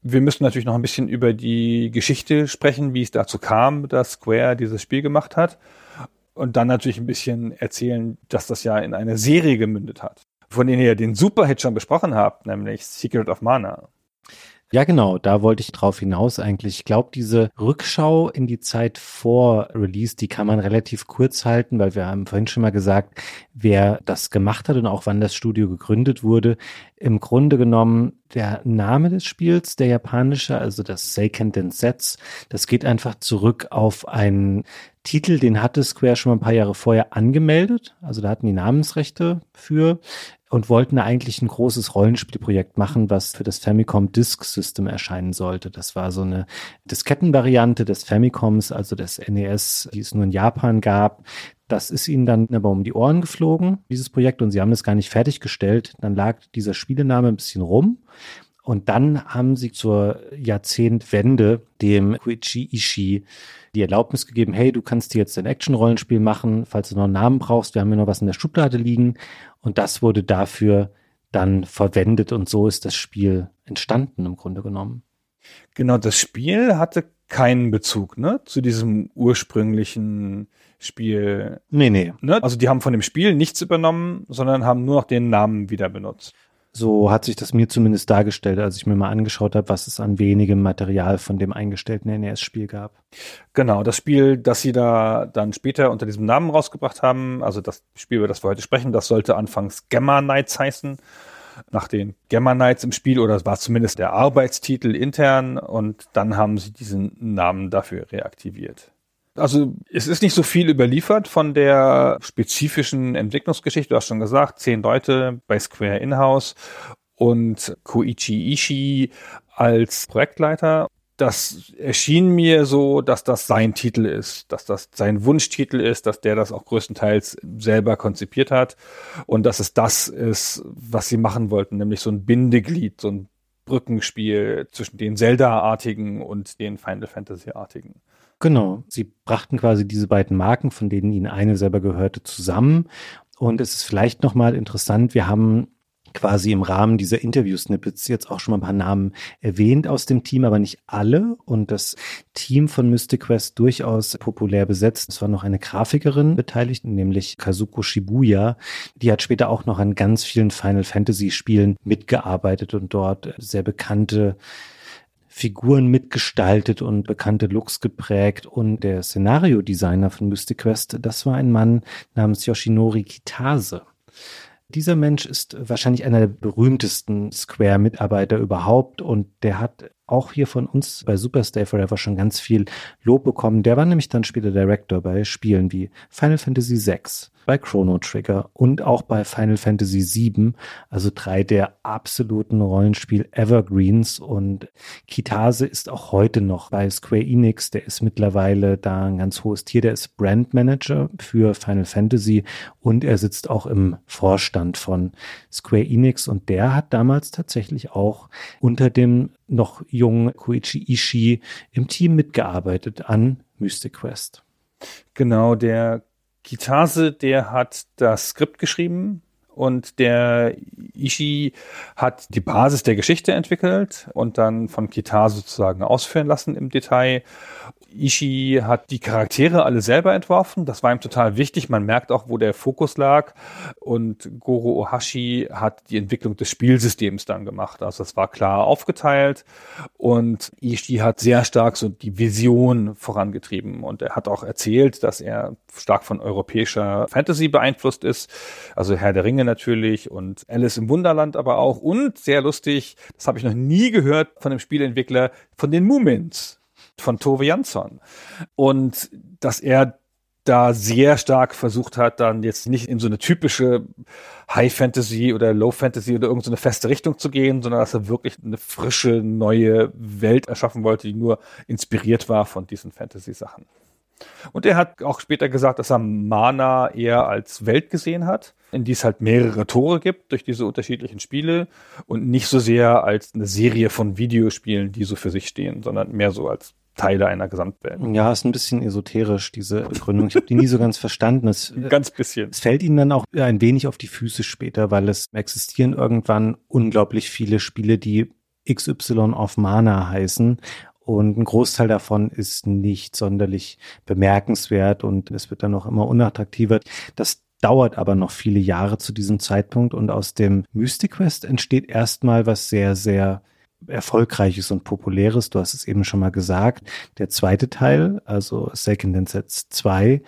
D: Wir müssen natürlich noch ein bisschen über die Geschichte sprechen, wie es dazu kam, dass Square dieses Spiel gemacht hat. Und dann natürlich ein bisschen erzählen, dass das ja in eine Serie gemündet hat. Von denen ihr den Superhit schon besprochen habt, nämlich Secret of Mana.
C: Ja, genau, da wollte ich drauf hinaus eigentlich. Ich glaube, diese Rückschau in die Zeit vor Release, die kann man relativ kurz halten, weil wir haben vorhin schon mal gesagt, wer das gemacht hat und auch wann das Studio gegründet wurde. Im Grunde genommen der Name des Spiels, der japanische, also das Seiken Densetsu, das geht einfach zurück auf einen Titel, den hatte Square schon mal ein paar Jahre vorher angemeldet. Also da hatten die Namensrechte für und wollten eigentlich ein großes Rollenspielprojekt machen, was für das Famicom Disk System erscheinen sollte. Das war so eine Diskettenvariante des Famicoms, also des NES, die es nur in Japan gab. Das ist ihnen dann aber um die Ohren geflogen, dieses Projekt, und sie haben es gar nicht fertiggestellt. Dann lag dieser Spielename ein bisschen rum. Und dann haben sie zur Jahrzehntwende dem Koichi Ishii die Erlaubnis gegeben, hey, du kannst dir jetzt ein Action-Rollenspiel machen, falls du noch einen Namen brauchst, wir haben hier noch was in der Schublade liegen. Und das wurde dafür dann verwendet und so ist das Spiel entstanden im Grunde genommen.
D: Genau, das Spiel hatte keinen Bezug, ne, zu diesem ursprünglichen Spiel.
C: Nee, nee.
D: Ne? Also die haben von dem Spiel nichts übernommen, sondern haben nur noch den Namen wieder benutzt.
C: So hat sich das mir zumindest dargestellt, als ich mir mal angeschaut habe, was es an wenigem Material von dem eingestellten NES-Spiel gab.
D: Genau, das Spiel, das sie da dann später unter diesem Namen rausgebracht haben, also das Spiel, über das wir heute sprechen, das sollte anfangs Gamma Knights heißen, nach den Gamma Knights im Spiel, oder es war zumindest der Arbeitstitel intern, und dann haben sie diesen Namen dafür reaktiviert. Also es ist nicht so viel überliefert von der spezifischen Entwicklungsgeschichte. Du hast schon gesagt, zehn Leute bei Square Inhouse und Koichi Ishii als Projektleiter. Das erschien mir so, dass das sein Titel ist, dass das sein Wunschtitel ist, dass der das auch größtenteils selber konzipiert hat und dass es das ist, was sie machen wollten, nämlich so ein Bindeglied, so ein Brückenspiel zwischen den Zelda-artigen und den Final Fantasy-artigen.
C: Genau, sie brachten quasi diese beiden Marken, von denen ihnen eine selber gehörte, zusammen. Und es ist vielleicht nochmal interessant, wir haben quasi im Rahmen dieser Interview-Snippets jetzt auch schon mal ein paar Namen erwähnt aus dem Team, aber nicht alle. Und das Team von Mystic Quest durchaus populär besetzt. Es war noch eine Grafikerin beteiligt, nämlich Kazuko Shibuya. Die hat später auch noch an ganz vielen Final Fantasy Spielen mitgearbeitet und dort sehr bekannte Figuren mitgestaltet und bekannte Looks geprägt. Und der Szenario-Designer von Mystic Quest, das war ein Mann namens Yoshinori Kitase. Dieser Mensch ist wahrscheinlich einer der berühmtesten Square-Mitarbeiter überhaupt und der hat auch hier von uns bei Superstay Forever schon ganz viel Lob bekommen. Der war nämlich dann später Director bei Spielen wie Final Fantasy VI, bei Chrono Trigger und auch bei Final Fantasy VII, also drei der absoluten Rollenspiel Evergreens. Und Kitase ist auch heute noch bei Square Enix. Der ist mittlerweile da ein ganz hohes Tier. Der ist Brand Manager für Final Fantasy und er sitzt auch im Vorstand von Square Enix. Und der hat damals tatsächlich auch unter dem noch jungen Koichi Ishii im Team mitgearbeitet an Mystic Quest.
D: Genau, der Kitase, der hat das Skript geschrieben und der Ishii hat die Basis der Geschichte entwickelt und dann von Kitase sozusagen ausführen lassen im Detail. Ishii hat die Charaktere alle selber entworfen. Das war ihm total wichtig. Man merkt auch, wo der Fokus lag. Und Goro Ohashi hat die Entwicklung des Spielsystems dann gemacht. Also es war klar aufgeteilt. Und Ishii hat sehr stark so die Vision vorangetrieben. Und er hat auch erzählt, dass er stark von europäischer Fantasy beeinflusst ist. Also Herr der Ringe natürlich und Alice im Wunderland aber auch. Und sehr lustig, das habe ich noch nie gehört von dem Spielentwickler, von den Moomins von Tove Jansson. Und dass er da sehr stark versucht hat, dann jetzt nicht in so eine typische High Fantasy oder Low Fantasy oder irgendeine so feste Richtung zu gehen, sondern dass er wirklich eine frische, neue Welt erschaffen wollte, die nur inspiriert war von diesen Fantasy-Sachen. Und er hat auch später gesagt, dass er Mana eher als Welt gesehen hat, in die es halt mehrere Tore gibt durch diese unterschiedlichen Spiele und nicht so sehr als eine Serie von Videospielen, die so für sich stehen, sondern mehr so als Teile einer Gesamtwelt.
C: Ja, ist ein bisschen esoterisch, diese Begründung. Ich habe die nie so ganz verstanden. Es, [laughs]
D: ganz bisschen.
C: Es fällt ihnen dann auch ein wenig auf die Füße später, weil es existieren irgendwann unglaublich viele Spiele, die XY of Mana heißen. Und ein Großteil davon ist nicht sonderlich bemerkenswert und es wird dann auch immer unattraktiver. Das dauert aber noch viele Jahre zu diesem Zeitpunkt und aus dem Mystic Quest entsteht erstmal was sehr, sehr erfolgreiches und populäres. Du hast es eben schon mal gesagt. Der zweite Teil, also Second Sets 2,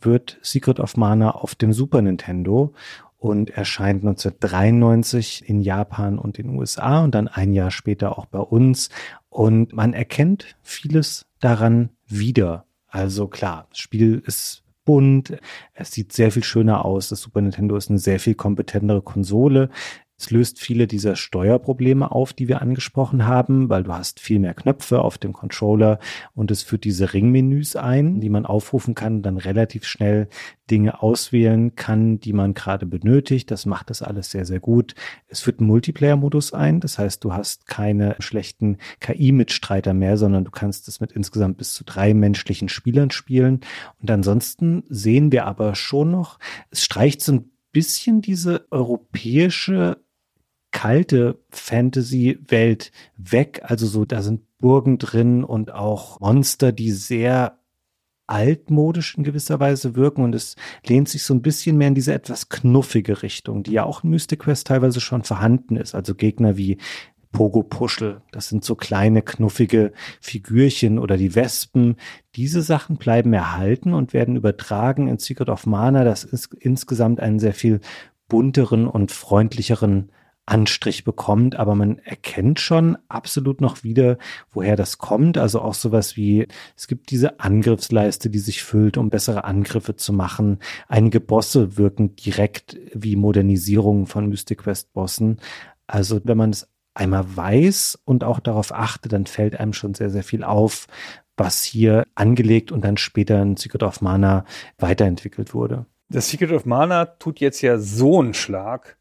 C: wird Secret of Mana auf dem Super Nintendo und erscheint 1993 in Japan und den USA und dann ein Jahr später auch bei uns. Und man erkennt vieles daran wieder. Also klar, das Spiel ist bunt, es sieht sehr viel schöner aus. Das Super Nintendo ist eine sehr viel kompetentere Konsole Es löst viele dieser Steuerprobleme auf, die wir angesprochen haben, weil du hast viel mehr Knöpfe auf dem Controller und es führt diese Ringmenüs ein, die man aufrufen kann, dann relativ schnell Dinge auswählen kann, die man gerade benötigt. Das macht das alles sehr, sehr gut. Es führt einen Multiplayer-Modus ein. Das heißt, du hast keine schlechten KI-Mitstreiter mehr, sondern du kannst es mit insgesamt bis zu drei menschlichen Spielern spielen. Und ansonsten sehen wir aber schon noch, es streicht so ein bisschen diese europäische kalte Fantasy-Welt weg. Also so, da sind Burgen drin und auch Monster, die sehr altmodisch in gewisser Weise wirken und es lehnt sich so ein bisschen mehr in diese etwas knuffige Richtung, die ja auch in Mystic Quest teilweise schon vorhanden ist. Also Gegner wie Pogo Puschel, das sind so kleine knuffige Figürchen oder die Wespen. Diese Sachen bleiben erhalten und werden übertragen in Secret of Mana, das ist insgesamt einen sehr viel bunteren und freundlicheren Anstrich bekommt, aber man erkennt schon absolut noch wieder, woher das kommt. Also auch sowas wie, es gibt diese Angriffsleiste, die sich füllt, um bessere Angriffe zu machen. Einige Bosse wirken direkt wie Modernisierungen von Mystic Quest Bossen. Also wenn man es einmal weiß und auch darauf achtet, dann fällt einem schon sehr, sehr viel auf, was hier angelegt und dann später in Secret of Mana weiterentwickelt wurde.
D: Das Secret of Mana tut jetzt ja so einen Schlag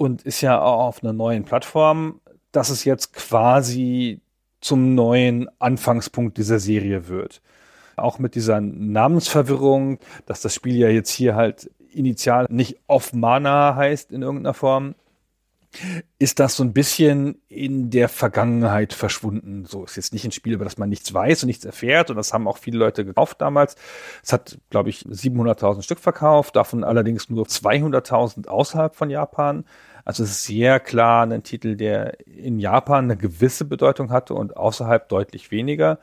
D: und ist ja auch auf einer neuen Plattform, dass es jetzt quasi zum neuen Anfangspunkt dieser Serie wird. Auch mit dieser Namensverwirrung, dass das Spiel ja jetzt hier halt initial nicht Off Mana heißt in irgendeiner Form, ist das so ein bisschen in der Vergangenheit verschwunden. So ist jetzt nicht ein Spiel, über das man nichts weiß und nichts erfährt. Und das haben auch viele Leute gekauft damals. Es hat, glaube ich, 700.000 Stück verkauft, davon allerdings nur 200.000 außerhalb von Japan. Also es ist sehr klar ein Titel, der in Japan eine gewisse Bedeutung hatte und außerhalb deutlich weniger.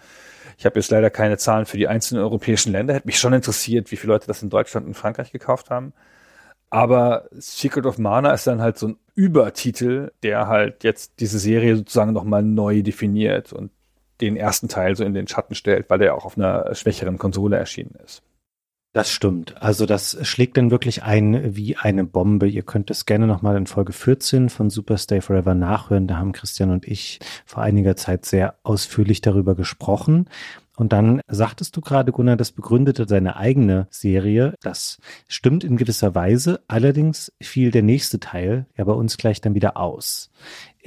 D: Ich habe jetzt leider keine Zahlen für die einzelnen europäischen Länder. Hätte mich schon interessiert, wie viele Leute das in Deutschland und Frankreich gekauft haben. Aber Secret of Mana ist dann halt so ein Übertitel, der halt jetzt diese Serie sozusagen nochmal neu definiert und den ersten Teil so in den Schatten stellt, weil er auch auf einer schwächeren Konsole erschienen ist.
C: Das stimmt. Also das schlägt dann wirklich ein wie eine Bombe. Ihr könnt es gerne nochmal in Folge 14 von Superstay Forever nachhören. Da haben Christian und ich vor einiger Zeit sehr ausführlich darüber gesprochen. Und dann sagtest du gerade, Gunnar, das begründete seine eigene Serie. Das stimmt in gewisser Weise. Allerdings fiel der nächste Teil ja bei uns gleich dann wieder aus.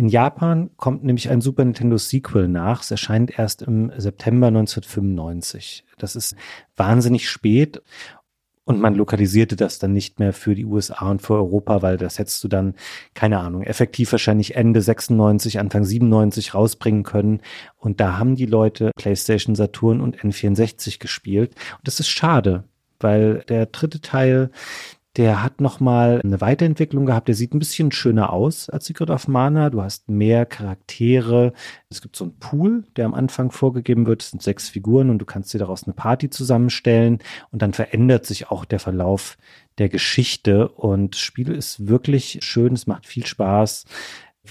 C: In Japan kommt nämlich ein Super Nintendo Sequel nach. Es erscheint erst im September 1995. Das ist wahnsinnig spät und man lokalisierte das dann nicht mehr für die USA und für Europa, weil das hättest du dann, keine Ahnung, effektiv wahrscheinlich Ende 96, Anfang 97 rausbringen können. Und da haben die Leute PlayStation Saturn und N64 gespielt. Und das ist schade, weil der dritte Teil, der hat nochmal eine Weiterentwicklung gehabt. Der sieht ein bisschen schöner aus als Secret of Mana. Du hast mehr Charaktere. Es gibt so einen Pool, der am Anfang vorgegeben wird. Es sind sechs Figuren und du kannst dir daraus eine Party zusammenstellen. Und dann verändert sich auch der Verlauf der Geschichte. Und das Spiel ist wirklich schön. Es macht viel Spaß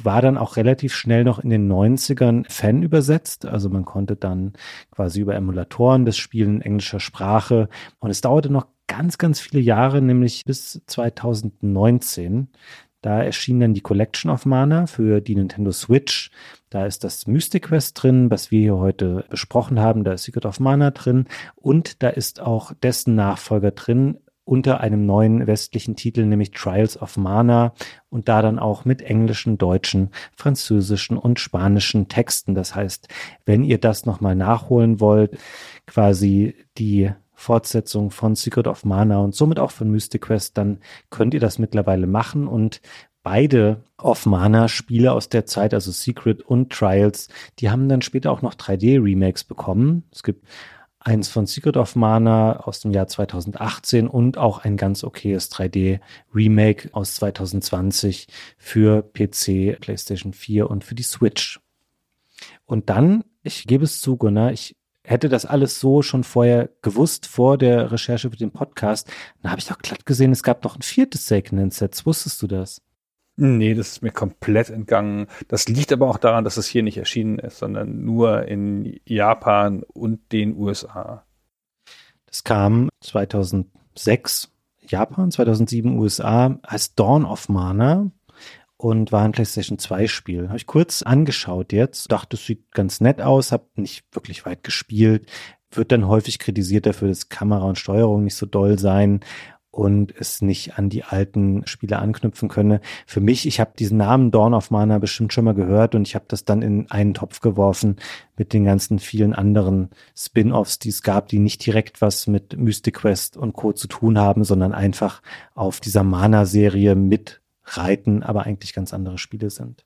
C: war dann auch relativ schnell noch in den 90ern Fan übersetzt. Also man konnte dann quasi über Emulatoren das Spiel in englischer Sprache. Und es dauerte noch ganz, ganz viele Jahre, nämlich bis 2019. Da erschien dann die Collection of Mana für die Nintendo Switch. Da ist das Mystic Quest drin, was wir hier heute besprochen haben. Da ist Secret of Mana drin. Und da ist auch dessen Nachfolger drin unter einem neuen westlichen Titel, nämlich Trials of Mana. Und da dann auch mit englischen, deutschen, französischen und spanischen Texten. Das heißt, wenn ihr das nochmal nachholen wollt, quasi die Fortsetzung von Secret of Mana und somit auch von Mystic Quest, dann könnt ihr das mittlerweile machen und beide of Mana Spiele aus der Zeit, also Secret und Trials, die haben dann später auch noch 3D Remakes bekommen. Es gibt eins von Secret of Mana aus dem Jahr 2018 und auch ein ganz okayes 3D Remake aus 2020 für PC, PlayStation 4 und für die Switch. Und dann, ich gebe es zu, Gunnar, ich hätte das alles so schon vorher gewusst, vor der Recherche für den Podcast, dann habe ich doch glatt gesehen, es gab noch ein viertes Seiken Set. Wusstest du das?
D: Nee, das ist mir komplett entgangen. Das liegt aber auch daran, dass es hier nicht erschienen ist, sondern nur in Japan und den USA.
C: Das kam 2006 Japan, 2007 USA als Dawn of Mana und war ein PlayStation 2 Spiel. Habe ich kurz angeschaut jetzt, dachte, es sieht ganz nett aus, habe nicht wirklich weit gespielt, wird dann häufig kritisiert dafür, dass Kamera und Steuerung nicht so doll sein und es nicht an die alten Spiele anknüpfen könne. Für mich, ich habe diesen Namen Dawn of Mana bestimmt schon mal gehört und ich habe das dann in einen Topf geworfen mit den ganzen vielen anderen Spin-offs, die es gab, die nicht direkt was mit Mystic Quest und Co. zu tun haben, sondern einfach auf dieser Mana-Serie mitreiten, aber eigentlich ganz andere Spiele sind.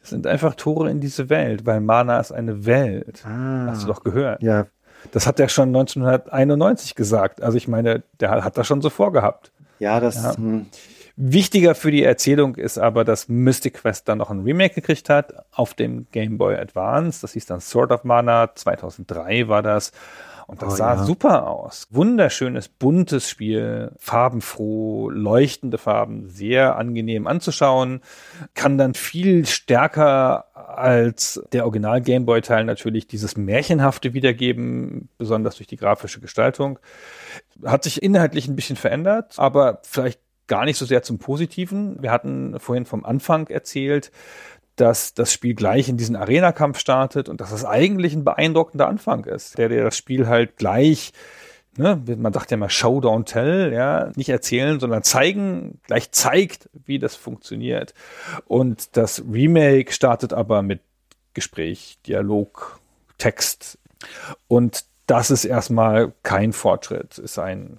D: Das sind einfach Tore in diese Welt, weil Mana ist eine Welt.
C: Ah,
D: Hast du doch gehört.
C: ja,
D: Das hat er schon 1991 gesagt. Also ich meine, der hat das schon so vorgehabt.
C: ja, das,
D: Ja.
C: hm,
D: Wichtiger für die Erzählung ist aber, dass Mystic Quest dann noch ein Remake gekriegt hat auf dem Game Boy Advance. Das hieß dann Sword of Mana. 2003 war das. Und das
C: Oh,
D: sah
C: ja.
D: super aus. Wunderschönes, buntes Spiel, farbenfroh, leuchtende Farben, sehr angenehm anzuschauen. Kann dann viel stärker als der Original Game Boy Teil natürlich dieses Märchenhafte wiedergeben, besonders durch die grafische Gestaltung. Hat sich inhaltlich ein bisschen verändert, aber vielleicht gar nicht so sehr zum Positiven. Wir hatten vorhin vom Anfang erzählt, dass das Spiel gleich in diesen Arena-Kampf startet und dass das eigentlich ein beeindruckender Anfang ist, der der das Spiel halt gleich, ne, man sagt ja mal Show, don't tell, ja, nicht erzählen, sondern zeigen, gleich zeigt, wie das funktioniert. Und das Remake startet aber mit Gespräch, Dialog, Text und das ist erstmal kein Fortschritt, ist ein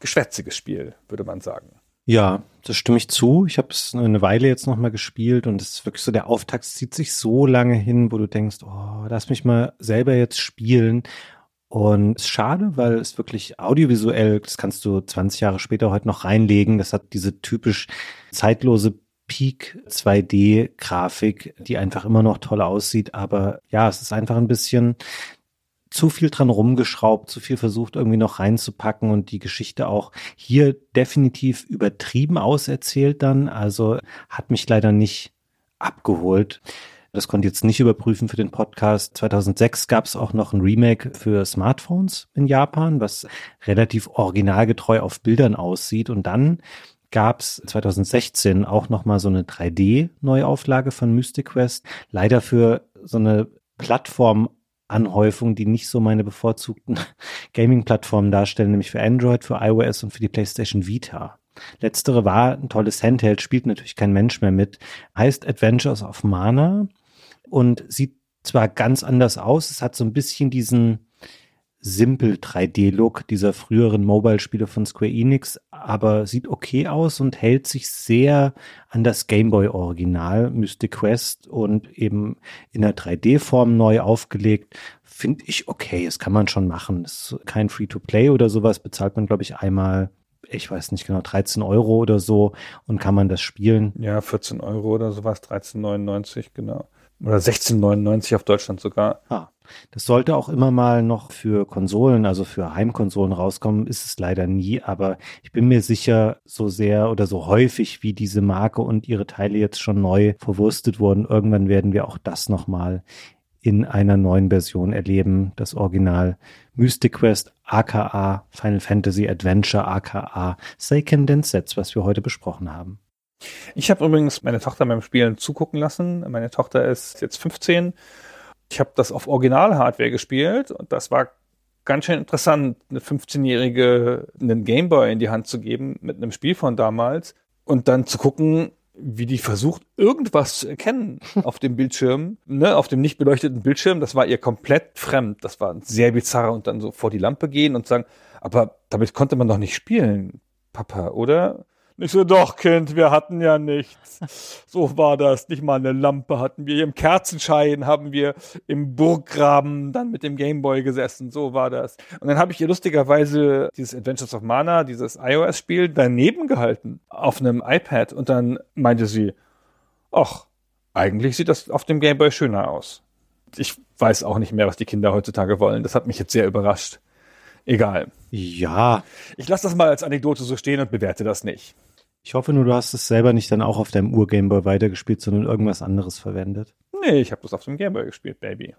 D: geschwätziges Spiel, würde man sagen.
C: Ja, das stimme ich zu. Ich habe es eine Weile jetzt noch mal gespielt und es ist wirklich so, der Auftakt zieht sich so lange hin, wo du denkst, oh, lass mich mal selber jetzt spielen. Und es ist schade, weil es wirklich audiovisuell, das kannst du 20 Jahre später heute noch reinlegen. Das hat diese typisch zeitlose Peak 2D Grafik, die einfach immer noch toll aussieht. Aber ja, es ist einfach ein bisschen zu viel dran rumgeschraubt, zu viel versucht irgendwie noch reinzupacken und die Geschichte auch hier definitiv übertrieben auserzählt dann. Also hat mich leider nicht abgeholt. Das konnte ich jetzt nicht überprüfen für den Podcast. 2006 gab es auch noch ein Remake für Smartphones in Japan, was relativ originalgetreu auf Bildern aussieht. Und dann gab es 2016 auch noch mal so eine 3D-Neuauflage von Mystic Quest. Leider für so eine Plattform Anhäufung, die nicht so meine bevorzugten [laughs] Gaming-Plattformen darstellen, nämlich für Android, für iOS und für die PlayStation Vita. Letztere war ein tolles Handheld, spielt natürlich kein Mensch mehr mit, heißt Adventures of Mana und sieht zwar ganz anders aus, es hat so ein bisschen diesen simpel 3D-Look dieser früheren Mobile-Spiele von Square Enix, aber sieht okay aus und hält sich sehr an das Gameboy-Original Mystic Quest und eben in der 3D-Form neu aufgelegt. Finde ich okay, das kann man schon machen. Das ist kein Free-to-Play oder sowas, bezahlt man, glaube ich, einmal, ich weiß nicht genau, 13 Euro oder so und kann man das spielen.
D: Ja, 14 Euro oder sowas, 13,99, genau. Oder 16,99 auf Deutschland sogar.
C: Ah, das sollte auch immer mal noch für Konsolen, also für Heimkonsolen rauskommen, ist es leider nie, aber ich bin mir sicher, so sehr oder so häufig wie diese Marke und ihre Teile jetzt schon neu verwurstet wurden, irgendwann werden wir auch das nochmal in einer neuen Version erleben, das Original Mystic Quest aka Final Fantasy Adventure aka Seiken Densetsu, was wir heute besprochen haben.
D: Ich habe übrigens meine Tochter beim Spielen zugucken lassen. Meine Tochter ist jetzt 15. Ich habe das auf Original-Hardware gespielt und das war ganz schön interessant, eine 15-Jährige einen Gameboy in die Hand zu geben mit einem Spiel von damals und dann zu gucken, wie die versucht, irgendwas zu erkennen [laughs] auf dem Bildschirm, ne, auf dem nicht beleuchteten Bildschirm. Das war ihr komplett fremd. Das war sehr bizarr und dann so vor die Lampe gehen und sagen, aber damit konnte man doch nicht spielen, Papa, oder? Ich so, doch, Kind, wir hatten ja nichts. So war das. Nicht mal eine Lampe hatten wir. Im Kerzenschein haben wir im Burggraben dann mit dem Gameboy gesessen. So war das. Und dann habe ich ihr lustigerweise dieses Adventures of Mana, dieses iOS-Spiel, daneben gehalten auf einem iPad. Und dann meinte sie, ach, eigentlich sieht das auf dem Gameboy schöner aus. Ich weiß auch nicht mehr, was die Kinder heutzutage wollen. Das hat mich jetzt sehr überrascht. Egal.
C: Ja,
D: Ich lasse das mal als Anekdote so stehen und bewerte das nicht.
C: ich hoffe nur, du hast es selber nicht dann auch auf deinem Ur-Gameboy weitergespielt, sondern irgendwas anderes verwendet.
D: Nee, ich habe das auf dem Gameboy gespielt, Baby.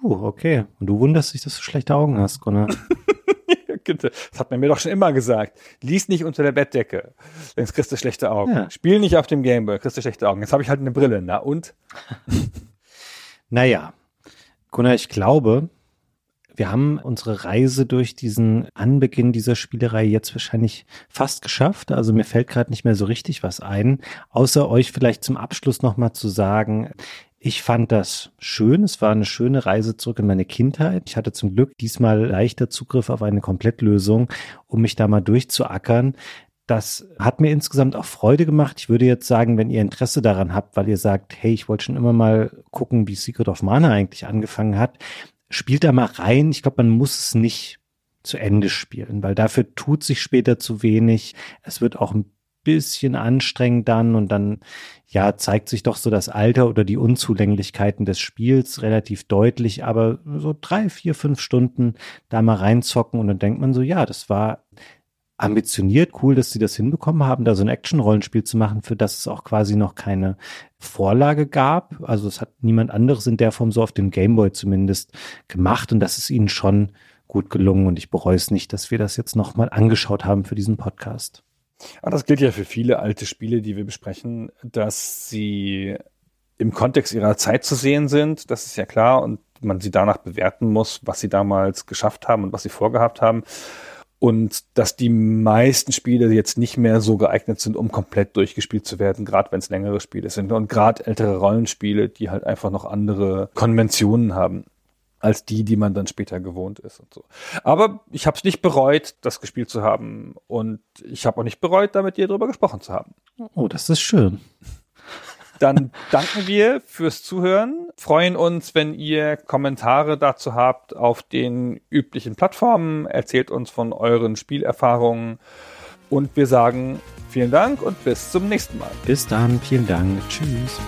C: Puh, okay. Und du wunderst dich, dass du schlechte Augen hast, Gunnar. [laughs]
D: Das hat man mir doch schon immer gesagt. Lies nicht unter der Bettdecke, sonst kriegst du schlechte Augen.
C: Ja.
D: Spiel nicht auf dem Gameboy, kriegst du schlechte Augen. Jetzt habe ich halt eine Brille, na und? [laughs]
C: Naja, Gunnar, ich glaube, wir haben unsere Reise durch diesen Anbeginn dieser Spielerei jetzt wahrscheinlich fast geschafft. Also mir fällt gerade nicht mehr so richtig was ein, außer euch vielleicht zum Abschluss nochmal zu sagen, ich fand das schön. Es war eine schöne Reise zurück in meine Kindheit. Ich hatte zum Glück diesmal leichter Zugriff auf eine Komplettlösung, um mich da mal durchzuackern. Das hat mir insgesamt auch Freude gemacht. Ich würde jetzt sagen, wenn ihr Interesse daran habt, weil ihr sagt, hey, ich wollte schon immer mal gucken, wie Secret of Mana eigentlich angefangen hat, spielt da mal rein. Ich glaube, man muss es nicht zu Ende spielen, weil dafür tut sich später zu wenig. Es wird auch ein bisschen anstrengend dann und dann ja zeigt sich doch so das Alter oder die Unzulänglichkeiten des Spiels relativ deutlich, aber so drei, vier, fünf Stunden da mal reinzocken und dann denkt man so, ja, das war ambitioniert, cool, dass sie das hinbekommen haben, da so ein Action-Rollenspiel zu machen, für das es auch quasi noch keine Vorlage gab. Also es hat niemand anderes in der Form so auf dem Gameboy zumindest gemacht und das ist ihnen schon gut gelungen und ich bereue es nicht, dass wir das jetzt nochmal angeschaut haben für diesen Podcast.
D: Aber das gilt ja für viele alte Spiele, die wir besprechen, dass sie im Kontext ihrer Zeit zu sehen sind. Das ist ja klar und man sie danach bewerten muss, was sie damals geschafft haben und was sie vorgehabt haben. Und dass die meisten Spiele jetzt nicht mehr so geeignet sind, um komplett durchgespielt zu werden, gerade wenn es längere Spiele sind. Und gerade ältere Rollenspiele, die halt einfach noch andere Konventionen haben als die, die man dann später gewohnt ist und so. Aber ich habe es nicht bereut, das gespielt zu haben und ich habe auch nicht bereut, damit dir darüber gesprochen zu haben.
C: Oh, das ist schön.
D: Dann danken wir fürs Zuhören, freuen uns, wenn ihr Kommentare dazu habt auf den üblichen Plattformen, erzählt uns von euren Spielerfahrungen. Und wir sagen vielen Dank und bis zum nächsten Mal.
C: Bis dann, vielen Dank, tschüss.